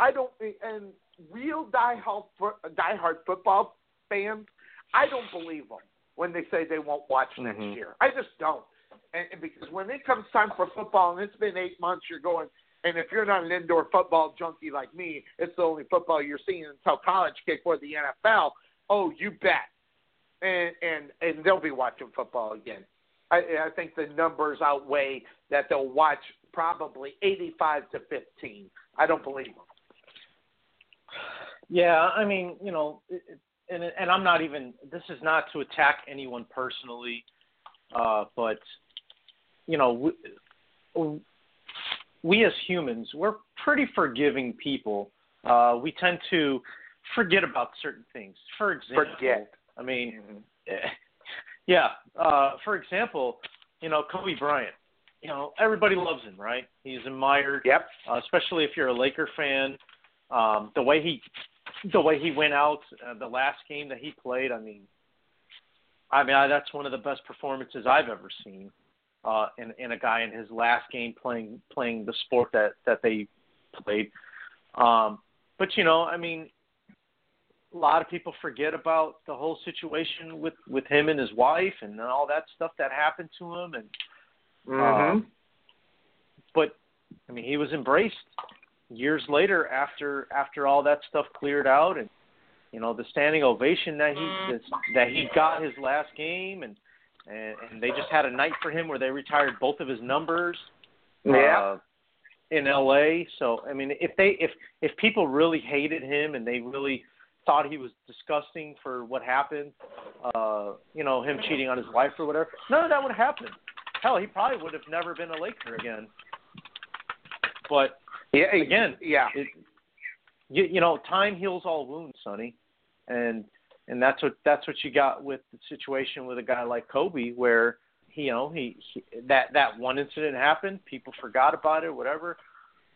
I don't and real diehard diehard football fans. I don't believe them when they say they won't watch next Mhm. year. I just don't. And, and because when it comes time for football, and it's been eight months, you're going. And if you're not an indoor football junkie like me, it's the only football you're seeing until college kick or the NFL. Oh, you bet. And and and they'll be watching football again. I, I think the numbers outweigh that they'll watch probably 85 to 15. I don't believe them. Yeah, I mean, you know, it, and and I'm not even. This is not to attack anyone personally, uh, but you know, we, we as humans, we're pretty forgiving people. Uh, we tend to forget about certain things. For example, Forget. I mean, yeah. Uh, for example, you know, Kobe Bryant. You know, everybody loves him, right? He's admired Yep. uh, especially if you're a Laker fan. Um, the way he, the way he went out uh, the last game that he played, I mean, I mean I, that's one of the best performances I've ever seen uh, in in a guy in his last game playing playing the sport that that they played. Um, but you know, I mean, a lot of people forget about the whole situation with with him and his wife and all that stuff that happened to him and Mm-hmm. um, but I mean, he was embraced years later after after all that stuff cleared out, and you know the standing ovation that he that he got his last game, and and, and they just had a night for him where they retired both of his numbers. Yeah. Uh, in LA, so I mean, if they if if people really hated him and they really thought he was disgusting for what happened, uh, you know, him cheating on his wife or whatever, none of that would happen. Hell, he probably would have never been a Laker again. But yeah, again, yeah, it, you, you know, time heals all wounds, Sonny, and and that's what that's what you got with the situation with a guy like Kobe, where he, you know, he, he that that one incident happened, people forgot about it, whatever.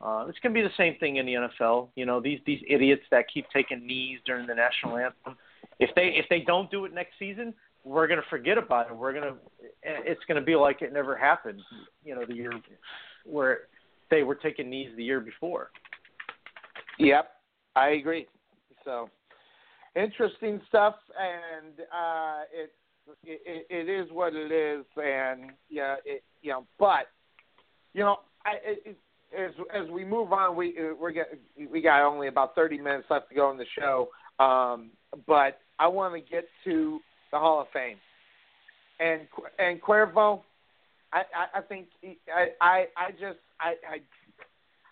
Uh, it's gonna be the same thing in the NFL. You know, these these idiots that keep taking knees during the national anthem. If they if they don't do it next season, we're gonna forget about it. We're gonna it's gonna be like it never happened. You know, the year where they were taking knees the year before. Yep, I agree. So interesting stuff, and uh, it, it, it is what it is, and yeah, it, you know, but you know, I it, as as we move on, we uh, we're get, we got only about thirty minutes left to go in the show, um, but I want to get to the Hall of Fame, and and Cuervo, I I, think I I I just I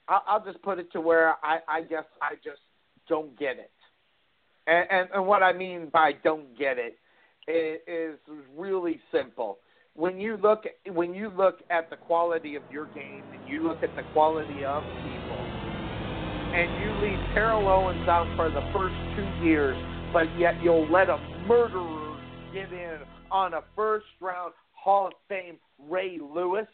I I'll just put it to where I I guess I just don't get it, and and, and what I mean by don't get it is really simple. When you look when you look at the quality of your game and you look at the quality of people, and you leave Terrell Owens out for the first two years, but yet you'll let a murderer get in on a first round Hall of Fame Ray Lewis?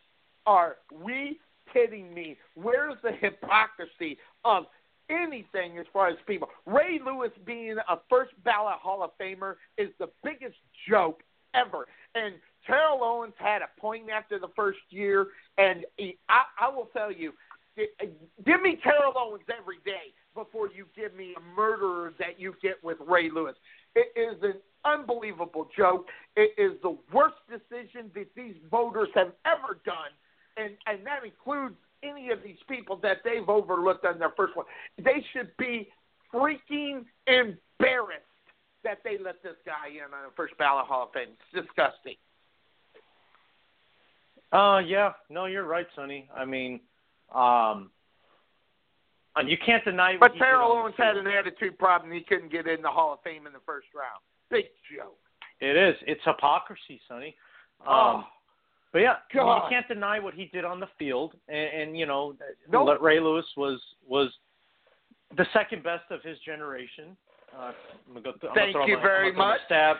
Are we kidding me? Where's the hypocrisy of anything as far as people? Ray Lewis being a first ballot Hall of Famer is the biggest joke ever. And Terrell Owens had a point after the first year, and he, I, I will tell you, give me Terrell Owens every day before you give me a murderer that you get with Ray Lewis. It is an unbelievable joke. It is the worst decision that these voters have ever done, and and that includes any of these people that they've overlooked on their first one. They should be freaking embarrassed that they let this guy in on the first ballot Hall of Fame. It's disgusting. Uh, yeah, no, you're right, Sonny. I mean, um, and you can't deny. But Terrell Owens had an attitude problem. He couldn't get in the Hall of Fame in the first round. Big joke. It is. It's hypocrisy, Sonny. Um, oh, but yeah, God. you can't deny what he did on the field, and, and you know, Nope. Ray Lewis was was the second best of his generation. Uh, I'm go th- Thank you my, very I'm much. Stab.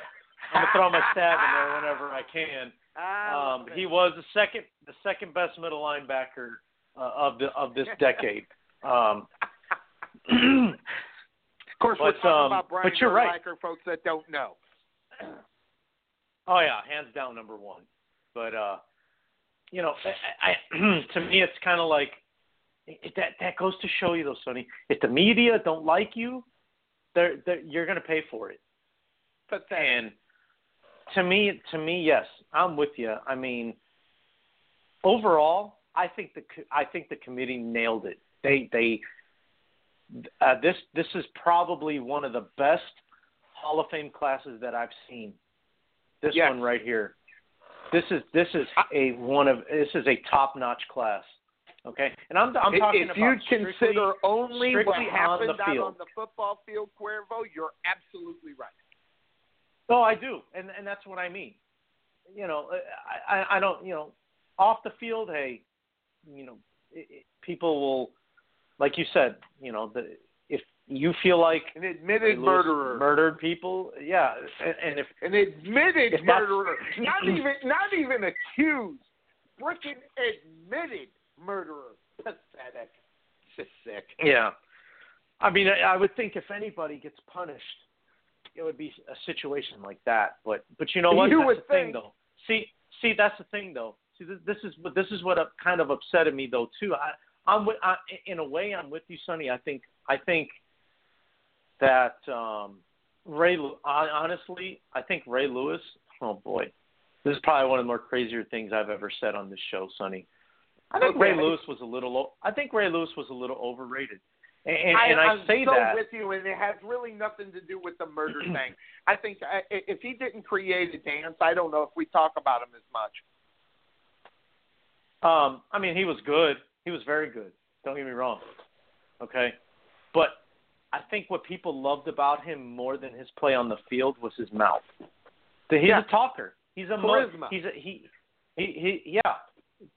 I'm gonna throw my stab in there whenever I can. Ah, Um, he was the second the second best middle linebacker uh, of the of this decade. Um, of course, we're but, talking um, about Brian but you're right. Urlacher, folks that don't know. Oh yeah, hands down number one. But uh, you know, I, I, to me, it's kind of like it, that. That goes to show you, though, Sonny. If the media don't like you, they're, they're you're going to pay for it. Pathetic. And to me, to me, yes, I'm with you. I mean, overall, I think the I think the committee nailed it. They they uh, this this is probably one of the best Hall of Fame classes that I've seen. This Yes. one right here. This is this is a one of this is a top notch class. Okay, and I'm I'm If- talking if about you strictly- consider only what strictly on the out field. on the football field, Cuervo, you're absolutely right. Oh, I do, and and that's what I mean. You know, I I, I don't you know off the field. Hey, you know, it, it, people will, like you said, you know, the if you feel like An admitted murderer. murdered people, yeah, and, and if An admitted If murderer. Not even not even accused. Freaking admitted murderer. Pathetic. Just sick. yeah, I mean, I, I would think if anybody gets punished, it would be a situation like that. But but you know what? You that's would the thing, though. See see that's the thing though. See this, this is what this is what kind of upsetted me though too. I I'm with I, in a way I'm with you, Sonny. I think I think that um, Ray honestly I think Ray Lewis. Oh boy, this is probably one of the more crazier things I've ever said on this show, Sonny. I think Ray Okay. Lewis was a little. I think Ray Lewis was a little overrated, and, and, I, and I I'm say so that. with you, and it has really nothing to do with the murder thing. I think I, if he didn't create a dance, I don't know if we talk about him as much. Um, I mean, he was good. He was very good. Don't get me wrong. Okay, but I think what people loved about him more than his play on the field was his mouth. He's Yeah. a talker. He's a mo- Charisma. he's a he, he he yeah.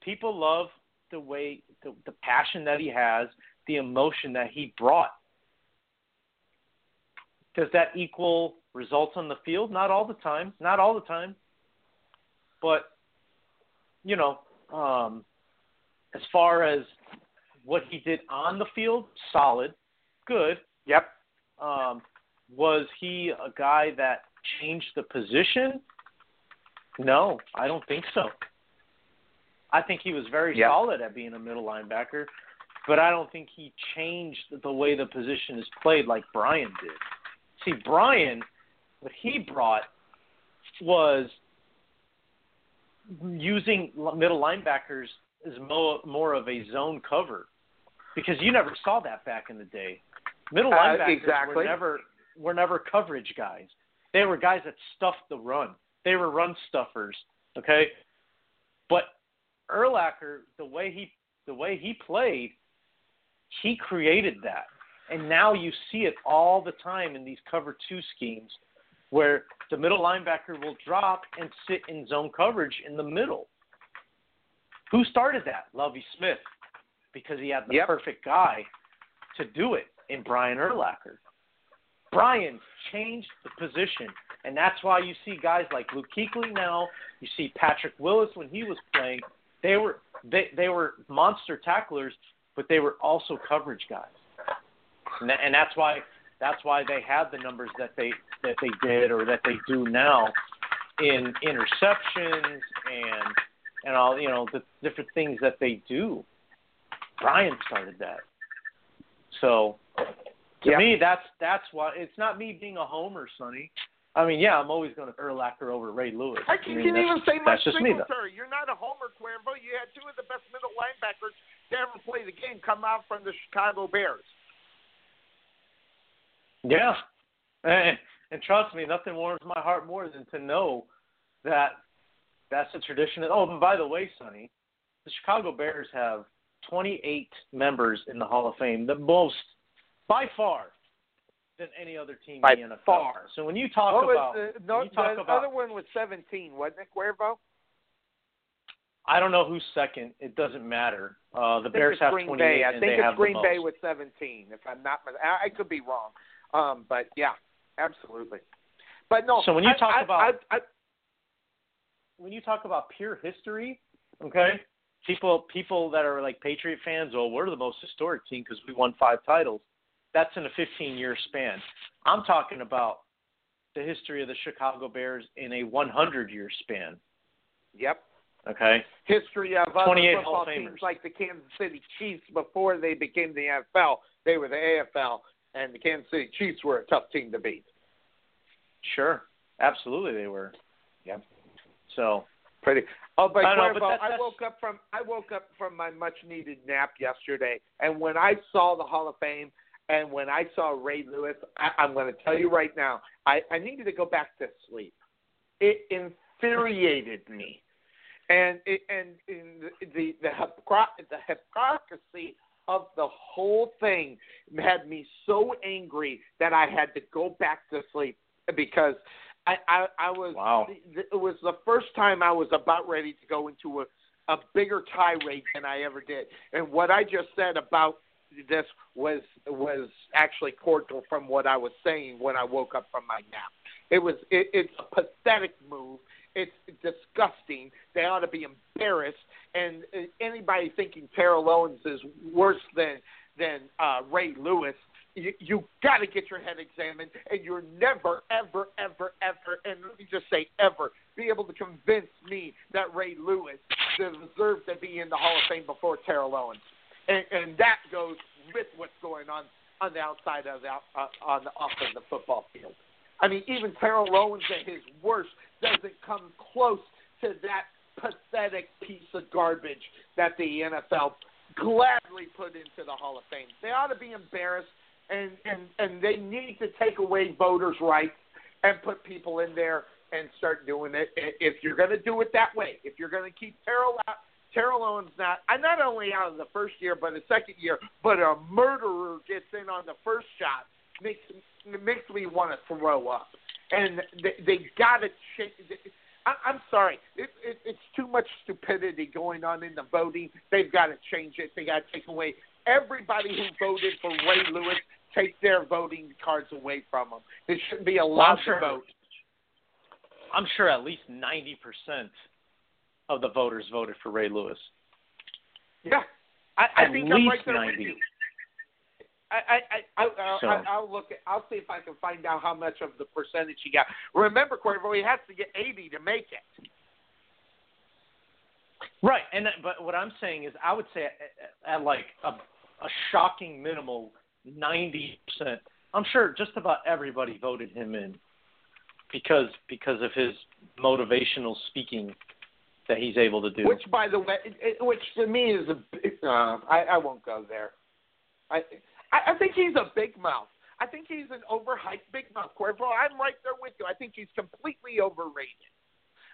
People love the way the, the passion that he has, the emotion that he brought. Does that equal results on the field? Not all the time. Not all the time. But you know, um, as far as what he did on the field, solid, good. Yep. Um, was he a guy that changed the position? No, I don't think so. I think he was very Yep. solid at being a middle linebacker, but I don't think he changed the way the position is played like Brian did. See, Brian, what he brought was using middle linebackers as more, more of a zone cover because you never saw that back in the day. Middle Uh, linebackers exactly. were never were never coverage guys. They were guys that stuffed the run. They were run stuffers. Okay, but Urlacher, the way he the way he played, he created that, and now you see it all the time in these cover two schemes, where the middle linebacker will drop and sit in zone coverage in the middle. Who started that? Lovie Smith, because he had the Yep. perfect guy to do it in Brian Urlacher. Brian changed the position, and that's why you see guys like Luke Kuechly now. You see Patrick Willis when he was playing. They were they they were monster tacklers, but they were also coverage guys, and, and that's why that's why they had the numbers that they that they did or that they do now in interceptions and and all you know the different things that they do. Brian started that, so to Yep. me, that's that's why it's not me being a homer, Sonny. I mean, yeah, I'm always going to Urlacher over Ray Lewis. I I can, mean, can that's, even say Mike that's me. Singletary. You're not a homer, Cuervo. You had two of the best middle linebackers to ever play the game come out from the Chicago Bears. Yeah, and, and trust me, nothing warms my heart more than to know that that's a tradition. Oh, and by the way, Sonny, the Chicago Bears have 28 members in the Hall of Fame, the most by far than any other team By in the NFL. far. So when you talk what about, was the, no, you talk the about other one was 17, wasn't it, Cuervo? I don't know who's second. It doesn't matter. Uh, the Bears have Green 28, Bay. I and think they it's have Green Bay with 17. If I'm not, I, I could be wrong. Um, but yeah, absolutely. But no. So when you I- talk I, about- I, I, when you talk about pure history, okay, people people that are like Patriot fans, oh, we're the most historic team because we won five titles. That's in a 15 year span. I'm talking about the history of the Chicago Bears in a 100 year span. yep. Okay, History of other 28 football teams like the Kansas City Chiefs before they became the NFL. They were the AFL, and the Kansas City Chiefs were a tough team to beat. sure, absolutely they were. Yep. So Pretty. Oh, but, I know, Cuervo, but that- I woke up from I woke up from my much needed nap yesterday, and when I saw the Hall of Fame, and when I saw Ray Lewis, I, I'm going to tell you right now, I, I needed to go back to sleep. It infuriated me, and it, and in the the the, hypocr- the hypocrisy of the whole thing had me so angry that I had to go back to sleep because I I, I was Wow. it was the first time I was about ready to go into a a bigger tirade than I ever did. And what I just said about this was was actually cordial from what I was saying when I woke up from my nap. It was it, it's a pathetic move. It's disgusting. They ought to be embarrassed. And uh, anybody thinking Terrell Owens is worse than than uh, Ray Lewis, you, you got to get your head examined, and you're never, ever, ever, ever, and let me just say ever, be able to convince me that Ray Lewis deserves to be in the Hall of Fame before Terrell Owens, and, and that goes with what's going on on the outside of the uh, on the off of the football field. I mean, even Terrell Owens at his worst doesn't come close to that pathetic piece of garbage that the NFL gladly put into the Hall of Fame. They ought to be embarrassed, and and and they need to take away voters' rights and put people in there and start doing it. If you're going to do it that way, if you're going to keep Terrell out, Terrell Owens not I not only out of the first year but the second year, but a murderer gets in on the first shot makes makes me want to throw up. And they, they got to change. I, I'm sorry, it, it, it's too much stupidity going on in the voting. They've got to change it. They got to take away everybody who voted for Ray Lewis. Take their voting cards away from them. They shouldn't be allowed sure. to vote. I'm sure at least 90% of the voters voted for Ray Lewis. Yeah, I, I think I'm right there 90. with you. I, I, I, I, So- I, I'll look. At, I'll see if I can find out how much of the percentage he got. Remember, Cuervo, he has to get 80 to make it. Right, and but what I'm saying is, I would say at, at like a, a shocking minimal ninety percent. I'm sure just about everybody voted him in. because because of his motivational speaking that he's able to do. Which, by the way, which to me is a. Uh, I, I won't go there. I, I I think he's a big mouth. I think he's an overhyped big mouth. Cuervo, I'm right there with you. I think he's completely overrated.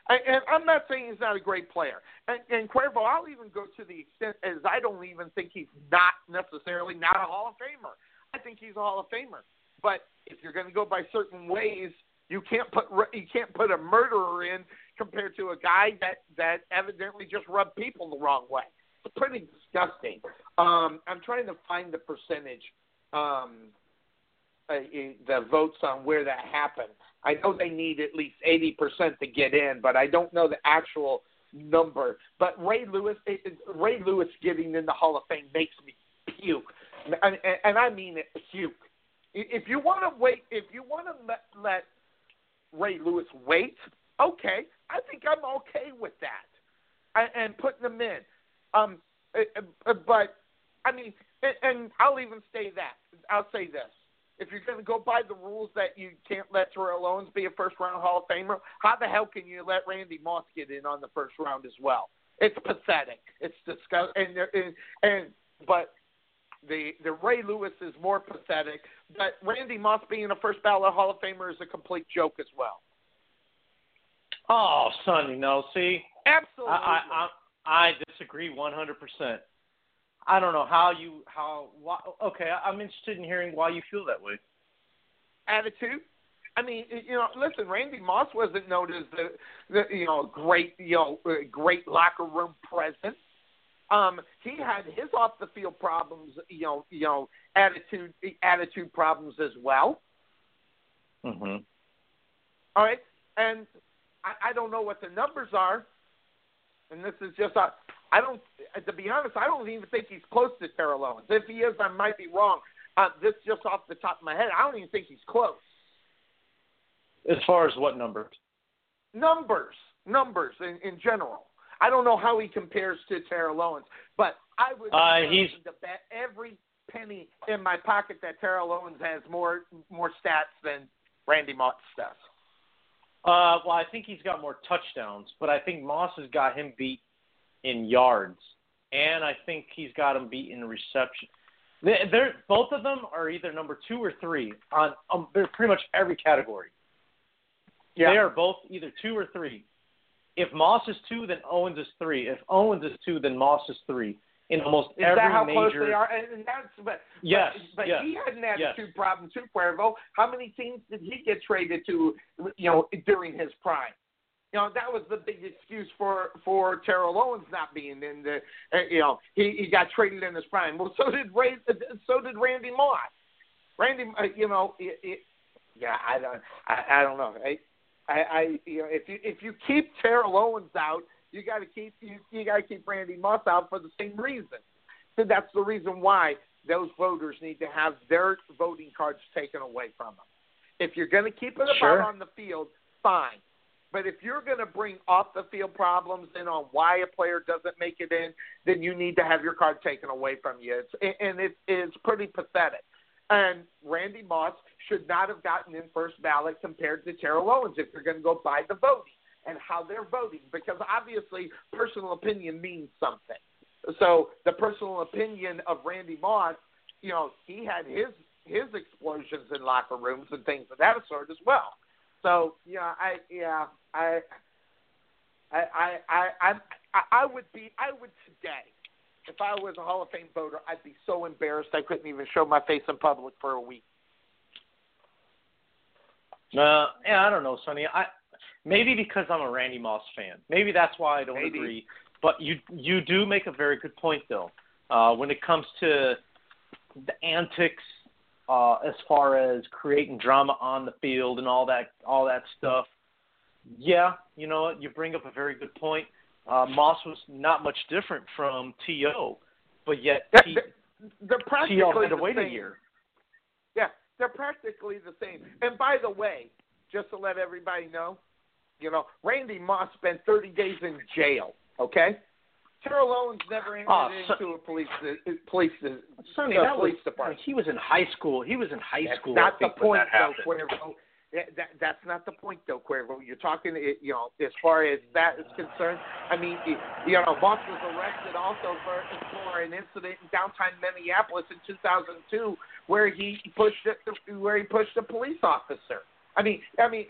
And, I'm not saying he's not a great player. And, and Cuervo, I'll even go to the extent as I don't even think he's not necessarily not a Hall of Famer. I think he's a Hall of Famer. But if you're going to go by certain ways, you can't put you can't put a murderer in compared to a guy that that evidently just rubbed people the wrong way. It's pretty disgusting. Um, I'm trying to find the percentage, um, uh, the votes on where that happened. I know they need at least 80% to get in, but I don't know the actual number. But Ray Lewis, Ray Lewis getting in the Hall of Fame makes me puke, and, I mean it, puke. If you want to wait, if you want to let, let Ray Lewis wait, okay, I think I'm okay with that, and, putting them in. Um, uh, uh, but I mean, and I'll even say that. I'll say this: if you're going to go by the rules that you can't let Terrell Owens be a first round Hall of Famer, how the hell can you let Randy Moss get in on the first round as well? It's pathetic. It's disgusting. And, there- and and but the the Ray Lewis is more pathetic. But Randy Moss being a first ballot Hall of Famer is a complete joke as well. Oh, Sonny, no, see, Absolutely. I I I, I disagree 100%. I don't know how you how why, okay. I'm interested in hearing why you feel that way. attitude. I mean, you know, listen, Randy Moss wasn't known as the, the you know, great, you know, uh, great locker room presence. Um, he had his off the field problems, you know, you know, attitude attitude problems as well. Mhm. All right, and I, I don't know what the numbers are, and this is just a, I don't, to be honest, I don't even think he's close to Terrell Owens. If he is, I might be wrong. Uh, this just off the top of my head, I don't even think he's close. As far as what numbers? numbers, numbers in, in general. I don't know how he compares to Terrell Owens, but I would Uh, he's- to bet every penny in my pocket that Terrell Owens has more more stats than Randy Moss does. Uh, well, I think he's got more touchdowns, but I think Moss has got him beat in yards, and I think he's got him beat in reception. They- They're both of them are either number two or three on um, they're pretty much every category. Yeah. They are both either two or three. If Moss is two, then Owens is three. If Owens is two, then Moss is three. In almost Is every that how major. close they are? And, that's but Yes, but, but yes, he had an yes. attitude problem too, Cuervo. How many teams did he get traded to? You know, during his prime. You know, that was the big excuse for for Terrell Owens not being in the. Uh, you know, he he got traded in his prime. Well, so did Ray. So did Randy Moss. Randy, uh, you know, it, it, yeah, I don't, I, I don't know. I, I, I, you know, if you if you keep Terrell Owens out, you got to keep you, you got to keep Randy Moss out for the same reason. So that's the reason why those voters need to have their voting cards taken away from them. If you're going to keep it about Sure. on the field, fine. But if you're going to bring off the field problems in on why a player doesn't make it in, then you need to have your card taken away from you. It's, and it is pretty pathetic. And Randy Moss should not have gotten in first ballot compared to Terrell Owens if you're going to go by the voting and how they're voting, because obviously personal opinion means something. So the personal opinion of Randy Moss, you know, he had his his explosions in locker rooms and things of that sort as well. So yeah, I yeah I I I I I'm- I, I would be I would today if I was a Hall of Fame voter, I'd be so embarrassed I couldn't even show my face in public for a week. Uh, yeah, I don't know, Sonny. I maybe because I'm a Randy Moss fan. Maybe that's why I don't Maybe. agree. But you you do make a very good point though. Uh, when it comes to the antics, uh, as far as creating drama on the field and all that all that stuff. Yeah, you know what? You bring up a very good point. Uh, Moss was not much different from T.O., but yet T- they're, they're practically T.O. had to wait same. a year. Yeah, they're practically the same. And by the way, just to let everybody know, you know, Randy Moss spent 30 days in jail. Okay, Terrell Owens never entered Oh, so- into a police uh, police Sonny, uh, that was, police department. he was in high school. He was in high That's school. not the point, that though, happened. Cuervo. that, that that's not the point though, Cuervo. You're talking, you know, as far as that is concerned. I mean, you you know, Moss was arrested also for for an incident in downtown Minneapolis in 2002 where he pushed it, where he pushed a police officer. I mean, I mean,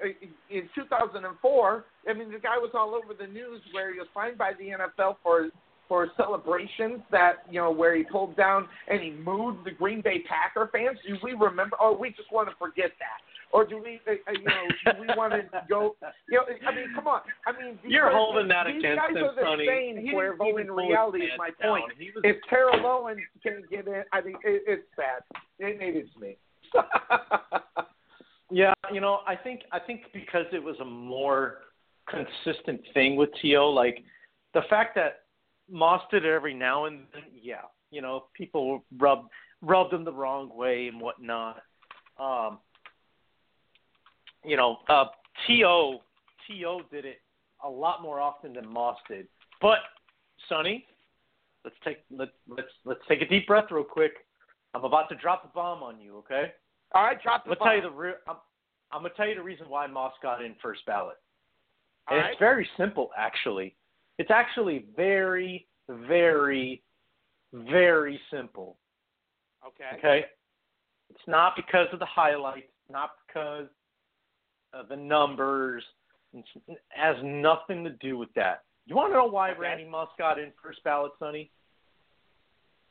in 2004, I mean, the guy was all over the news where he was fined by the NFL for for celebrations that you know where he pulled down and he moved the Green Bay Packer fans. Do we remember? Or we just want to forget that? Or do we, uh, uh, you know, do we want to go? You know, I mean, come on. I mean, You're holding that these against guys him, are the Sonny. same. He Cuervo, in reality, is my down. point. Was- If Terrell Owens can get in, I mean, it, it's sad. It, maybe it's me. Yeah, you know, I think I think because it was a more consistent thing with T.O., like the fact that Moss did it every now and then, yeah, you know, people rub rubbed him the wrong way and whatnot. Um, you know, uh, T.O. T.O. did it a lot more often than Moss did. But Sonny, let's take let let's let's take a deep breath real quick. I'm about to drop a bomb on you, okay? All right, drop the I'm gonna tell you the re- I'm, I'm gonna tell you the reason why Moss got in first ballot. All And right. it's very simple, actually. It's actually very, very, very simple. Okay. Okay. It's not because of the highlights. Not because of the numbers. It's, it has nothing to do with that. You want to know why Okay. Randy Moss got in first ballot, Sonny?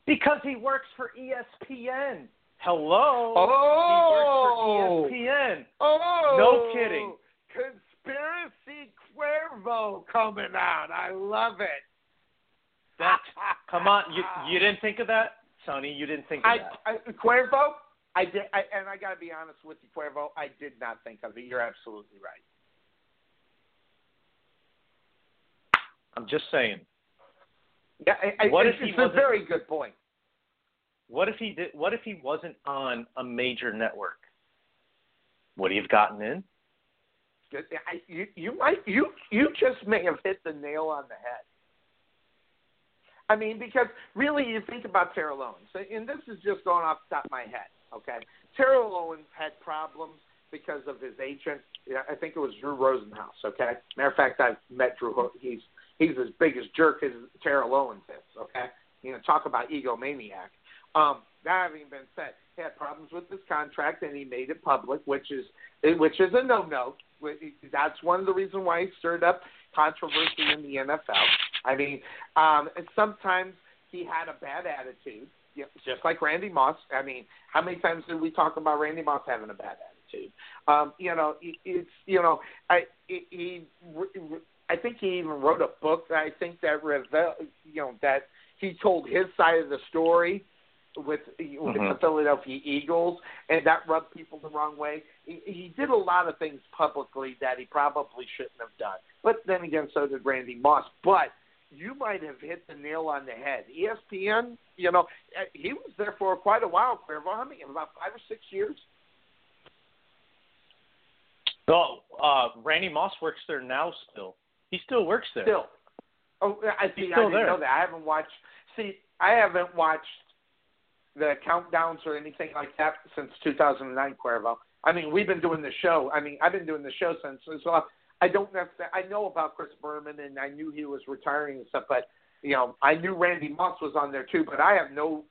Because he works for ESPN. Hello. Oh. He works for oh! ESPN. Oh, No kidding. Conspiracy Cuervo coming out. I love it. That, come on, you you didn't think of that, Sonny? You didn't think of I, that. I Cuervo, I did, I, and I got to be honest with you, Cuervo. I did not think of it. You're absolutely right. I'm just saying. Yeah, I, I, What it's, if he it's a very good point. What if he did? What if he wasn't on a major network? Would he have gotten in? You, you might, you, you just may have hit the nail on the head. I mean, because really, you think about Terrell Owens, and this is just going off the top of my head. Okay, Terrell Owens had problems because of his agent. I think it was Drew Rosenhaus. Okay, matter of fact, I've met Drew. He's he's as big as jerk as Terrell Owens is. Okay, you know, talk about egomaniac. Um, that having been said, he had problems with his contract, and he made it public, which is which is a no-no. That's one of the reasons why he stirred up controversy in the NFL. I mean, um, and sometimes he had a bad attitude, just like Randy Moss. I mean, how many times did we talk about Randy Moss having a bad attitude? Um, you know, it's you know, I he- I think he even wrote a book. I think that revel, you know, that he told his side of the story with with Mhm. the Philadelphia Eagles, and that rubbed people the wrong way. He, he did a lot of things publicly that he probably shouldn't have done. But then again, so did Randy Moss. But you might have hit the nail on the head. ESPN, you know, uh, he was there for quite a while. Cuervo. How many? About five or six years. Oh, uh, Randy Moss works there now. Still, he still works there. Still. Oh, I see. I didn't there. know that. I haven't watched. See, I haven't watched the countdowns or anything like that since 2009, Cuervo. I mean, we've been doing the show. I mean, I've been doing the show since. So I don't necessarily. I know about Chris Berman, and I knew he was retiring and stuff. But you know, I knew Randy Moss was on there too. But I have no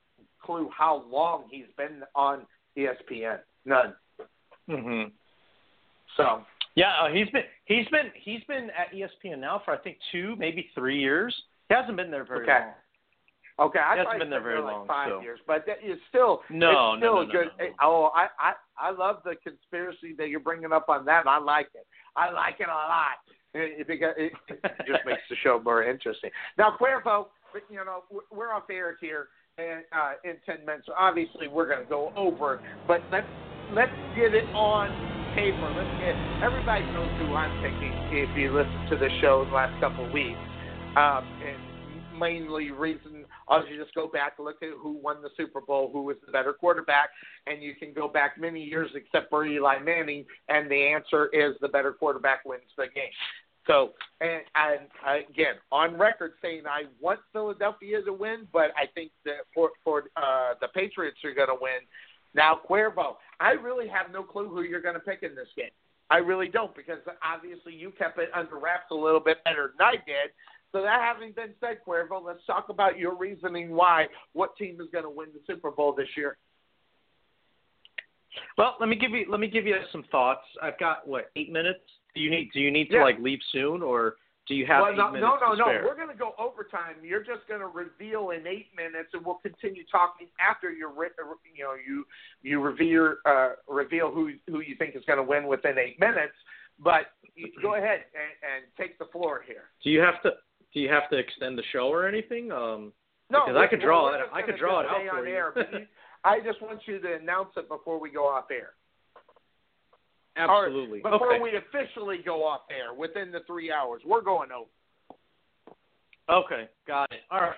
clue how long he's been on ESPN. None. hmm So Yeah, uh, he's been he's been he's been at ESPN now for I think two, maybe three years. He hasn't been there very Okay. long. Okay, I hasn't been there very like long, Five so. years, but that is still No, it's still no, no, good. no, no. Oh, I, I I love the conspiracy that you're bringing up on that. I like it. I like it a lot it, it, because it, it just makes the show more interesting. Now, Cuervo, you know we're- off air here and uh, in ten minutes. So obviously, we're going to go over, but let's let's get it on paper. Let's get everybody knows who I'm picking. If you listen to the show the last couple of weeks, um, and mainly reason I'll just go back and look at who won the Super Bowl, who was the better quarterback, and you can go back many years except for Eli Manning, and the answer is the better quarterback wins the game. So, and, and again, on record saying I want Philadelphia to win, but I think that for for uh, the Patriots are going to win. Now, Cuervo, I really have no clue who you're going to pick in this game. I really don't because obviously you kept it under wraps a little bit better than I did. So that having been said, Cuervo, let's talk about your reasoning why. What team is going to win the Super Bowl this year? Well, let me give you let me give you some thoughts. I've got what eight minutes. Do you need Do you need to Yeah. like leave soon, or do you have well, eight no, minutes no, no, to no. We're going to go overtime. You're just going to reveal in eight minutes, and we'll continue talking after you, you know, you you reveal uh, reveal who who you think is going to win within eight minutes. But go ahead and, and take the floor here. Do you have to Do you have to extend the show or anything? Um, No, because I could draw it. I could draw it out for you. air. I just want you to announce it before we go off air. Absolutely. Or before okay. we officially go off air within the three hours, we're going over. Okay, got it. All right.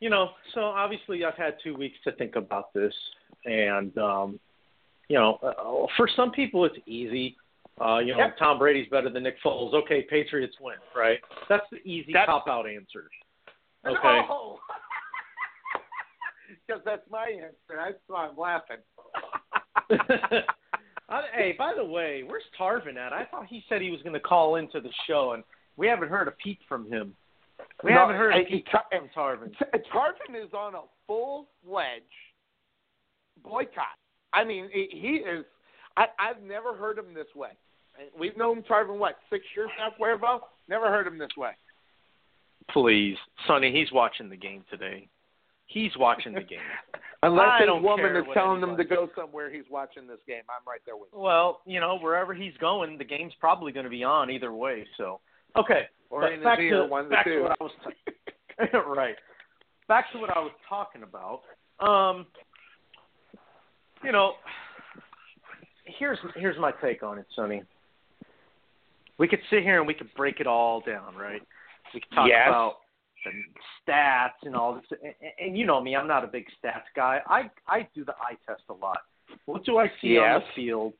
You know, so obviously I've had two weeks to think about this, and um, you know, uh, for some people it's easy. Uh, you know, Yep. Tom Brady's better than Nick Foles. Okay, Patriots win, right? That's the easy That's- cop out answer. Okay. No. Because that's my answer. That's why I'm laughing. Hey, by the way, where's Tarvin at? I thought he said he was going to call into the show, and we haven't heard a peep from him. We No, haven't heard a peep Tar- from Tarvin. Tarvin is on a full-fledged boycott. I mean, he he is. I, I've never heard him this way. We've known Tarvin what six years now, Cuervo. Never heard him this way. Please, Sonny, he's watching the game today. He's watching the game. Unless I his woman is telling him to go somewhere, he's watching this game. I'm right there with you. Well, you know, wherever he's going, the game's probably going to be on either way. So, okay. Or but in his back ear, to, one of the back two. to what I was t- right. Back to what I was talking about. Um, you know, here's here's my take on it, Sonny. We could sit here and we could break it all down, right? We could talk Yes. about the stats and all this. And, and you know me, I'm not a big stats guy. I I do the eye test a lot. What do I see on the field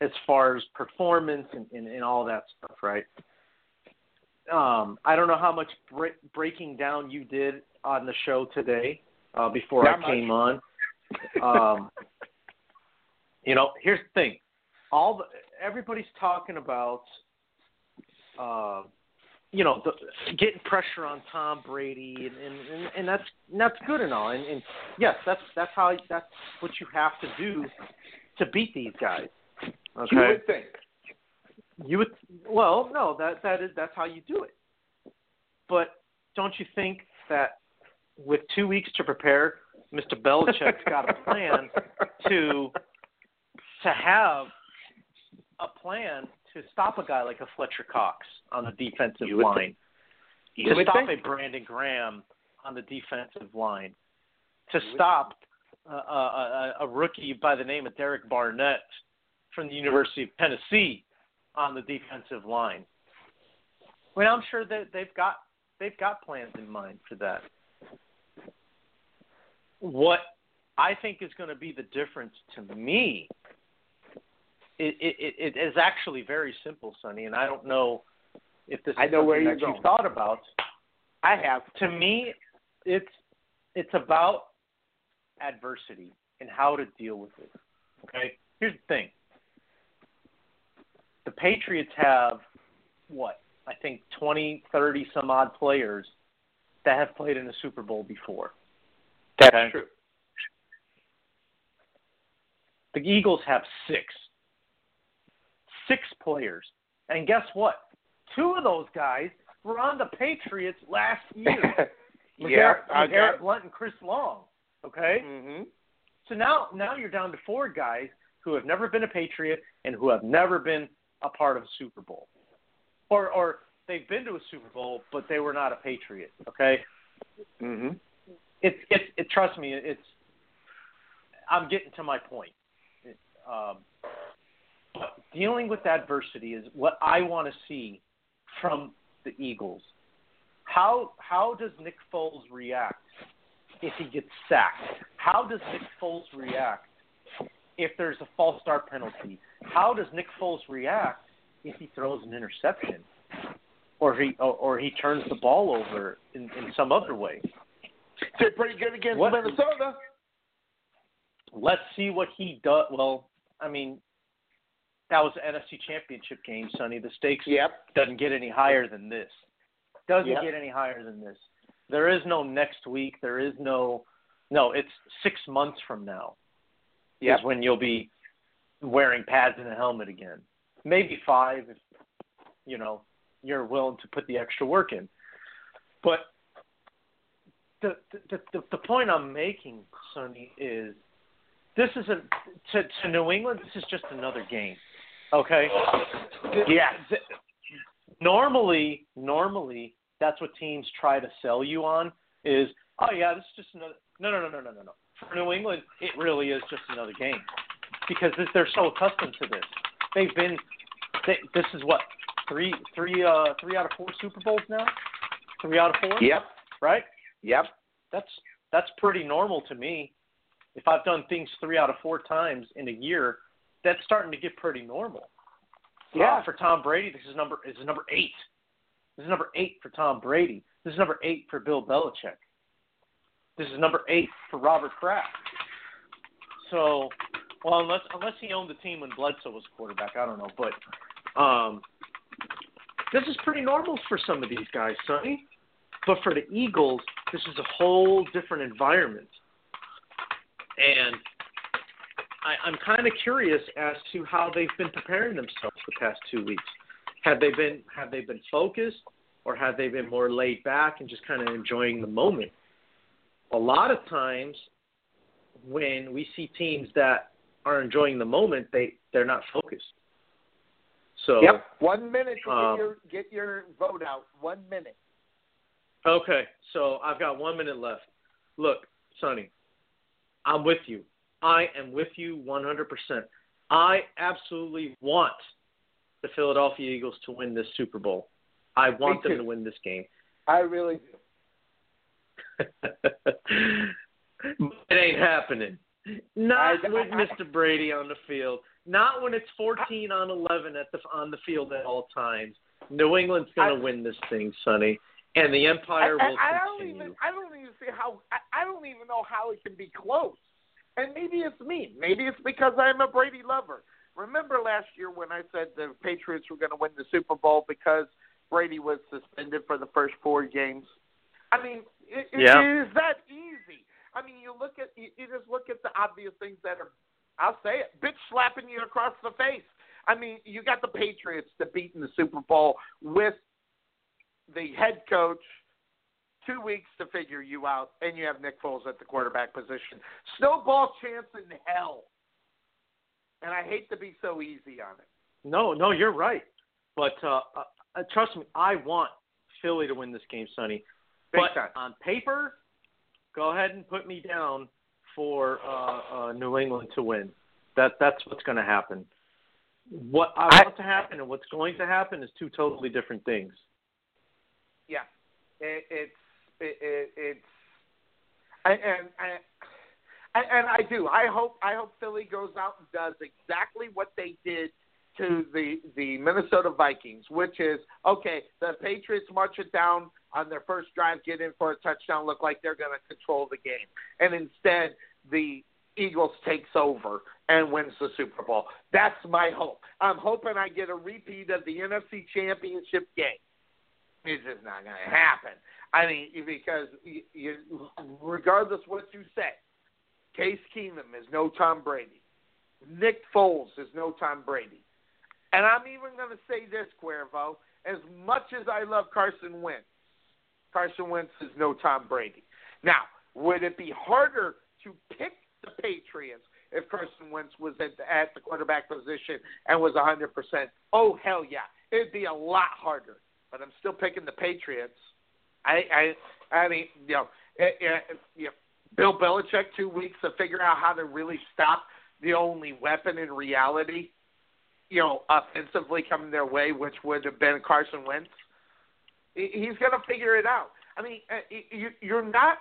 as far as performance and, and, and all that stuff, right? Um, I don't know how much bre- breaking down you did on the show today uh, before Not I came on. Um, you know, here's the thing: all the, everybody's talking about, uh, you know, the, getting pressure on Tom Brady, and and, and, and that's and that's good and all. And, and yes, that's that's how that's what you have to do to beat these guys. Okay. You would think. You would well, no, that that is that's how you do it. But don't you think that with two weeks to prepare, Mr. Belichick's got a plan to to have a plan to stop a guy like a Fletcher Cox on the defensive You line, You to stop think. a Brandon Graham on the defensive line, to stop a, a, a, a rookie by the name of Derek Barnett from the University of Tennessee on the defensive line. I mean, I'm sure that they've got they've got plans in mind for that. What I think is going to be the difference to me, it, it, it is actually very simple, Sonny, and I don't know if this is I know where you're going. you've thought about. I have. To me, it's it's about adversity and how to deal with it. Okay, here's the thing: the Patriots have what I think 20, 30 some odd players that have played in the Super Bowl before. That's Okay. true. The Eagles have six. Six players. And guess what? Two of those guys were on the Patriots last year. yeah. LeGarrette, I LeGarrette got. Blount and Chris Long. Okay? Mm-hmm. So now now you're down to four guys who have never been a Patriot and who have never been a part of a Super Bowl. Or or they've been to a Super Bowl but they were not a Patriot, okay? Mm-hmm. It's it's it trust me, it's I'm getting to my point. It, um, but dealing with adversity is what I want to see from the Eagles. How how does Nick Foles react if he gets sacked? How does Nick Foles react if there's a false start penalty? How does Nick Foles react if he throws an interception, or he or, or he turns the ball over in, in some other way? Did pretty good against What- Minnesota. let's see what he does. Well, I mean, that was an NFC Championship game, Sonny. The stakes Yep. doesn't get any higher than this. Doesn't Yep. get any higher than this. There is no next week. There is no no. It's six months from now Yep. is when you'll be wearing pads and a helmet again. Maybe five if you know you're willing to put the extra work in. But the the the, the point I'm making, Sonny, is this is a to, to New England. This is just another game. Okay. Yeah. Normally, normally that's what teams try to sell you on is, oh yeah, this is just another. No, no, no, no, no, no, no. For New England, it really is just another game because this, they're so accustomed to this. They've been. They, this is what three, three, uh, three out of four Super Bowls now. Three out of four. Yep. Right. Yep. That's that's pretty normal to me. If I've done things three out of four times in a year, that's starting to get pretty normal. Yeah. Uh, for Tom Brady, this is number this is number eight. This is number eight for Tom Brady. This is number eight for Bill Belichick. This is number eight for Robert Kraft. So, well, unless unless he owned the team when Bledsoe was quarterback, I don't know. But um, this is pretty normal for some of these guys, Sonny. But for the Eagles, this is a whole different environment. And I, I'm kind of curious as to how they've been preparing themselves the past two weeks. Have they been have they been focused, or have they been more laid back and just kind of enjoying the moment? A lot of times, when we see teams that are enjoying the moment, they they're not focused. So Yep. One minute to Um, get your get your vote out. One minute. Okay, so I've got one minute left. Look, Sonny, I'm with you. I am with you 100%. I absolutely want the Philadelphia Eagles to win this Super Bowl. I want them to win this game. I really do. it ain't happening. Not I- with I- Mr. Brady on the field. Not when it's 14 on 11 at the on the field at all times. New England's going to win this thing, Sonny, and the Empire I, will I, I don't continue. even I don't even see how I, I don't even know how it can be close. And maybe it's me. Maybe it's because I'm a Brady lover. Remember last year when I said the Patriots were going to win the Super Bowl because Brady was suspended for the first four games? I mean, it, it Yeah. is that easy. I mean, you look at you, you just look at the obvious things that are. I'll say it, bitch slapping you across the face. I mean, you got the Patriots to beat in the Super Bowl with the head coach two weeks to figure you out, and you have Nick Foles at the quarterback position. Snowball chance in hell. And I hate to be so easy on it. No, no, you're right. But uh, uh, trust me, I want Philly to win this game, Sonny. Big but time. on paper, go ahead and put me down for uh, uh, New England to win. That that's what's going to happen. What I I- want to happen and what's going to happen is two totally different things. Yeah, it, it's it, it, it's and and and, and I do. I hope I hope Philly goes out and does exactly what they did to the the Minnesota Vikings, which is okay. The Patriots march it down on their first drive, get in for a touchdown, look like they're going to control the game, and instead the Eagles takes over and wins the Super Bowl. That's my hope. I'm hoping I get a repeat of the NFC Championship game. It's just not going to happen. I mean, because you, you, regardless what you say, Case Keenum is no Tom Brady. Nick Foles is no Tom Brady. And I'm even going to say this, Cuervo. As much as I love Carson Wentz, Carson Wentz is no Tom Brady. Now, would it be harder to pick the Patriots if Carson Wentz was at the, at the quarterback position and was 100%? Oh, hell yeah. It'd be a lot harder. But I'm still picking the Patriots. I, I, I mean, you know, eh, eh, you know, Bill Belichick two weeks to figure out how to really stop the only weapon in reality, you know, offensively coming their way, which would have been Carson Wentz. He's going to figure it out. I mean, eh, you, you're not.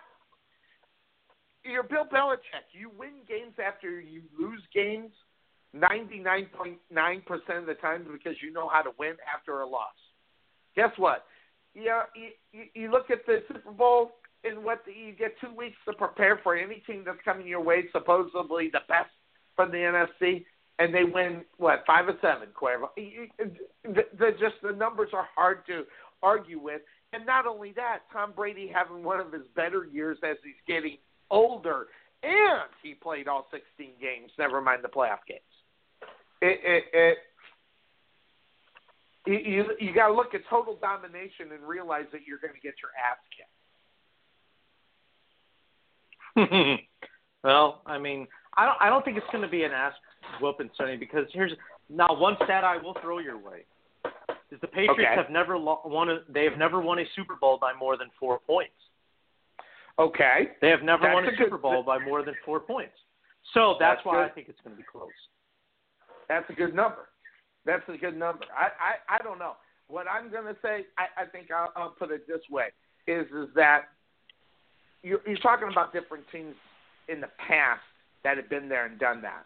You're Bill Belichick. You win games after you lose games 99.9% of the time because you know how to win after a loss. Guess what? Yeah, you, you, you look at the Super Bowl in what the, you get two weeks to prepare for any team that's coming your way, supposedly the best from the NFC, and they win what five or seven. Cuervo, the, just the numbers are hard to argue with, and not only that, Tom Brady having one of his better years as he's getting older, and he played all 16 games. Never mind the playoff games. It, it, it you you got to look at total domination and realize that you're going to get your ass kicked. well, I mean, I don't I don't think it's going to be an ass whooping, Sonny, because here's now one stat I will throw your way is the Patriots okay. have never lo- won a, they have never won a Super Bowl by more than four points. Okay. They have never that's won a, a Super Bowl by more than four points. So that's, that's why good. I think it's going to be close. That's a good number. That's a good number. I I, I don't know. What I'm going to say, I, I think I'll, I'll put it this way: is is that you're, you're talking about different teams in the past that have been there and done that.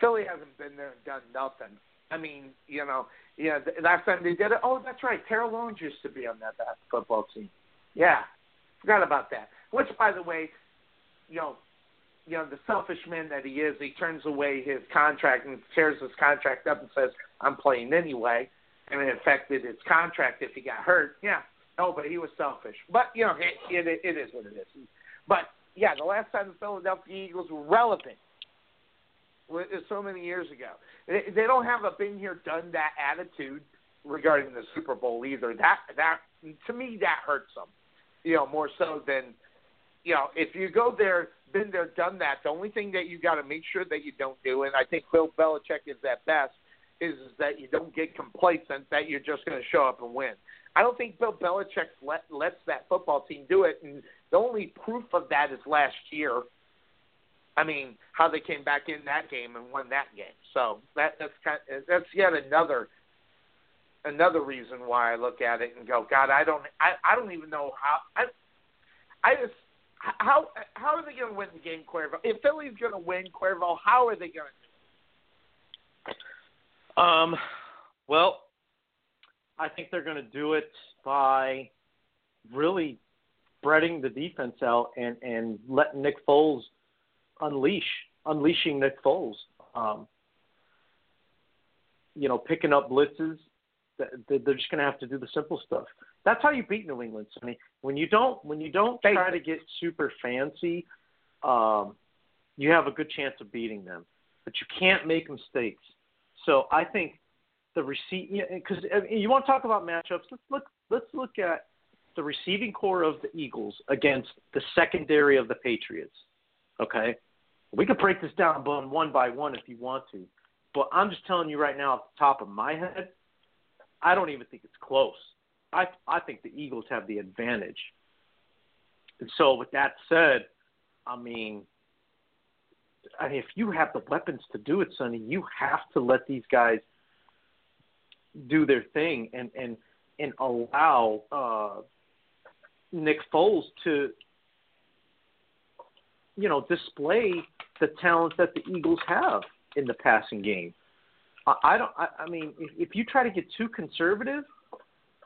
Philly hasn't been there and done nothing. I mean, you know, yeah. The, last time they did it, oh, that's right. Terrell Owens used to be on that, that football team. Yeah, forgot about that. Which, by the way, you know, you know, the selfish man that he is, he turns away his contract and tears his contract up and says, "I'm playing anyway," and it affected his contract if he got hurt. Yeah, no, but he was selfish. But you know, it it, it is what it is. But yeah, the last time the Philadelphia Eagles were relevant was so many years ago. They, they don't have a been here, done that attitude regarding the Super Bowl either. That that to me that hurts them. You know, more so than you know, if you go there, been there, done that. The only thing that you got to make sure that you don't do, and I think Bill Belichick is at best, is, that you don't get complacent that you're just going to show up and win. I don't think Bill Belichick let, lets that football team do it, and the only proof of that is last year. I mean, how they came back in that game and won that game. So that that's kind of, that's yet another another reason why I look at it and go, God, I don't I I don't even know how I I just how how are they going to win the game, Cuervo? If Philly's going to win, Cuervo, how are they going to? do Um, well, I think they're going to do it by really spreading the defense out and and letting Nick Foles unleash, unleashing Nick Foles. Um, you know, picking up blitzes. They're just going to have to do the simple stuff. That's how you beat New England, Sonny. When you don't, when you don't try to get super fancy, um, you have a good chance of beating them. But you can't make mistakes. So I think the receipt, because you, know, you want to talk about matchups. Let's look. Let's look at the receiving corps of the Eagles against the secondary of the Patriots. Okay, we could break this down one by one if you want to, but I'm just telling you right now, off the top of my head, I don't even think it's close. I I think the Eagles have the advantage. And so, with that said, I mean, I mean, if you have the weapons to do it, Sonny, you have to let these guys do their thing and and and allow uh, Nick Foles to, you know, display the talent that the Eagles have in the passing game. I, I don't. I, I mean, if, if you try to get too conservative,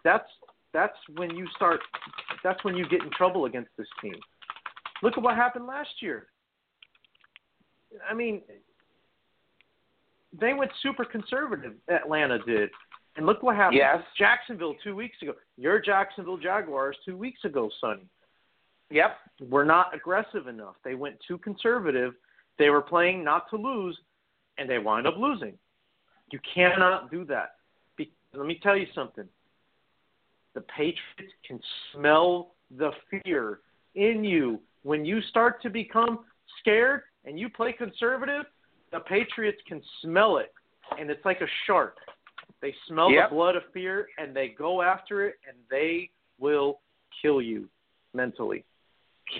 that's that's when you start. That's when you get in trouble against this team. Look at what happened last year. I mean, they went super conservative. Atlanta did, and look what happened. Yes. Jacksonville two weeks ago. Your Jacksonville Jaguars two weeks ago, Sonny. Yep. Were not aggressive enough. They went too conservative. They were playing not to lose, and they wind up losing. You cannot do that. Be- let me tell you something. The Patriots can smell the fear in you when you start to become scared and you play conservative. The Patriots can smell it, and it's like a shark. They smell Yep. the blood of fear and they go after it, and they will kill you mentally.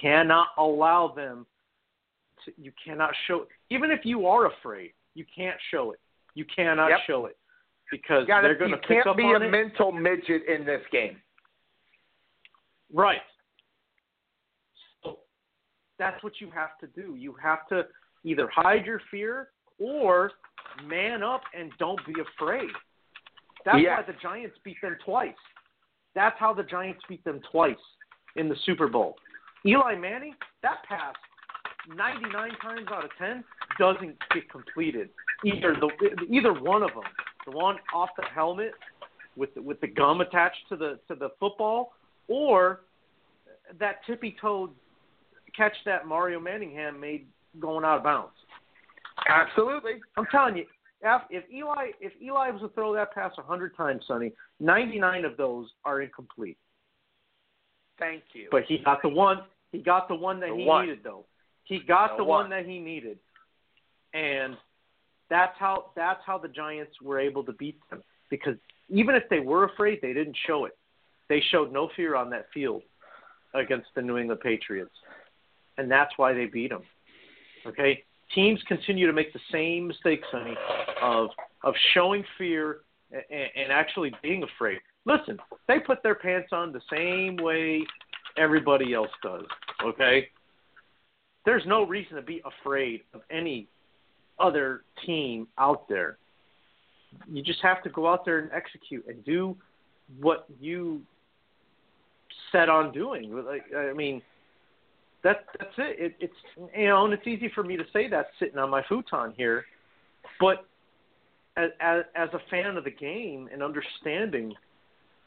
Cannot allow them to, you cannot show even if you are afraid, you can't show it. You cannot Yep. show it because gotta, they're going to pick up on it. You can't be a mental midget in this game. Right. So that's what you have to do. You have to either hide your fear or man up and don't be afraid. That's Yeah. why the Giants beat them twice. That's how the Giants beat them twice in the Super Bowl. Eli Manning, that pass, 99 times out of 10 doesn't get completed. Either the either one of them, the one off the helmet with the, with the gum attached to the to the football, or that tippy toed catch that Mario Manningham made going out of bounds. Absolutely. I'm telling you, if, if Eli if Eli was to throw that pass a hundred times, Sonny, 99 of those are incomplete. Thank you. But he got the one. He got the one that The he one. needed, though. He got The the one one. that he needed, and that's how that's how the Giants were able to beat them. Because even if they were afraid, they didn't show it. They showed no fear on that field against the New England Patriots, and that's why they beat them. Okay, teams continue to make the same mistakes, Sonny, of of showing fear and, and actually being afraid. Listen, they put their pants on the same way everybody else does. Okay, there's no reason to be afraid of any other team out there. You just have to go out there and execute and do what you set on doing. Like I mean, that that's it. it. It's you know, and it's easy for me to say that sitting on my futon here, but as, as as a fan of the game and understanding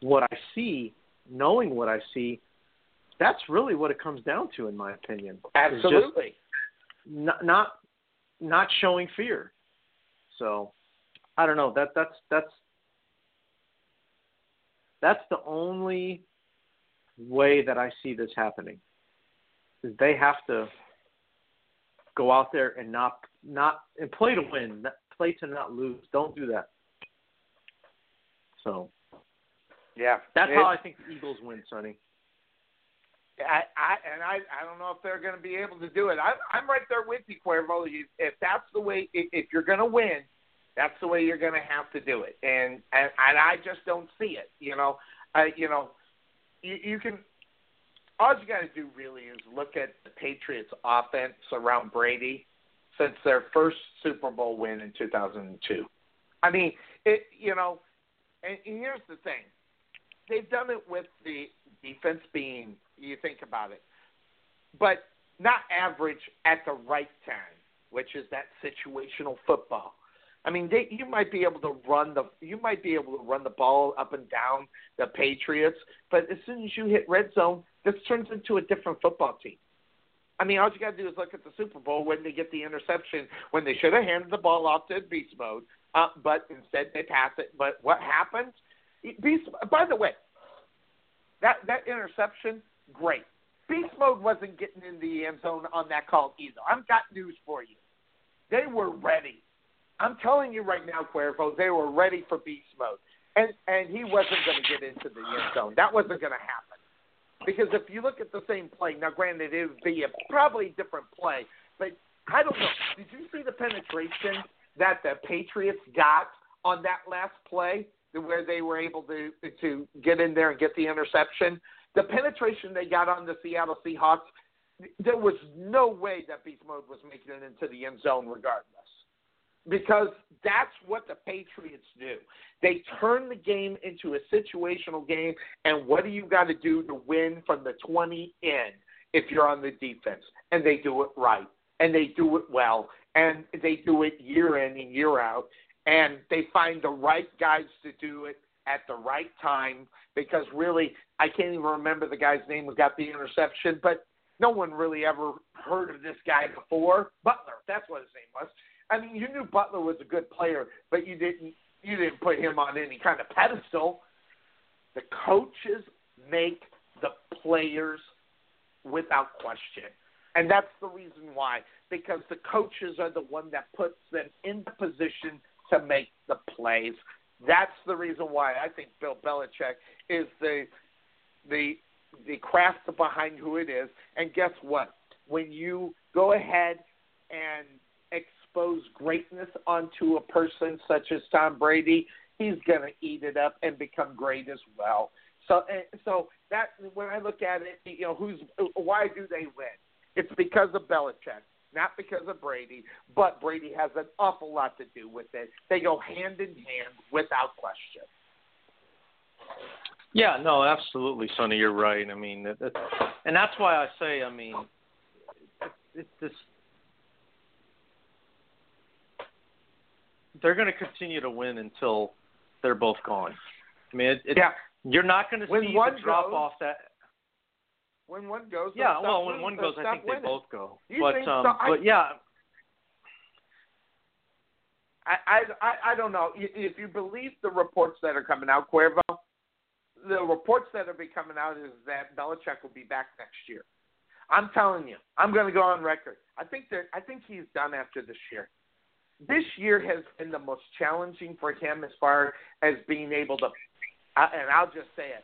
what I see, knowing what I see, that's really what it comes down to, in my opinion. Absolutely. not not not showing fear. So I don't know. That that's that's that's the only way that I see this happening. Is they have to go out there and not not and play to win, not, play to not lose. Don't do that. So Yeah. that's It- how I think the Eagles win, Sonny. I, I and I I don't know if they're going to be able to do it. I, I'm right there with you, Cuervo. If that's the way, if, if you're going to win, that's the way you're going to have to do it. And and, and I just don't see it. You know, I you know, you, you can. All you got to do really is look at the Patriots' offense around Brady since their first Super Bowl win in 2002. I mean, it you know, and, and here's the thing they've done it with the defense being you think about it, but not average at the right time, which is that situational football. I mean, they, you might be able to run the you might be able to run the ball up and down the Patriots, but as soon as you hit red zone, this turns into a different football team. I mean, all you got to do is look at the Super Bowl when they get the interception when they should have handed the ball off to beast mode, uh, but instead they pass it. But what happens? Beast. By the way, that that interception, great. Beast mode wasn't getting in the end zone on that call either. I've got news for you. They were ready. I'm telling you right now, Cuervo, they were ready for beast mode, and and he wasn't going to get into the end zone. That wasn't going to happen because if you look at the same play, now granted it would be a probably different play, but I don't know. Did you see the penetration that the Patriots got on that last play, where they were able to to get in there and get the interception? The penetration they got on the Seattle Seahawks, there was no way that beast mode was making it into the end zone, regardless because that's what the Patriots do. They turn the game into a situational game, and what do you got to do to win from the 20 in if you're on the defense? And they do it right, and they do it well, and they do it year in and year out, and they find the right guys to do it at the right time because really, I can't even remember the guy's name who got the interception, but no one really ever heard of this guy before. Butler, that's what his name was. I mean, you knew Butler was a good player, but you didn't you didn't put him on any kind of pedestal. The coaches make the players without question. And that's the reason why because the coaches are the one that puts them in the position to make the plays. That's the reason why I think Bill Belichick is the the the craft behind who it is. And guess what? When you go ahead and expose greatness onto a person such as Tom Brady, he's going to eat it up and become great as well. So, eh, so that when I look at it, you know, who's why do they win? It's because of Belichick, not because of Brady. But Brady has an awful lot to do with it. They go hand in hand without question. Yeah, no, absolutely, Sonny. You're right. I mean, that, that, and that's why I say, I mean, it, it, this they're going to continue to win until they're both gone. I mean, it, it, yeah. you're not going to see one the drop goes, off that. When one goes, Yeah, well, when winning. one goes, I think winning. they both go. You but think um, so? I- but yeah, I, I, I, don't know. If you believe the reports that are coming out, Cuervo, the reports that are be coming out is that Belichick will be back next year. I'm telling you, I'm going to go on record. I think that I think he's done after this year. This year has been the most challenging for him as far as being able to, and I'll just say it,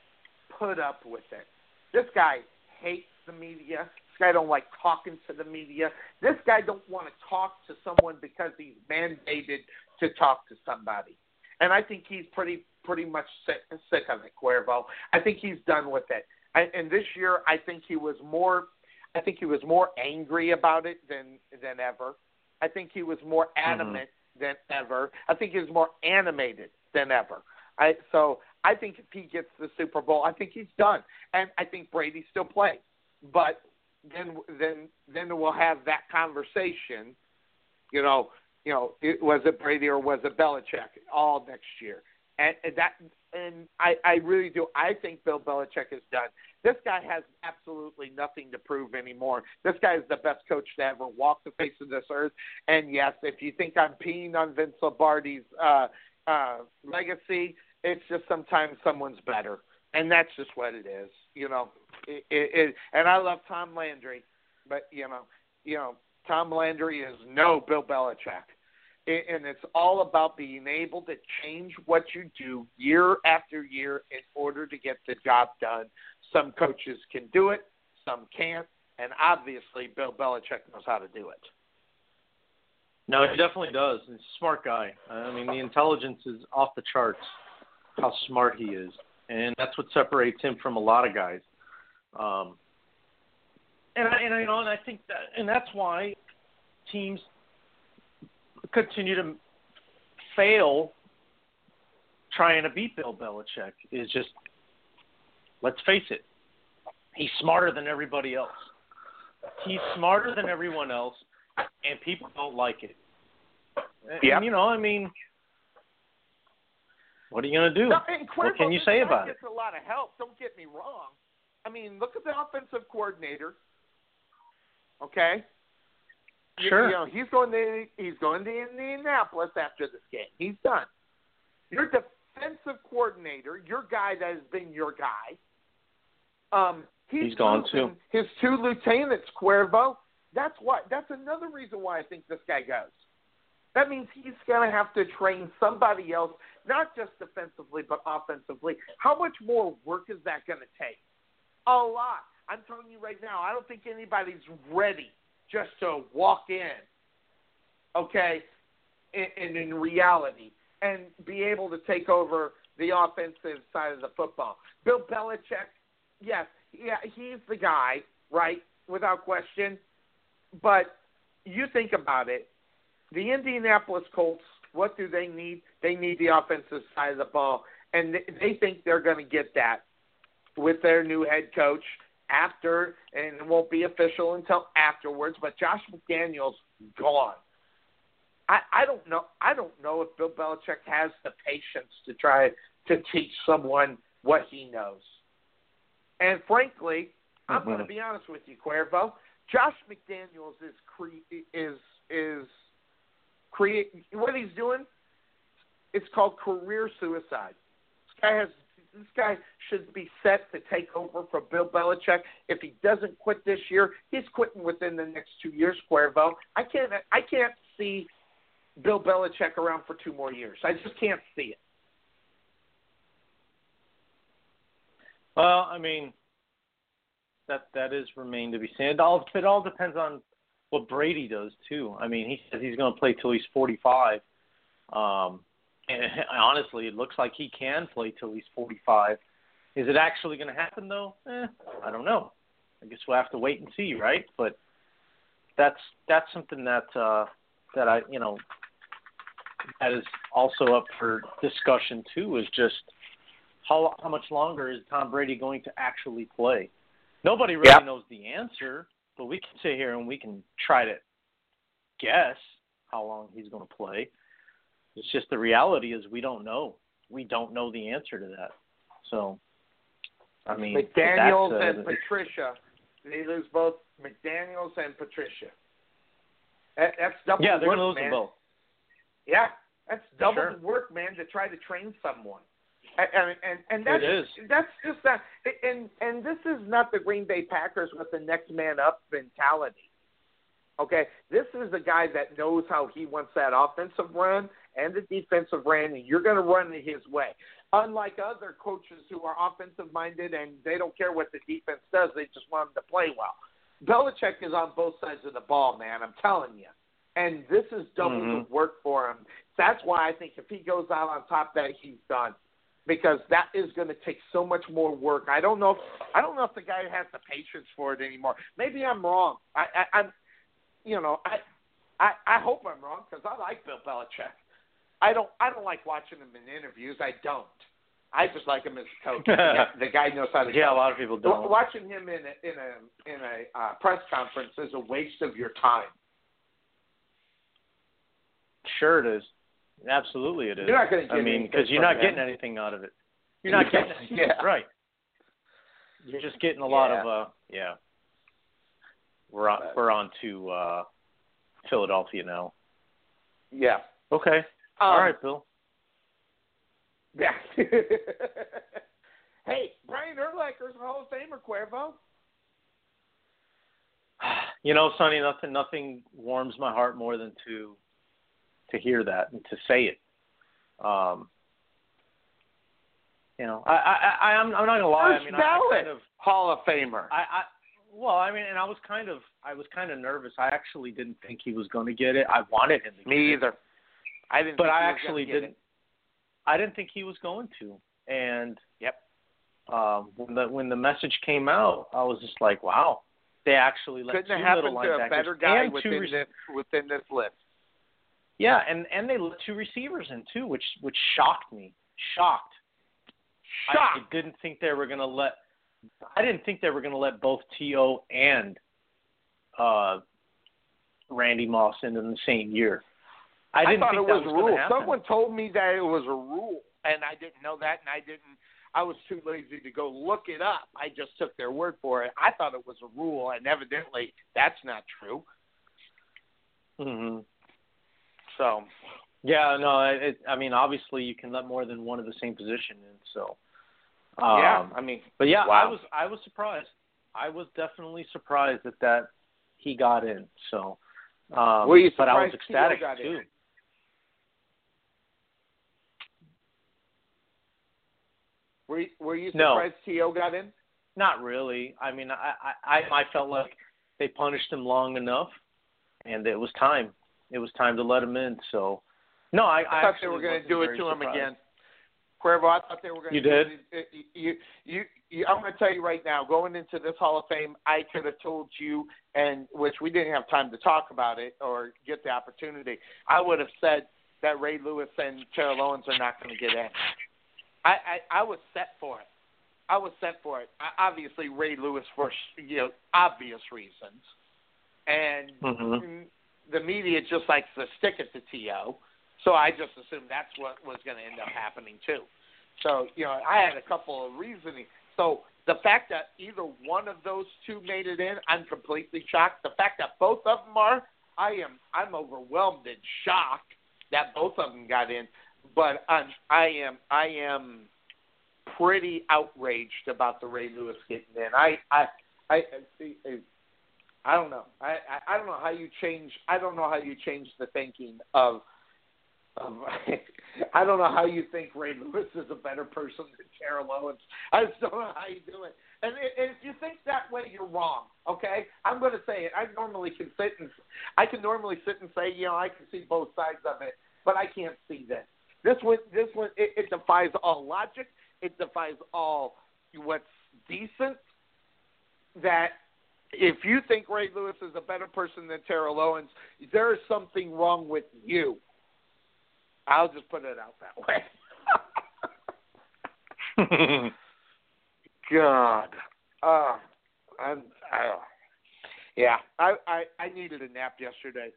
put up with it. This guy hates the media. This guy don't like talking to the media. This guy don't want to talk to someone because he's mandated to talk to somebody. And I think he's pretty pretty much sick, sick of it, Cuervo. I think he's done with it. I, and this year, I think he was more, I think he was more angry about it than than ever. I think he was more mm-hmm. adamant than ever. I think he was more animated than ever. I so I think if he gets the Super Bowl, I think he's done, and I think Brady still plays. But then then then we'll have that conversation. You know, you know, it, was it Brady or was it Belichick all next year? And, and that and I I really do. I think Bill Belichick is done. This guy has absolutely nothing to prove anymore. This guy is the best coach to ever walk the face of this earth. And yes, if you think I'm peeing on Vince Lombardi's uh, uh, legacy, it's just sometimes someone's better, and that's just what it is. You know, it, it, it, and I love Tom Landry, but you know, you know, Tom Landry is no Bill Belichick. It, and it's all about being able to change what you do year after year in order to get the job done. Some coaches can do it, some can't, and obviously Bill Belichick knows how to do it. no, he definitely does. He's a smart guy. I mean, the intelligence is off the charts. How smart he is, and that's what separates him from a lot of guys. Um, and I, and I you know, and I think that, and that's why teams continue to fail trying to beat Bill Belichick. Is just let's face it, he's smarter than everybody else. He's smarter than everyone else, and people don't like it. And, Yep. you know, I mean, what are you gonna do? No, and what can you say about it? gets a lot of help. Don't get me wrong. I mean, look at the offensive coordinator. Okay. You- Sure. You know, he's going to he's going to Indianapolis after this game. He's done. Your defensive coordinator, your guy that has been your guy, um, he's, He's gone, too. His two lieutenants, Cuervo. That's why. That's another reason why I think this guy goes. That means he's going to have to train somebody else, not just defensively but offensively. How much more work is that going to take? A lot. I'm telling you right now, I don't think anybody's ready just to walk in, okay, and in, in reality, and be able to take over the offensive side of the football. Bill Belichick, yes, yeah, he's the guy, right, without question. But you think about it, the Indianapolis Colts, what do they need? They need the offensive side of the ball, and they, think they're going to get that with their new head coach after, and it won't be official until afterwards. But Josh McDaniels gone. I, I don't know. I don't know if Bill Belichick has the patience to try to teach someone what he knows. And frankly, I'm Mhm. going to be honest with you, Cuervo. Josh McDaniels is cre- is is create what he's doing. It's called career suicide. This guy has this guy should be set to take over for Bill Belichick. If he doesn't quit this year, he's quitting within the next two years. Cuervo, I can't I can't see Bill Belichick around for two more years. I just can't see it. Well, I mean, that that is remain to be seen. It all it all depends on what Brady does too. I mean, he says he's going to play till he's 45. Um, and honestly, it looks like he can play till he's 45. Is it actually going to happen though? Eh, I don't know. I guess we'll have to wait and see, right? But that's that's something that uh, that I you know that is also up for discussion too. Is just how how much longer is Tom Brady going to actually play? Nobody really Yep. knows the answer, but we can sit here and we can try to guess how long he's going to play. It's just the reality is we don't know. We don't know the answer to that. So, I mean, McDaniel's that's, and Patricia. They lose both McDaniel's and Patricia. That, that's double yeah, they're going to lose man. them both. Yeah, that's double Sure. the work, man, to try to train someone. And and and, that's It is. that's just that. And and this is not the Green Bay Packers with the next man up mentality. Okay, this is a guy that knows how he wants that offensive run and the defensive run, and you're going to run it his way. Unlike other coaches who are offensive minded and they don't care what the defense does, they just want them to play well. Belichick is on both sides of the ball, man. I'm telling you. And this is double Mhm. the work for him. That's why I think if he goes out on top, that he's done, because that is going to take so much more work. I don't know. If, I don't know if the guy has the patience for it anymore. Maybe I'm wrong. I, I, I'm, you know, I, I, I hope I'm wrong because I like Bill Belichick. I don't. I don't like watching him in interviews. I don't. I just like him as a coach. the, guy, the guy knows how to. Yeah, a lot of people don't. Watching him in a in a in a uh, press conference is a waste of your time. Sure, it is. Absolutely, it is. You're not gonna I mean, because you're not getting anything out of it. You're not getting anything. Yeah. Right. You're just getting a lot Yeah. of uh yeah. We're on we're on to uh Philadelphia now. Yeah. Okay. Um, All right, Bill. Yeah. hey, Brian Urlacher's a Hall of Famer, Cuervo. You know, Sonny, nothing nothing warms my heart more than to to hear that and to say it. Um you know, I I, I I'm I'm not gonna lie. I First mean, I, I ballot kind of Hall of Famer. I, I well, I mean, and I was kind of I was kind of nervous. I actually didn't think he was going to get it. I wanted him to. Me get either. It, I didn't. but think I he was actually get didn't. I didn't think he was going to. And yep. Um, when the when the message came out, I was just like, wow, they actually let Couldn't two have middle happened to a linebackers better guy and two within rec- this within this list. Yeah, and and they let two receivers in too, which which shocked me. Shocked. I, I didn't think they were going to let. I didn't think they were going to let both T.O and uh, Randy Moss in in the same year. I didn't thought think it that was, was a rule. going to happen. Someone told me that it was a rule, and I didn't know that, and I didn't. I was too lazy to go look it up. I just took their word for it. I thought it was a rule, and evidently that's not true. hmm So Yeah, no, it, I mean, obviously you can let more than one of the same position in. So, um, yeah, I mean, but yeah, wow. I was I was surprised. I was definitely surprised that that he got in. So, um, Were you but I was surprised ecstatic too. in? were you, were you No. surprised T.O got in? Not really. I mean, I I I felt like they punished him long enough, and it was time. It was time to let him in. So, no, I, I, thought they actually were going to do it very to him again. Cuervo, I thought they were going to. You do did? It. You, you, you, I'm going to tell you right now. Going into this Hall of Fame, I could have told you, and which we didn't have time to talk about it or get the opportunity. I would have said that Ray Lewis and Terrell Owens are not going to get in. I, I, I was set for it. I was set for it. I, obviously, Ray Lewis for you know obvious reasons, and Mhm. The media just likes to stick it to T.O. So I just assumed that's what was going to end up happening too. So you know, I had a couple of reasoning. So the fact that either one of those two made it in, I'm completely shocked. The fact that both of them are, I am, I'm overwhelmed and shocked that both of them got in. But I'm, I am, I am pretty outraged about the Ray Lewis getting in. I, I, I, I, don't know. I, I, I don't know how you change. I don't know how you change the thinking of. of I don't know how you think Ray Lewis is a better person than Terrell Owens. I just don't know how you do it. And, and if you think that way, you're wrong. Okay, I'm going to say it. I normally can sit and I can normally sit and say, you know, I can see both sides of it, but I can't see this. This one, this one, it, it defies all logic. It defies all what's decent. That if you think Ray Lewis is a better person than Terrell Owens, there is something wrong with you. I'll just put it out that way. God. Uh, I'm, I, yeah, I, I I needed a nap yesterday,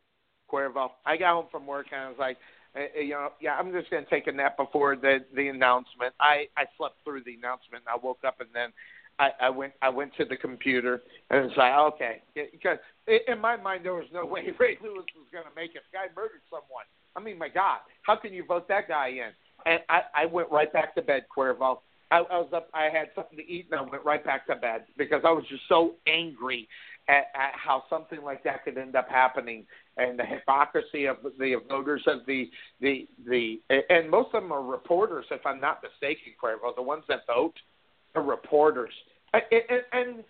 Cuervo. I got home from work and I was like, uh, you know, yeah, I'm just gonna take a nap before the the announcement. I I slept through the announcement. And I woke up and then I, I went I went to the computer and it's like okay because in my mind there was no way Ray Lewis was going to make it. The guy murdered someone. I mean, my God, how can you vote that guy in? And I I went right back to bed, Cuervo. I, I was up. I had something to eat and I went right back to bed because I was just so angry at, at how something like that could end up happening and the hypocrisy of the voters of the the the and most of them are reporters if I'm not mistaken, Cuervo. The ones that vote are reporters, and, and, and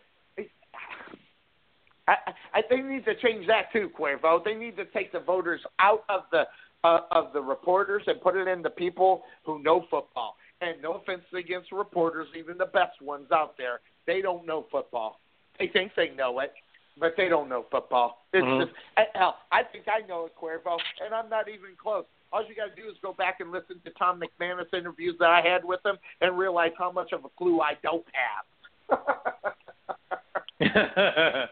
I, I they need to change that too, Cuervo. They need to take the voters out of the uh, of the reporters and put it in the people who know football. And no offense against reporters, even the best ones out there, they don't know football. They think they know it, but they don't know football. It's Mhm. just hell. I think I know it, Cuervo, and I'm not even close. All you got to do is go back and listen to Tom McManus interviews that I had with him, and realize how much of a clue I don't have.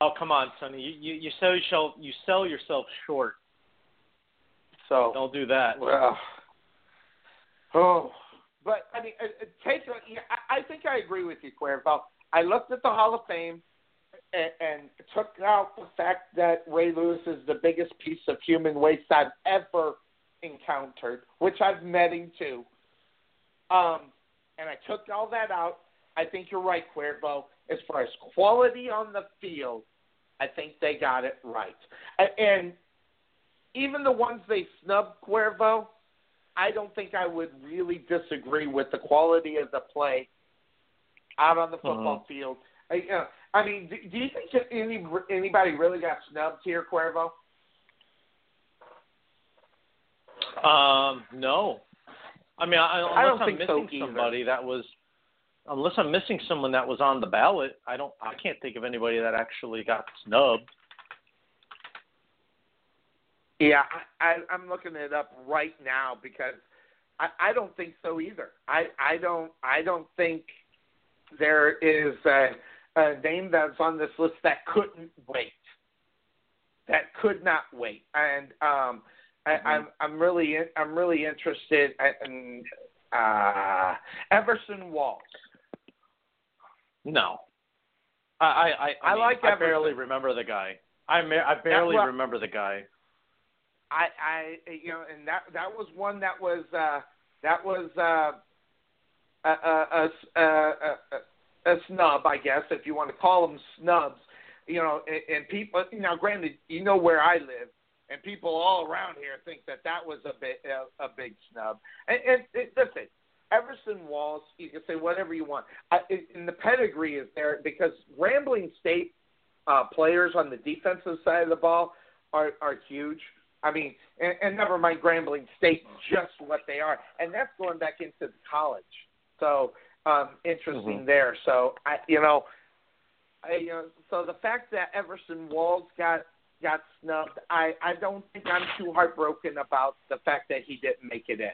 oh come on, Sonny. You you, you sell yourself you sell yourself short. So don't do that. Well, oh, but I mean, uh, uh, take. I, I think I agree with you, Cuervo. I looked at the Hall of Fame and, and took out the fact that Ray Lewis is the biggest piece of human waste I've ever encountered, which I've met him too. Um, and I took all that out. I think you're right, Cuervo. As far as quality on the field, I think they got it right. And even the ones they snubbed, Cuervo, I don't think I would really disagree with the quality of the play out on the football field. I, you know, I mean, do, do you think any anybody really got snubbed here, Cuervo? Um, no. I mean, I, unless I don't am think missing either. somebody that was, unless I'm missing someone that was on the ballot, I don't. I can't think of anybody that actually got snubbed. Yeah, I, I, I'm looking it up right now because I, I don't think so either. I, I don't I don't think there is a, a name that's on this list that couldn't wait. That could not wait, and um, I, I'm I'm really in, I'm really interested in uh, Everson Walls. No. I I I, I mean, like I barely remember the guy. I ma- I barely well- remember the guy. I, I, you know, and that that was one that was uh, that was uh, a, a, a, a, a, a snub, I guess, if you want to call them snubs. You know, and, and people. Now, granted, you know where I live, and people all around here think that that was a bit a, a big snub. And, and, and listen, Everson Walls, you can say whatever you want, I, and the pedigree is there because Grambling State uh, players on the defensive side of the ball are are huge. I mean, and, and never mind Grambling State, just what they are, and that's going back into the college. So um, interesting Mhm. there. So I, you know, I, you know, so the fact that Everson Walls got got snubbed, I I don't think I'm too heartbroken about the fact that he didn't make it in.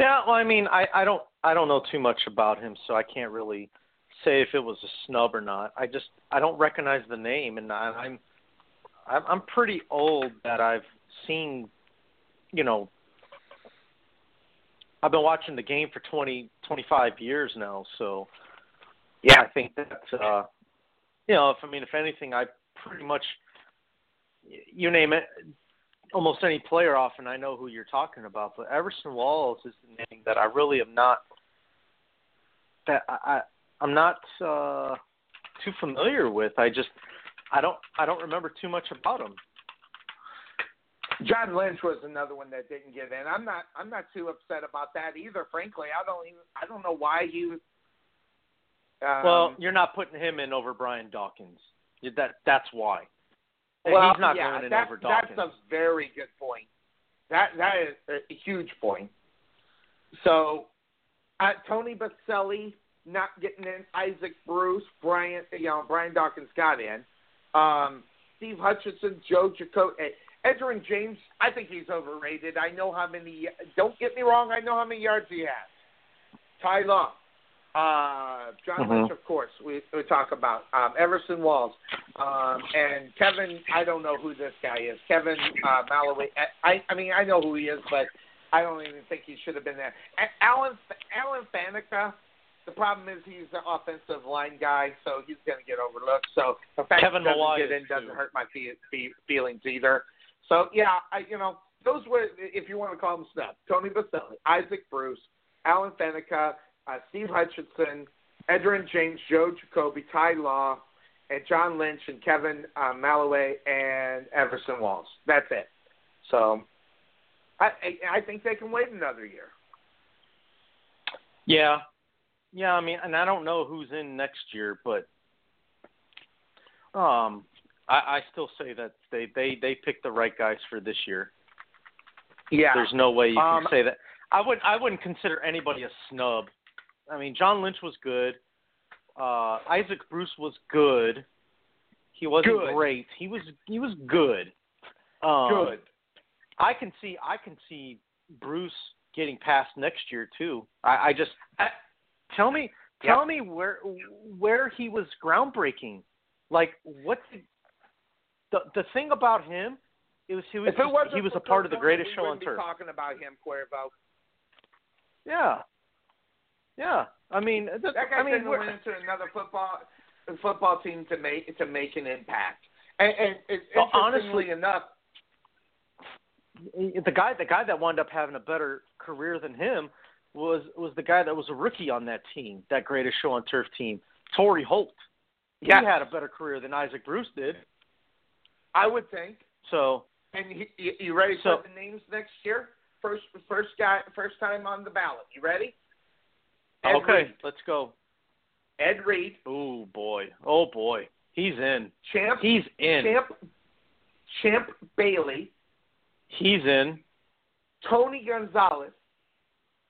Yeah, well, I mean, I I don't I don't know too much about him, so I can't really say if it was a snub or not. I just I don't recognize the name, and I, I'm I'm pretty old that I've seen, you know, I've been watching the game for twenty twenty five years now, so yeah, I think that's uh, you know, if I mean, if anything, I pretty much you name it, almost any player off, and I know who you're talking about. But Everson Walls is the name that I really am not that I, I I'm not uh, too familiar with. I just I don't I don't remember too much about him. John Lynch was another one that didn't get in. I'm not I'm not too upset about that either. Frankly, I don't even I don't know why he. Um, well, you're not putting him in over Brian Dawkins. You- That that's why. Well, he's not yeah, going in that, over Dawkins. That's a very good point. That that is a huge point. So, uh, Tony Boselli not getting in. Isaac Bruce, Brian, you know, Brian Dawkins got in. Um, Steve Hutchinson, Joe Jacoby, Edgerrin James, I think he's overrated. I know how many. Don't get me wrong. I know how many yards he has. Ty Law, uh, John Mhm. Lynch, of course. We we talk about um, Everson Walls, um, and Kevin. I don't know who this guy is. Kevin uh, Malloway. I I mean I know who he is, but I don't even think he should have been there. A- Alan Alan Faneca. The problem is he's an offensive line guy, so he's going to get overlooked. So the fact Kevin he doesn't Malloy get in doesn't too. hurt my fe- fe- feelings either. So yeah, I you know those were if you want to call them snubs. Tony Boselli, Isaac Bruce, Alan Faneca, uh, Steve Hutchinson, Edgerrin James, Joe Jacoby, Ty Law, and John Lynch and Kevin uh, Malloway and Everson Walls. That's it. So I I think they can wait another year. Yeah, yeah. I mean, and I don't know who's in next year, but um, I, I still say that they they they picked the right guys for this year. Yeah. There's no way you can Um, say that. I would I wouldn't consider anybody a snub. I mean, John Lynch was good. Uh, Isaac Bruce was good. He wasn't Good. great. He was he was good. Um, Good. I can see I can see Bruce getting past next year too. I, I just I, tell me tell me where where he was groundbreaking. Like what did, the the thing about him it was he was it he was a part of the greatest show on turf. Talking about him, Cuervo. Yeah, yeah. I mean, th- That guy I mean, we're- into another football football team to make to make an impact. And, and it, Well, honestly- enough, the guy the guy that wound up having a better career than him was was the guy that was a rookie on that team, that greatest show on turf team, Torry Holt. Yeah. He had a better career than Isaac Bruce did. I would think. So And he, you, you ready So- for the names next year? First, first guy, first time on the ballot. You ready? Ed okay, Reed. let's go. Ed Reed, Oh boy, oh boy, he's in. Champ, He's in. Champ, Champ Bailey, He's in. Tony Gonzalez,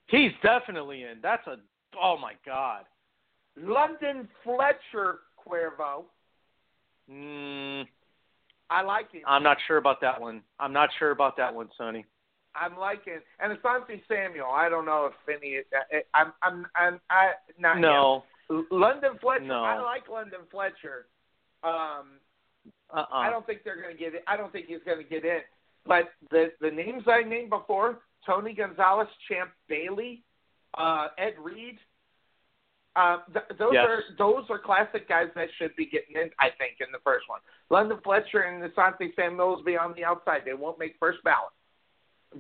He's definitely in. That's a oh my god. London Fletcher, Cuervo. Mm, I like him. I'm not sure about that one. I'm not sure about that one, Sonny. I'm liking, and Asante Samuel. I don't know if any. I'm, I'm, I'm, I not No. him. London Fletcher. No. I like London Fletcher. Um, Uh-uh. I don't think they're going to get it. I don't think he's going to get in. But the the names I named before: Tony Gonzalez, Champ Bailey, uh, Ed Reed. Uh, th- those Yes. are those are classic guys that should be getting in. I think in the first one. London Fletcher and Asante Samuel will be on the outside. They won't make first ballot.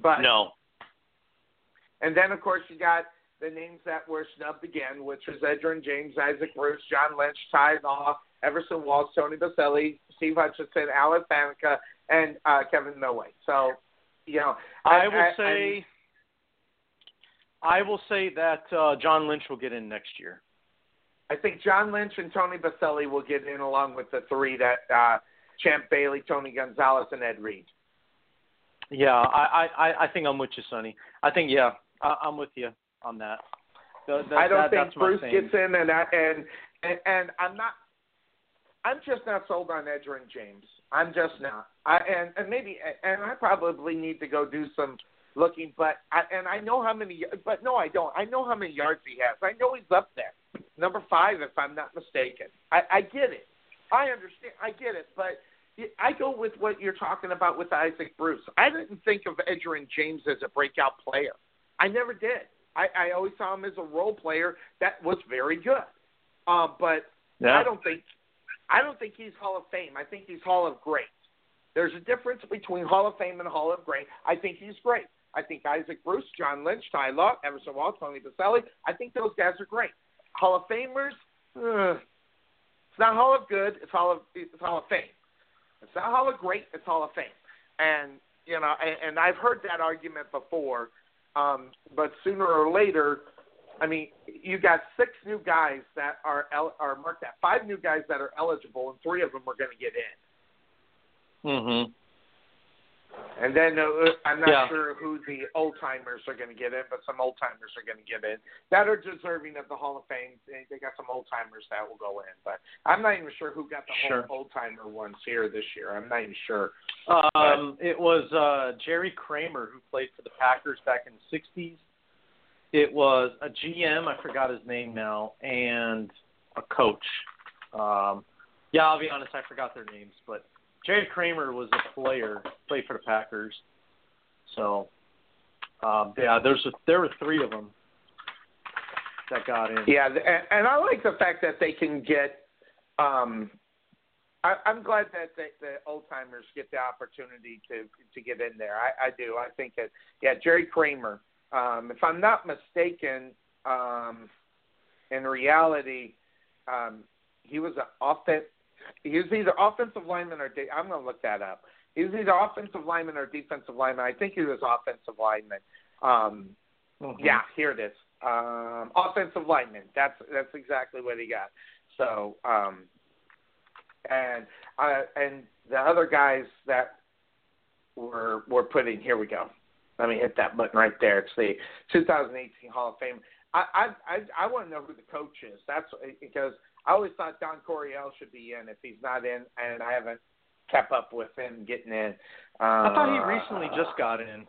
But No. and then, of course, you got the names that were snubbed again, which was Edgerrin James, Isaac Bruce, John Lynch, Ty Law, Everson Walls, Tony Boselli, Steve Hutchinson, Alan Faneca, and uh, Kevin Millway. So, you know, I will say I will say that uh, John Lynch will get in next year. I think John Lynch and Tony Boselli will get in along with the three that uh, Champ Bailey, Tony Gonzalez, and Ed Reed. Yeah, I I I think I'm with you, Sonny. I think yeah, I, I'm with you on that. The- the- I don't that- think Bruce gets in, and I, and and and I'm not. I'm just not sold on Edgerrin James. I'm just not. I and and maybe and I probably need to go do some looking, but I and I know how many. But no, I don't. I know how many yards he has. I know he's up there, number five, if I'm not mistaken. I, I get it. I understand. I get it, but. I go with what you're talking about with Isaac Bruce. I didn't think of Edgerrin James as a breakout player. I never did. I, I always saw him as a role player that was very good. Uh, but Yeah. I don't think I don't think he's Hall of Fame. I think he's Hall of Great. There's a difference between Hall of Fame and Hall of Great. I think he's great. I think Isaac Bruce, John Lynch, Ty Law, Emerson Wall, Tony Boselli, I think those guys are great. Hall of Famers, uh, it's not Hall of Good, it's Hall of it's Hall of Fame. It's not Hall of Great, it's Hall of Fame. And you know, and, and I've heard that argument before. Um, but sooner or later, I mean, you got six new guys that are el- are marked that five new guys that are eligible, and three of them are going to get in. Mhm. And then uh, I'm not Yeah. sure who the old timers are going to get in, but some old timers are going to get in that are deserving of the Hall of Fame. They, they got some old timers that will go in, but I'm not even sure who got the Sure. whole old timer ones here this year. I'm not even sure. Um, it was uh, Jerry Kramer who played for the Packers back in the '60s. It was a GM, I forgot his name now, and a coach. Um, yeah, I'll be honest, I forgot their names, but Jerry Kramer was a player, played for the Packers. So, um, yeah, there's a, there were three of them that got in. Yeah, and, and I like the fact that they can get. Um, I, I'm glad that the, the old timers get the opportunity to to get in there. I, I do. I think that yeah, Jerry Kramer. Um, if I'm not mistaken, um, in reality, um, he was an offense. He was either offensive lineman or de- I'm going to look that up. He was either offensive lineman or defensive lineman. I think he was offensive lineman. Um, Mhm. yeah, here it is. Um, offensive lineman. That's that's exactly what he got. So, um, and uh, and the other guys that were were put in. Here we go. Let me hit that button right there. It's the 2018 Hall of Fame. I I I, I want to know who the coach is. That's because I always thought Don Coryell should be in if he's not in, and I haven't kept up with him getting in. Uh, I thought he recently just got in.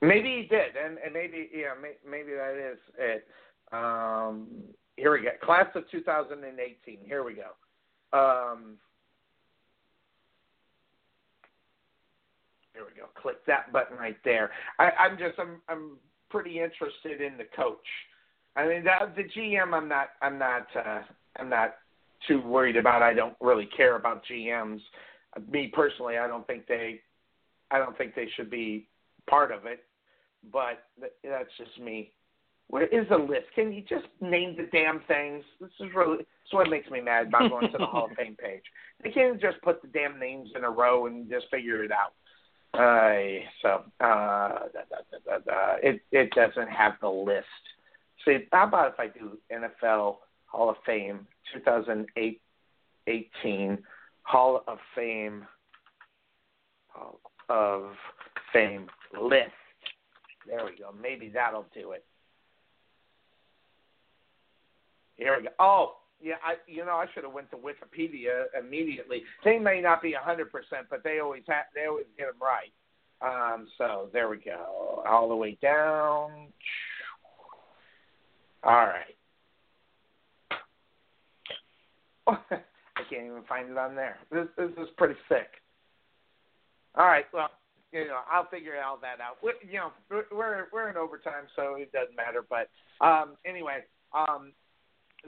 Maybe he did, and, and maybe yeah, may, maybe that is it. Um, here we go, class of 2018. Here we go. Um, here we go. Click that button right there. I, I'm just I'm I'm pretty interested in the coach. I mean, that, the GM, I'm not I'm not uh, I'm not too worried about. I don't really care about GMs. Me personally, I don't think they I don't think they should be part of it, but that's just me. Where is the list? Can you just name the damn things? This is really this is what makes me mad about going to the Hall of Fame page. They can't just put the damn names in a row and just figure it out. Uh, so uh, da, da, da, da, da. it it doesn't have the list. See, how about if I do NFL Hall of Fame 2008 18 Hall of Fame of Fame list. There we go. Maybe that'll do it. Here we go. Oh, yeah. I you know I should have went to Wikipedia immediately. They may not be hundred percent, but they always have. They always get them right. Um, so there we go. All the way down. All right. I can't even find it on there. This this is pretty sick. All right. Well, you know, I'll figure all that out. We, you know, we're- we're we're in overtime, so it doesn't matter. But um, anyway, um,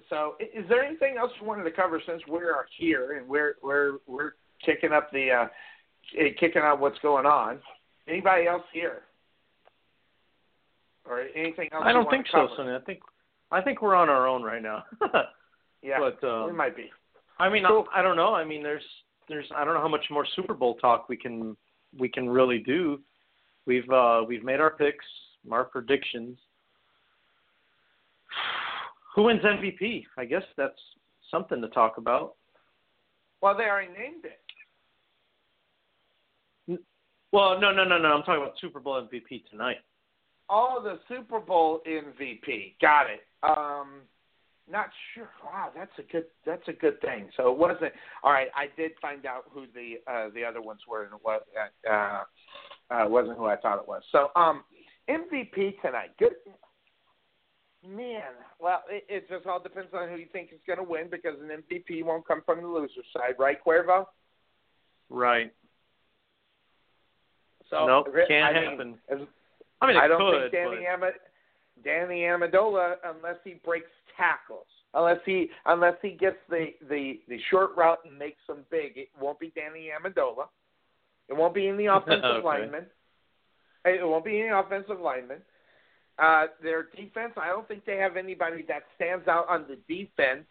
so is there anything else you wanted to cover since we are here and we're we're we're kicking up the uh, kicking out what's going on? Anybody else here? Or anything else? I don't think to so? Sonny. I think I think we're on our own right now. Yeah, but um, we might be. I mean, Cool. I, I don't know. I mean, there's there's I don't know how much more Super Bowl talk we can we can really do. We've uh we've made our picks, our predictions. Who wins MVP? I guess that's something to talk about. Well, they already named it. Well, no, no, no, no. I'm talking about Super Bowl MVP tonight. Oh, the Super Bowl MVP. Got it. Um, not sure. Wow, that's a good. That's a good thing. So it wasn't. All right, I did find out who the uh, the other ones were, and it was uh, uh, wasn't who I thought it was. So um, MVP tonight. Good. Man, well, it, it just all depends on who you think is going to win because an MVP won't come from the loser side, right, Cuervo? Right. So nope, can't I mean, happen. as, I mean, I don't could, think Danny but Ama- Danny Amendola, unless he breaks tackles, unless he unless he gets the the the short route and makes them big, it won't be Danny Amendola. It won't be in the offensive Okay. lineman. It won't be any offensive lineman. Uh, their defense, I don't think they have anybody that stands out on the defense.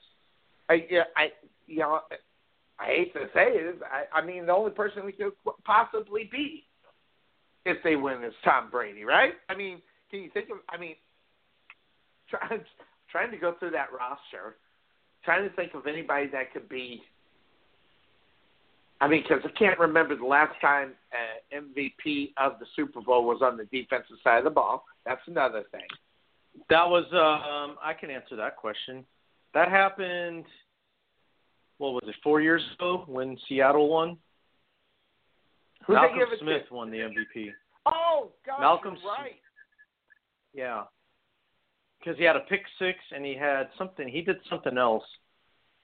I, yeah, I, you know, I hate to say it, I, I mean, the only person we could possibly be if they win is Tom Brady, right? I mean, can you think of? I mean, trying trying to go through that roster, trying to think of anybody that could be. I mean, because I can't remember the last time uh, MVP of the Super Bowl was on the defensive side of the ball. That's another thing. That was um I can answer that question. That happened what was it, four years ago when Seattle won? Who Malcolm Smith to? won the MVP. Oh, God, Malcolm you're right. Yeah. Because he had a pick six and he had something he did something else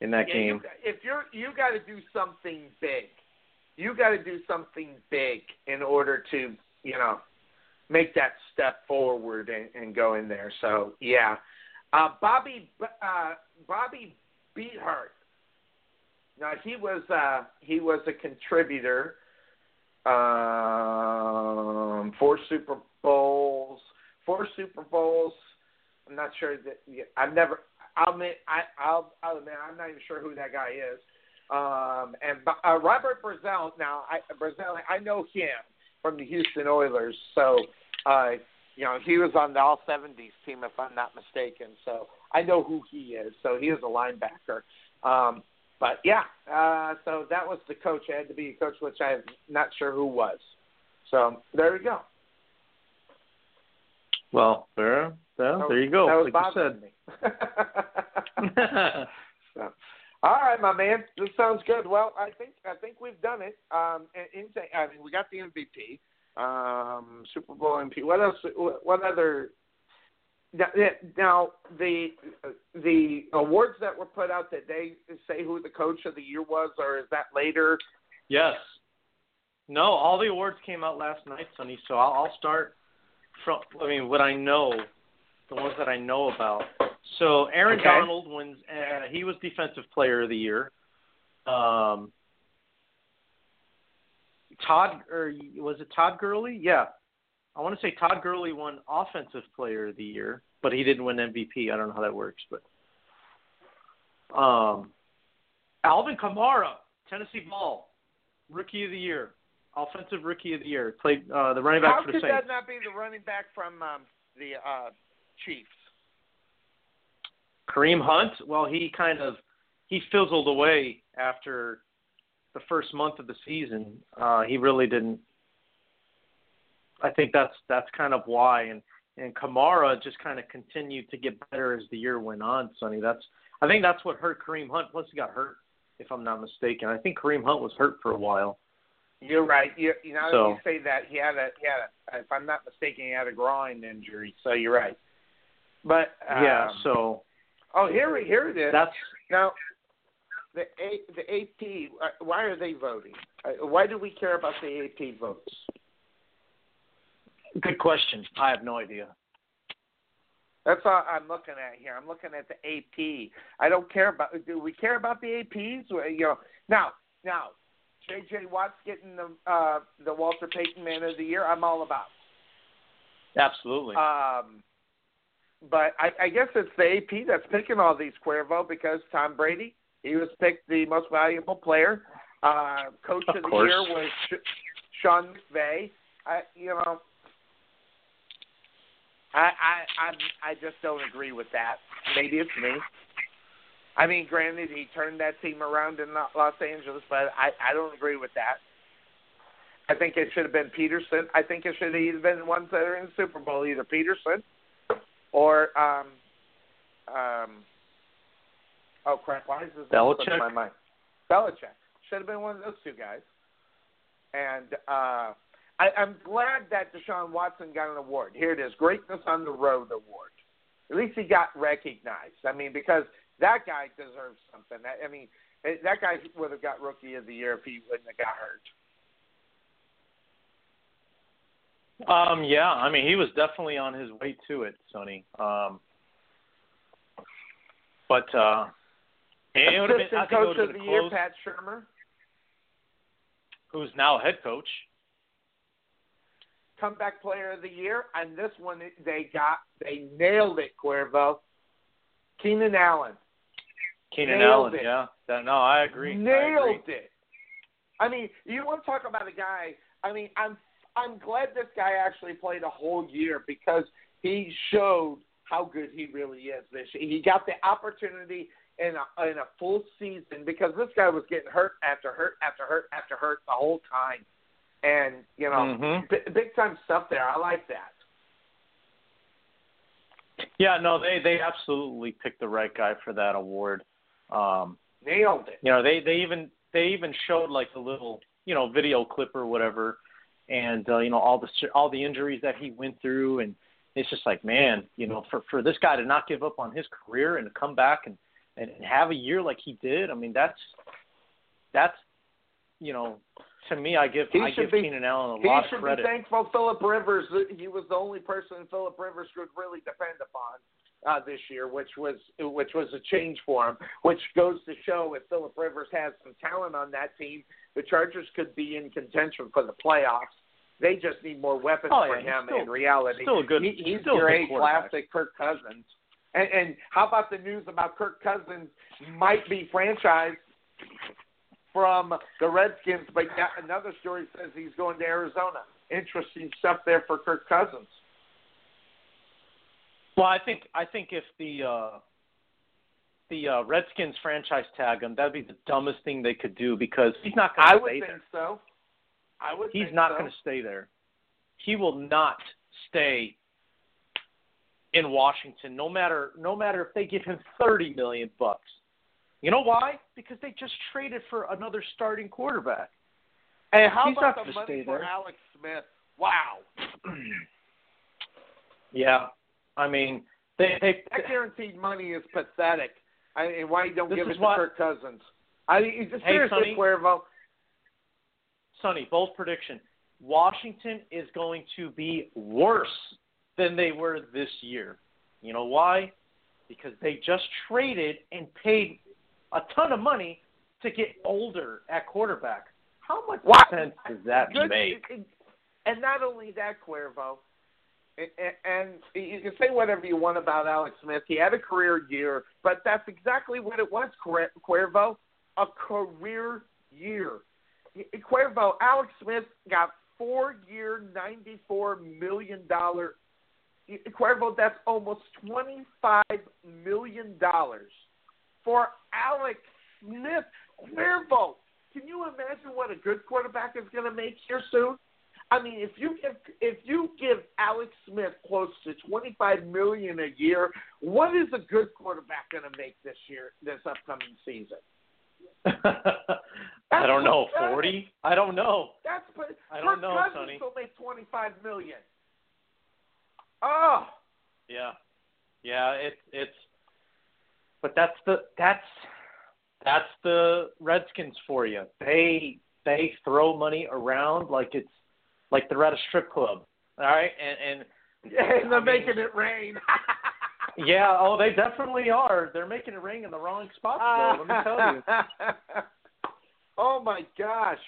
in that Yeah, game. You, if you're you got to do something big, you got to do something big in order to you know make that step forward and, and go in there. So yeah, uh, Bobby uh, Bobby Beathard. Now he was uh, he was a contributor um, four Super Bowls, four Super Bowls. I'm not sure that I've never. I'll admit, I, I'll, I'll admit, I'm not even sure who that guy is. Um, and uh, Robert Brazile. Now, I, Brazile, I know him from the Houston Oilers. So, uh, you know, he was on the All 70s team, if I'm not mistaken. So I know who he is. So he is a linebacker. Um, but yeah, uh, so that was the coach. I had to be a coach, which I'm not sure who was. So there we go. Well, there, there, there you go. That was like bothering me. so, all right, my man. This sounds good. Well, I think I think we've done it. Um, I mean, we got the MVP, um, Super Bowl MVP. What else? What other? Now the the awards that were put out that they say who the coach of the year was, or is that later? Yes. No, all the awards came out last night, Sonny. So I'll, I'll start from. I mean, what I know, the ones that I know about. So Aaron Okay. Donald wins. Uh, he was Defensive Player of the Year. Um, Todd, or was it Todd Gurley? Yeah, I want to say Todd Gurley won Offensive Player of the Year, but he didn't win MVP. I don't know how that works, but um, Alvin Kamara, Tennessee Ball, Rookie of the Year, Offensive Rookie of the Year, played uh, the running back How for the Saints. How could that not be the running back from um, the uh, Chiefs? Kareem Hunt, well, he kind of he fizzled away after the first month of the season. Uh, he really didn't. I think that's that's kind of why, and and Kamara just kind of continued to get better as the year went on. Sonny, that's I think that's what hurt Kareem Hunt. Plus, he got hurt, if I'm not mistaken. I think Kareem Hunt was hurt for a while. You're right. You, you know, So- you say that he had a he had a, if I'm not mistaken, he had a groin injury. So you're right. But um, yeah, so oh, here we here it is. that's now the A, the AP. uh, Why are they voting? Uh, Why do we care about the AP votes? good question. I have no idea. That's all I'm looking at here. I'm looking at the AP. I don't care about. Do we care about the APs? You know, now, now, J.J. Watt's getting the uh, the Walter Payton Man of the Year. I'm all about. Absolutely. Um, but I, I guess it's the AP that's picking all these Cuervo because Tom Brady, he was picked the most valuable player. Uh, Coach Of of, the course. year was Sh- Sean McVay. I, you know, I, I, I, I just don't agree with that. Maybe it's me. I mean, granted, he turned that team around in Los Angeles, but I, I don't agree with that. I think it should have been Pederson. I think it should have either been ones that are in the Super Bowl, either Pederson or um um oh crap, why is this Belichick? my mind? Belichick. Should have been one of those two guys. And uh I, I'm glad that Deshaun Watson got an award. Here it is, Greatness on the Road Award. At least he got recognized. I mean, because that guy deserves something. That, I mean, eh, that guy would have got Rookie of the Year if he wouldn't have got hurt. Um, yeah, I mean, he was definitely on his way to it, Sonny. Um, but uh, it would have been, I Coach of the been Year. Pat Shurmur. Who's now head coach? Comeback Player of the Year, and this one they got they nailed it, Cuervo. Keenan Allen Keenan Nailed Allen. it. Yeah, no, I agree. I nailed agree. it. I mean, you want to talk about a guy? I mean, I'm I'm glad this guy actually played a whole year because he showed how good he really is. This year. he got the opportunity in a, in a full season because this guy was getting hurt after hurt after hurt after hurt the whole time, and you know, Mhm. b- big time stuff there. I like that. Yeah, no, they they absolutely picked the right guy for that award. Um, Nailed it. you know, they they even they even showed like a little you know video clip or whatever, and uh, you know all the all the injuries that he went through, and it's just like man, you know, for for this guy to not give up on his career and to come back and and have a year like he did, I mean that's that's you know to me I give He I give be- Keenan Allen a lot of credit. He should be thankful Philip Rivers. He was the only person Philip Rivers could really depend upon uh, this year, which was which was a change for him. Which goes to show if Philip Rivers has some talent on that team, the Chargers could be in contention for the playoffs. They just need more weapons Oh, for yeah, he's him. still- in reality, still a good- He, he's still a your good A classic Kirk Cousins. And, and how about the news about Kirk Cousins might be franchised from the Redskins, but another story says he's going to Arizona. Interesting stuff there for Kirk Cousins. Well, I think I think if the uh, the uh, Redskins franchise tag him, that'd be the dumbest thing they could do because he's not going I to would stay think there. so. I would. He's not so. going to stay there. He will not stay in Washington, no matter no matter if they give him thirty million bucks. You know why? Because they just traded for another starting quarterback. And how He's about not the money stay for there. Alex Smith? Wow, Yeah, I mean they they that guaranteed money is pathetic. I mean, why you don't This give it to Kirk Cousins? I mean, just Hey, seriously, Sonny. Cuervo. Sonny, bold prediction. Washington is going to be worse than they were this year. You know why? Because they just traded and paid a ton of money to get older at quarterback. How much What? sense does that Good- make? And not only that, Cuervo, and, and you can say whatever you want about Alex Smith. He had a career year, but that's exactly what it was, Cuervo, a career year. Cuervo, Alex Smith got four-year, ninety-four million dollar. Cuervo, that's almost twenty-five million dollars for Alex Smith. Cuervo, can you imagine what a good quarterback is going to make here soon? I mean, if you give if you give Alex Smith close to twenty five million a year, what is a good quarterback going to make this year, this upcoming season? I don't know. Forty? I don't know. That's but I don't Kirk know, Cousins Sonny. will make twenty five million. Oh, Yeah, yeah. It's it's, but that's the that's that's the Redskins for you. They they throw money around like it's like they're at a strip club. All right, and and and they're I mean- making it rain. yeah, oh, they definitely are. They're making it rain in the wrong spots, though. Let me tell you. oh my gosh!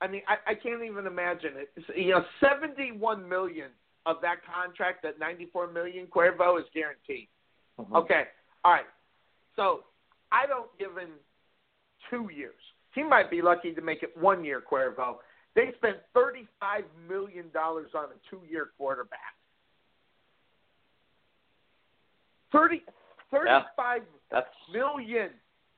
I mean, I, I can't even imagine it. It's, You know, seventy-one million of that contract, that ninety-four million, Cuervo is guaranteed. Mm-hmm. Okay, all right. So I don't give him two years. He might be lucky to make it one year, Cuervo. They spent thirty-five million dollars on a two-year quarterback. Thirty, thirty-five That's million,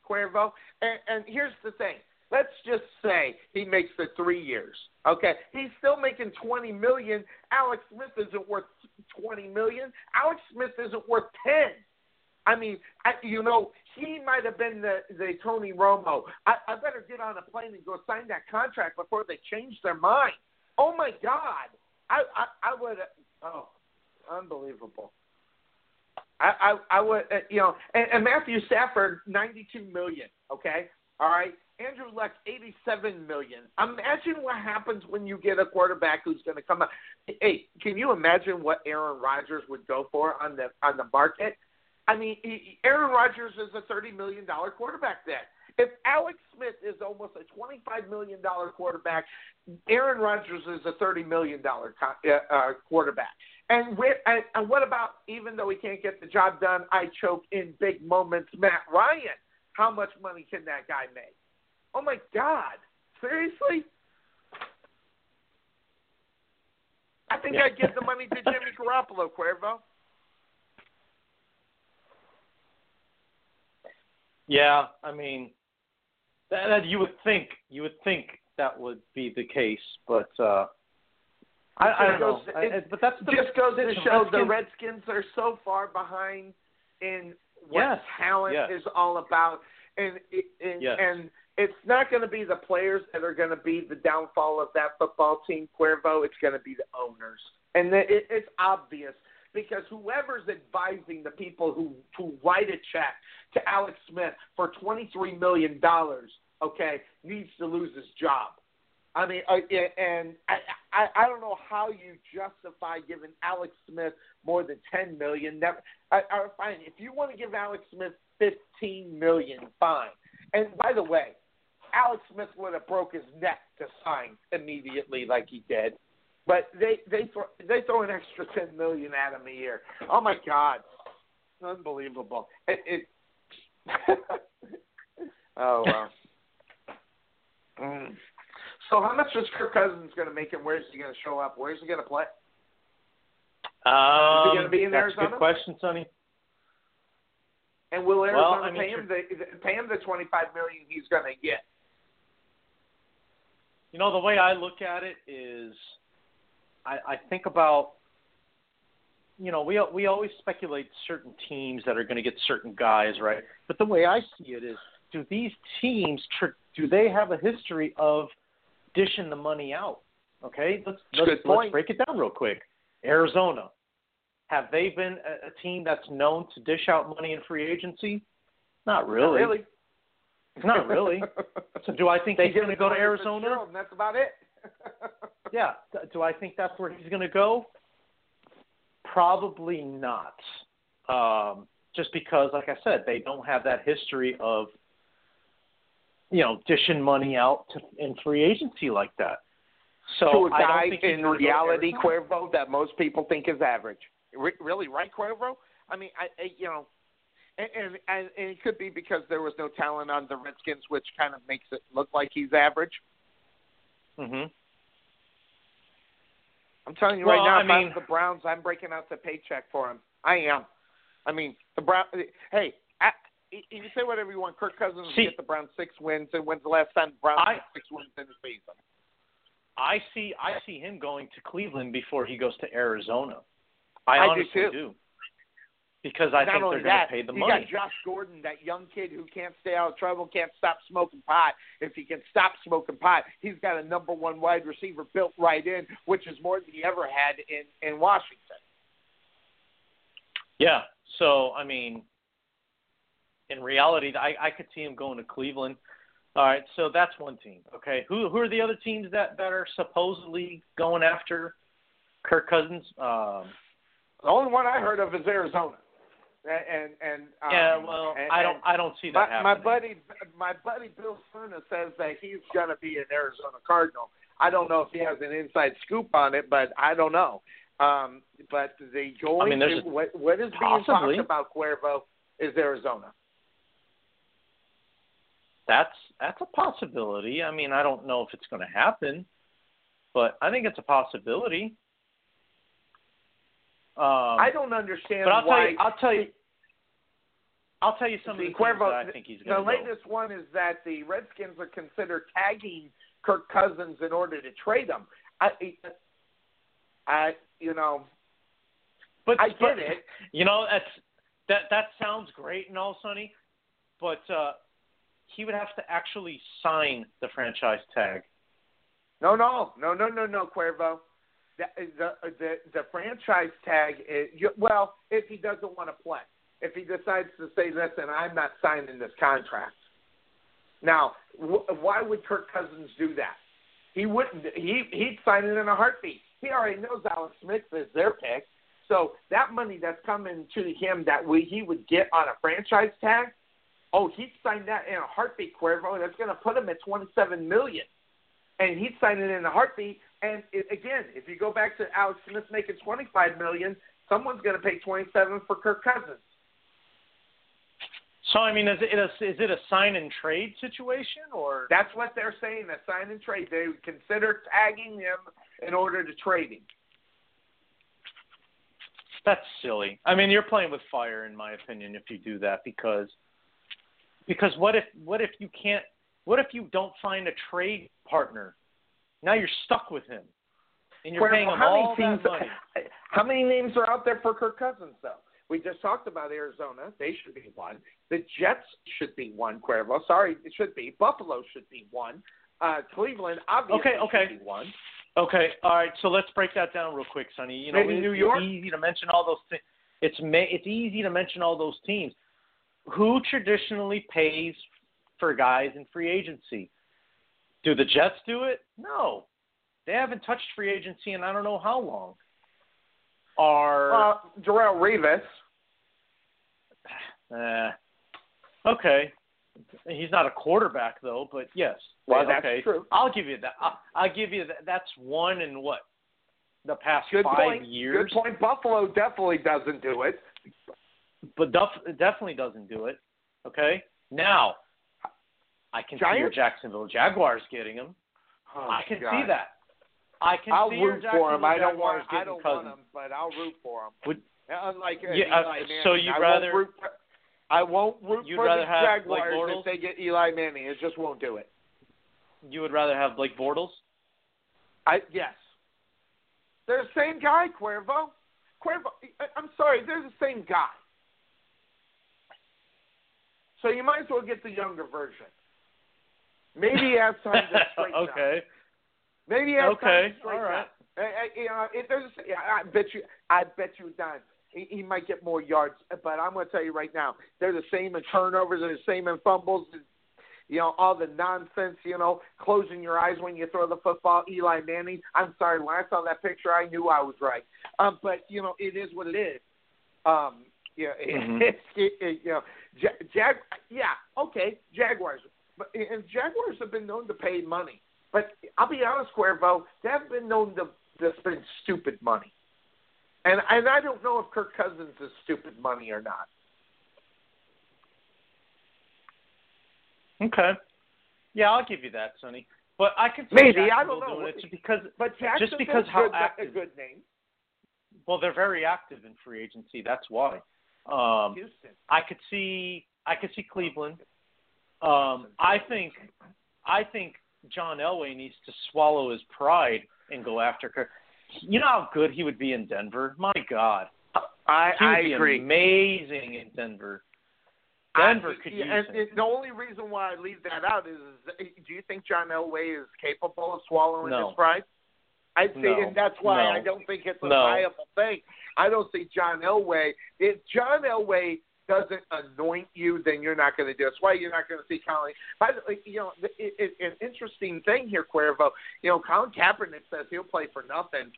Cuervo. And, and here's the thing. Let's just say he makes the three years. Okay, he's still making twenty million. Alex Smith isn't worth twenty million. Alex Smith isn't worth ten. I mean, I, you know, he might have been the the Tony Romo. I, I better get on a plane and go sign that contract before they change their mind. Oh my God, I I, I would. Oh, unbelievable. I, I, I would, uh, you know, and, and Matthew Stafford, ninety-two million. Okay, all right. Andrew Luck, eighty-seven million. Imagine what happens when you get a quarterback who's going to come up. Hey, can you imagine what Aaron Rodgers would go for on the on the market? I mean, he, Aaron Rodgers is a thirty million dollar quarterback. Then, if Alex Smith is almost a twenty-five million dollar quarterback, Aaron Rodgers is a thirty million dollar co- uh, uh, quarterback. And, and and what about even though he can't get the job done, I choke in big moments. Matt Ryan, how much money can that guy make? Oh my God! Seriously? I think I'd give the money to Jimmy Garoppolo, Cuervo. Yeah, I mean, that, that you would think you would think that would be the case, but uh I, I don't know. Goes- I- it but that's the just goes to show the Redskins- Redskins are so far behind in what Yes, talent yes. is all about, and and, Yes. and it's not going to be the players that are going to be the downfall of that football team, Cuervo. It's going to be the owners, and it, it's obvious because whoever's advising the people who who write a check to Alex Smith for twenty three million dollars, okay, needs to lose his job. I mean, uh, and I, I I don't know how you justify giving Alex Smith more than ten million. Never, I, I fine if you want to give Alex Smith fifteen million, fine. And by the way, Alex Smith would have broke his neck to sign immediately like he did. But they they throw they throw an extra ten million at him a year. Oh my God, unbelievable! It. it oh wow. Mm. So how much is Kirk Cousins going to make and where's he going to show up? Where's he going to play? Um, gonna be in that's a Arizona? good question, Sonny. And will Arizona Well, I mean, pay him the the- pay him the twenty five million he's going to get? You know, the way I look at it is, I, I think about, you know, we we always speculate certain teams that are going to get certain guys, right? But the way I see it is, do these teams tr- do they have a history of dishing the money out? Okay, let's let's, let's break it down real quick. Arizona, have they been a, a team that's known to dish out money in free agency? Not really. Not really. Not really. So do I think They he's going to go to Arizona? That's about it. Yeah. Do I think that's where he's going to go? Probably not. Um, just because, like I said, they don't have that history of, you know, dishing money out to, in free agency like that. So to a I guy don't think in gonna go to reality. Cuervo, that most people think is average. Re- really, right, Cuervo? I mean, I, I you know, and, and and it could be because there was no talent on the Redskins, which kind of makes it look like he's average. Mhm. I'm telling you Well, right now, I if mean- I'm the Browns, I'm breaking out the paycheck for him. I am. I mean, the Brown. Hey, I, you you say whatever you want. Kirk Cousins See- get the Browns six wins. And when's the last time the Browns I- had six wins in the season? I see. I see him going to Cleveland before he goes to Arizona. I, I do honestly too. Because I Not think they're going to pay the you money. got Josh Gordon, that young kid who can't stay out of trouble, can't stop smoking pot. If he can stop smoking pot, he's got a number one wide receiver built right in, which is more than he ever had in in Washington. Yeah. So I mean, in reality, I I could see him going to Cleveland. All right. So that's one team. Okay. Who who are the other teams that that are supposedly going after Kirk Cousins? Um, The only one I heard of is Arizona, and and, and um, yeah. Well, and- I don't I don't see My, that my happening. buddy, my buddy Bill Cerna says that he's going to be an Arizona Cardinal. I don't know if he has an inside scoop on it, but I don't know. Um, but the going I mean, to a- what, what is being possibly. talked about Cuervo is Arizona. That's that's a possibility. I mean, I don't know if it's going to happen, but I think it's a possibility. Um, I don't understand But I'll why. tell you, I'll tell you, I'll tell you some See, of the Cuervo, I think he's the going to go. latest one is that the Redskins are considered tagging Kirk Cousins in order to trade him. I, I, you know, But I but, get it. You know, that's that that sounds great and all, Sonny, but uh, he would have to actually sign the franchise tag. No, no, no, no, no, no, Cuervo. The the the, franchise tag is well, if he doesn't want to play, if he decides to say, "Listen, I'm not signing this contract." Now, wh- why would Kirk Cousins do that? He wouldn't. He he'd sign it in a heartbeat. He already knows Alex Smith is their pick, so that money that's coming to him that we he would get on a franchise tag, oh, he'd sign that in a heartbeat, Cuervo. That's going to put him at twenty-seven million and he'd sign it in a heartbeat. And it, again, if you go back to Alex Smith making twenty-five million, someone's going to pay twenty-seven for Kirk Cousins. So I mean, is it a, is it a sign and trade situation or? That's what they're saying. A sign and trade. They would consider tagging him in order to trade him. That's silly. I mean, you're playing with fire, in my opinion, if you do that, because Because what if what if you can't? What if you don't find a trade partner? Now you're stuck with him, and you're Cuervo, paying him how all that money. How many names are out there for Kirk Cousins though? We just talked about Arizona. They should be one. The Jets should be one. Cuervo, sorry, it should be. Buffalo should be one. Uh, Cleveland obviously Okay, okay. should be one. Okay, all right. So let's break that down real quick, Sonny. You know, Maybe it's, New York? easy to mention all those. Th- it's ma- it's easy to mention all those teams. Who traditionally pays for guys in free agency? Do the Jets do it? No, they haven't touched free agency in I don't know how long. Are Uh, Darrelle Revis. uh, okay. He's not a quarterback though, but yes. Well, okay. that's true. I'll give you that. I'll, I'll give you that. That's one in what the past Good five point. years. Good point. Buffalo definitely doesn't do it. but Duff definitely doesn't do it. Okay, now I can see your Jacksonville Jaguars getting him. Oh, I can God. see that. I can see I'll see root for him. I don't want. I don't Cousins. want him, but I'll root for him. Would- Unlike uh, Yeah, uh, Eli Manning. so you'd I rather- Won't root for, I won't root You'd for the have Blake Jaguars Bortles? if they get Eli Manning. It just won't do it. You would rather have Blake Bortles? I yes. They're the same guy, Cuervo. Cuervo. I'm sorry, they're the same guy. So you might as well get the younger version. Maybe he has time to straighten up. okay. Maybe has Okay, time to straighten all right. up. I, you know, it, there's, yeah, I bet you, I bet you, Don, he, he might get more yards. But I'm going to tell you right now, they're the same in turnovers, they're the same in fumbles. You know, all the nonsense. You know, closing your eyes when you throw the football. Eli Manning. I'm sorry, when I saw that picture, I knew I was right. Um, but you know, it is what it is. Um, yeah, Mhm. it, it, it, you know, Jag, Jag, yeah, okay, Jaguars. But and Jaguars have been known to pay money. But I'll be honest, Cuervo, they haven't been known to, to spend stupid money. And and I don't know if Kirk Cousins is stupid money or not. Okay. Yeah, I'll give you that, Sonny. But I can see Maybe I Jacksonville don't know. doing it because But Jacksonville's just because how good, active a good name. well they're very active in free agency. That's why. Um, Houston. I could see I could see Cleveland. Um, I think I think John Elway needs to swallow his pride and go after Kirk. You know how good he would be in Denver. My God, I he would I be agree. amazing in Denver. I- Denver could yeah, use and, him. the only reason why I leave that out is, do you think John Elway is capable of swallowing No. his pride? I'd say, No. and that's why No. I don't think it's a viable thing. I don't see John Elway. If John Elway doesn't anoint you, then you're not going to do it. That's why you're not going to see Colin. By the way, you know, it, it, an interesting thing here, Cuervo. You know, Colin Kaepernick says he'll play for nothing.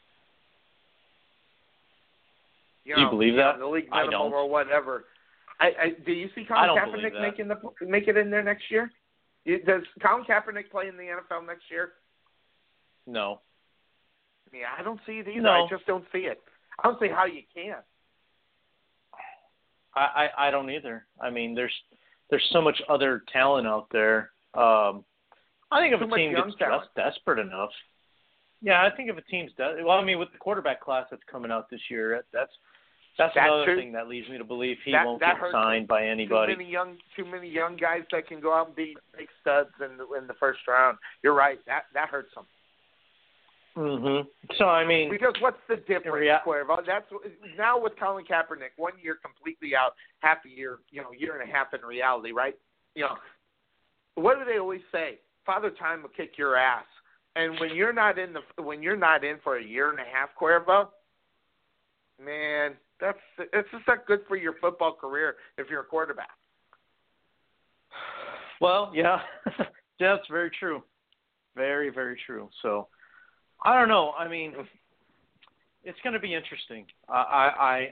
You, Do you know, believe know, that? The league I minimum don't. or whatever. I, I do you see I Colin Kaepernick making the make it in there next year? Does Colin Kaepernick play in the NFL next year? No. Yeah, I don't see it either. No. I just don't see it. I don't see how you can. I, I I don't either. I mean, there's there's so much other talent out there. Um, I think if Too a team gets talent. just desperate enough, yeah, I think if a team's de- well, I mean, with the quarterback class that's coming out this year, that- that's that's That's another true. thing that leads me to believe he That- won't that get hurts signed by anybody. Too many young, too many young guys that can go out and be big studs in the, in the first round. You're right. That that hurts them. Hmm So I mean, Because what's the difference, rea- Cuervo? That's now with Colin Kaepernick, one year completely out, half a year, you know, year and a half in reality, right? You know, what do they always say? Father Time will kick your ass. And when you're not in the when you're not in for a year and a half, Cuervo, man, that's it's just not good for your football career if you're a quarterback. Well, yeah, yeah, that's very true. Very, very true. So, I don't know. I mean, it's going to be interesting. I, I, I,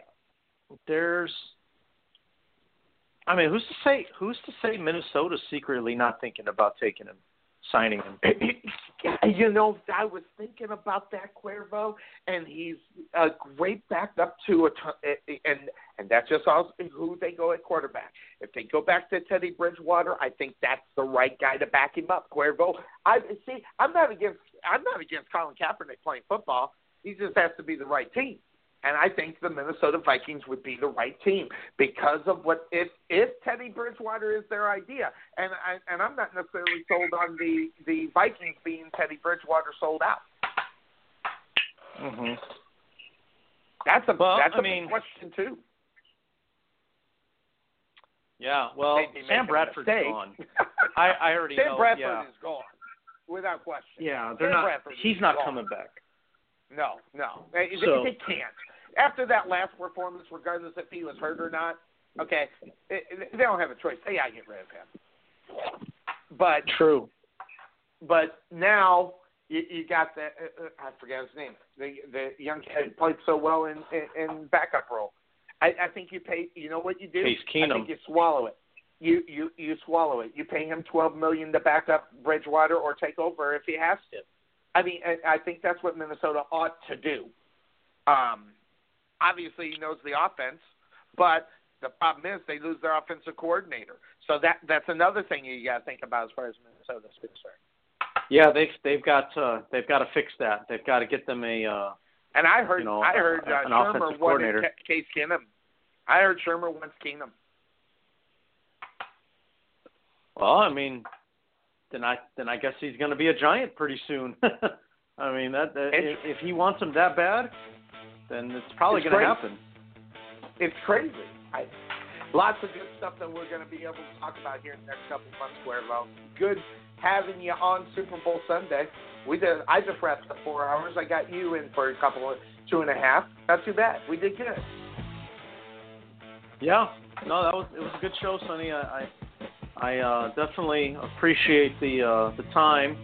there's, I mean, who's to say? Who's to say Minnesota's secretly not thinking about taking him, signing him? Yeah, you know, I was thinking about that Cuervo, and he's a great backup to a ton, and and that's just all who they go at quarterback. If they go back to Teddy Bridgewater, I think that's the right guy to back him up. Cuervo, I see. I'm not against. I'm not against Colin Kaepernick playing football. He just has to be the right team. And I think the Minnesota Vikings would be the right team because of what if if Teddy Bridgewater is their idea, and I, and I'm not necessarily sold on the the Vikings being Teddy Bridgewater sold out. hmm That's a Well, that's I a mean- big question too. Yeah. Well, Sam Bradford's gone. I I already Sam know. Bradford yeah. is gone without question. Yeah, they're Sam not. Bradford He's not gone. coming back. No, no, they, they- So- they can't. After that last performance, regardless if he was hurt or not, okay, it, it- they don't have a choice. They gotta get rid of him. But True. but now you, you got the uh, uh, I forget his name. The the young kid played so well in in, in backup role. I, I think you pay. You know what you do? Case I Keenum. think you swallow it. You you you swallow it. You pay him twelve million to back up Bridgewater or take over if he has to. I mean, I, I think that's what Minnesota ought to do. Um, obviously, he knows the offense, but the problem is they lose their offensive coordinator. So that that's another thing you got to think about as far as Minnesota's concerned. Yeah, they've they've got uh, they've got to fix that. They've got to get them a. Uh, And I heard You know, I heard uh, an Shurmur offensive wanted coordinator. Case Keenum. I heard Shurmur wants Keenum. well, I mean, then I then I guess he's going to be a giant pretty soon. I mean, that, that if, if he wants him that bad, then it's probably going to happen. It's crazy. I, lots of good stuff that we're going to be able to talk about here in the next couple of months. Cuervo. Good having you on Super Bowl Sunday. We did. I just wrapped up four hours. I got you in for a couple of two and a half. Not too bad. We did good. Yeah, no, that was it was a good show, Sonny. I I, I uh, definitely appreciate the uh, the time.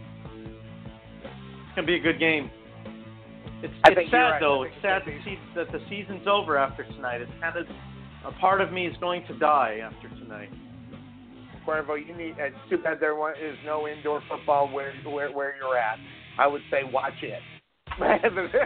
It's gonna be a good game. It's it's sad right. though. It's sad to see that the season's over after tonight. It's kind of a part of me is going to die after tonight. Cuervo, you need. It's too bad there wa- no indoor football where where where you're at. I would say watch it. the,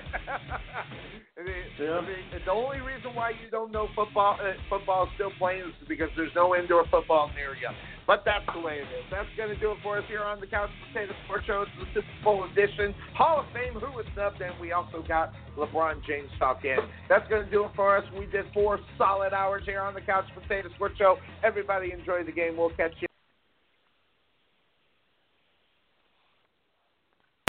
Yeah. the, the only reason why you don't know football uh, football is still playing is because there's no indoor football near you. But that's the way it is. That's going to do it for us here on the Couch Potato Sports Show. It's the Super Bowl edition. Hall of Fame, who was snubbed, and we also got LeBron James talk in. That's going to do it for us. We did four solid hours here on the Couch Potato Sports Show. Everybody enjoy the game. We'll catch you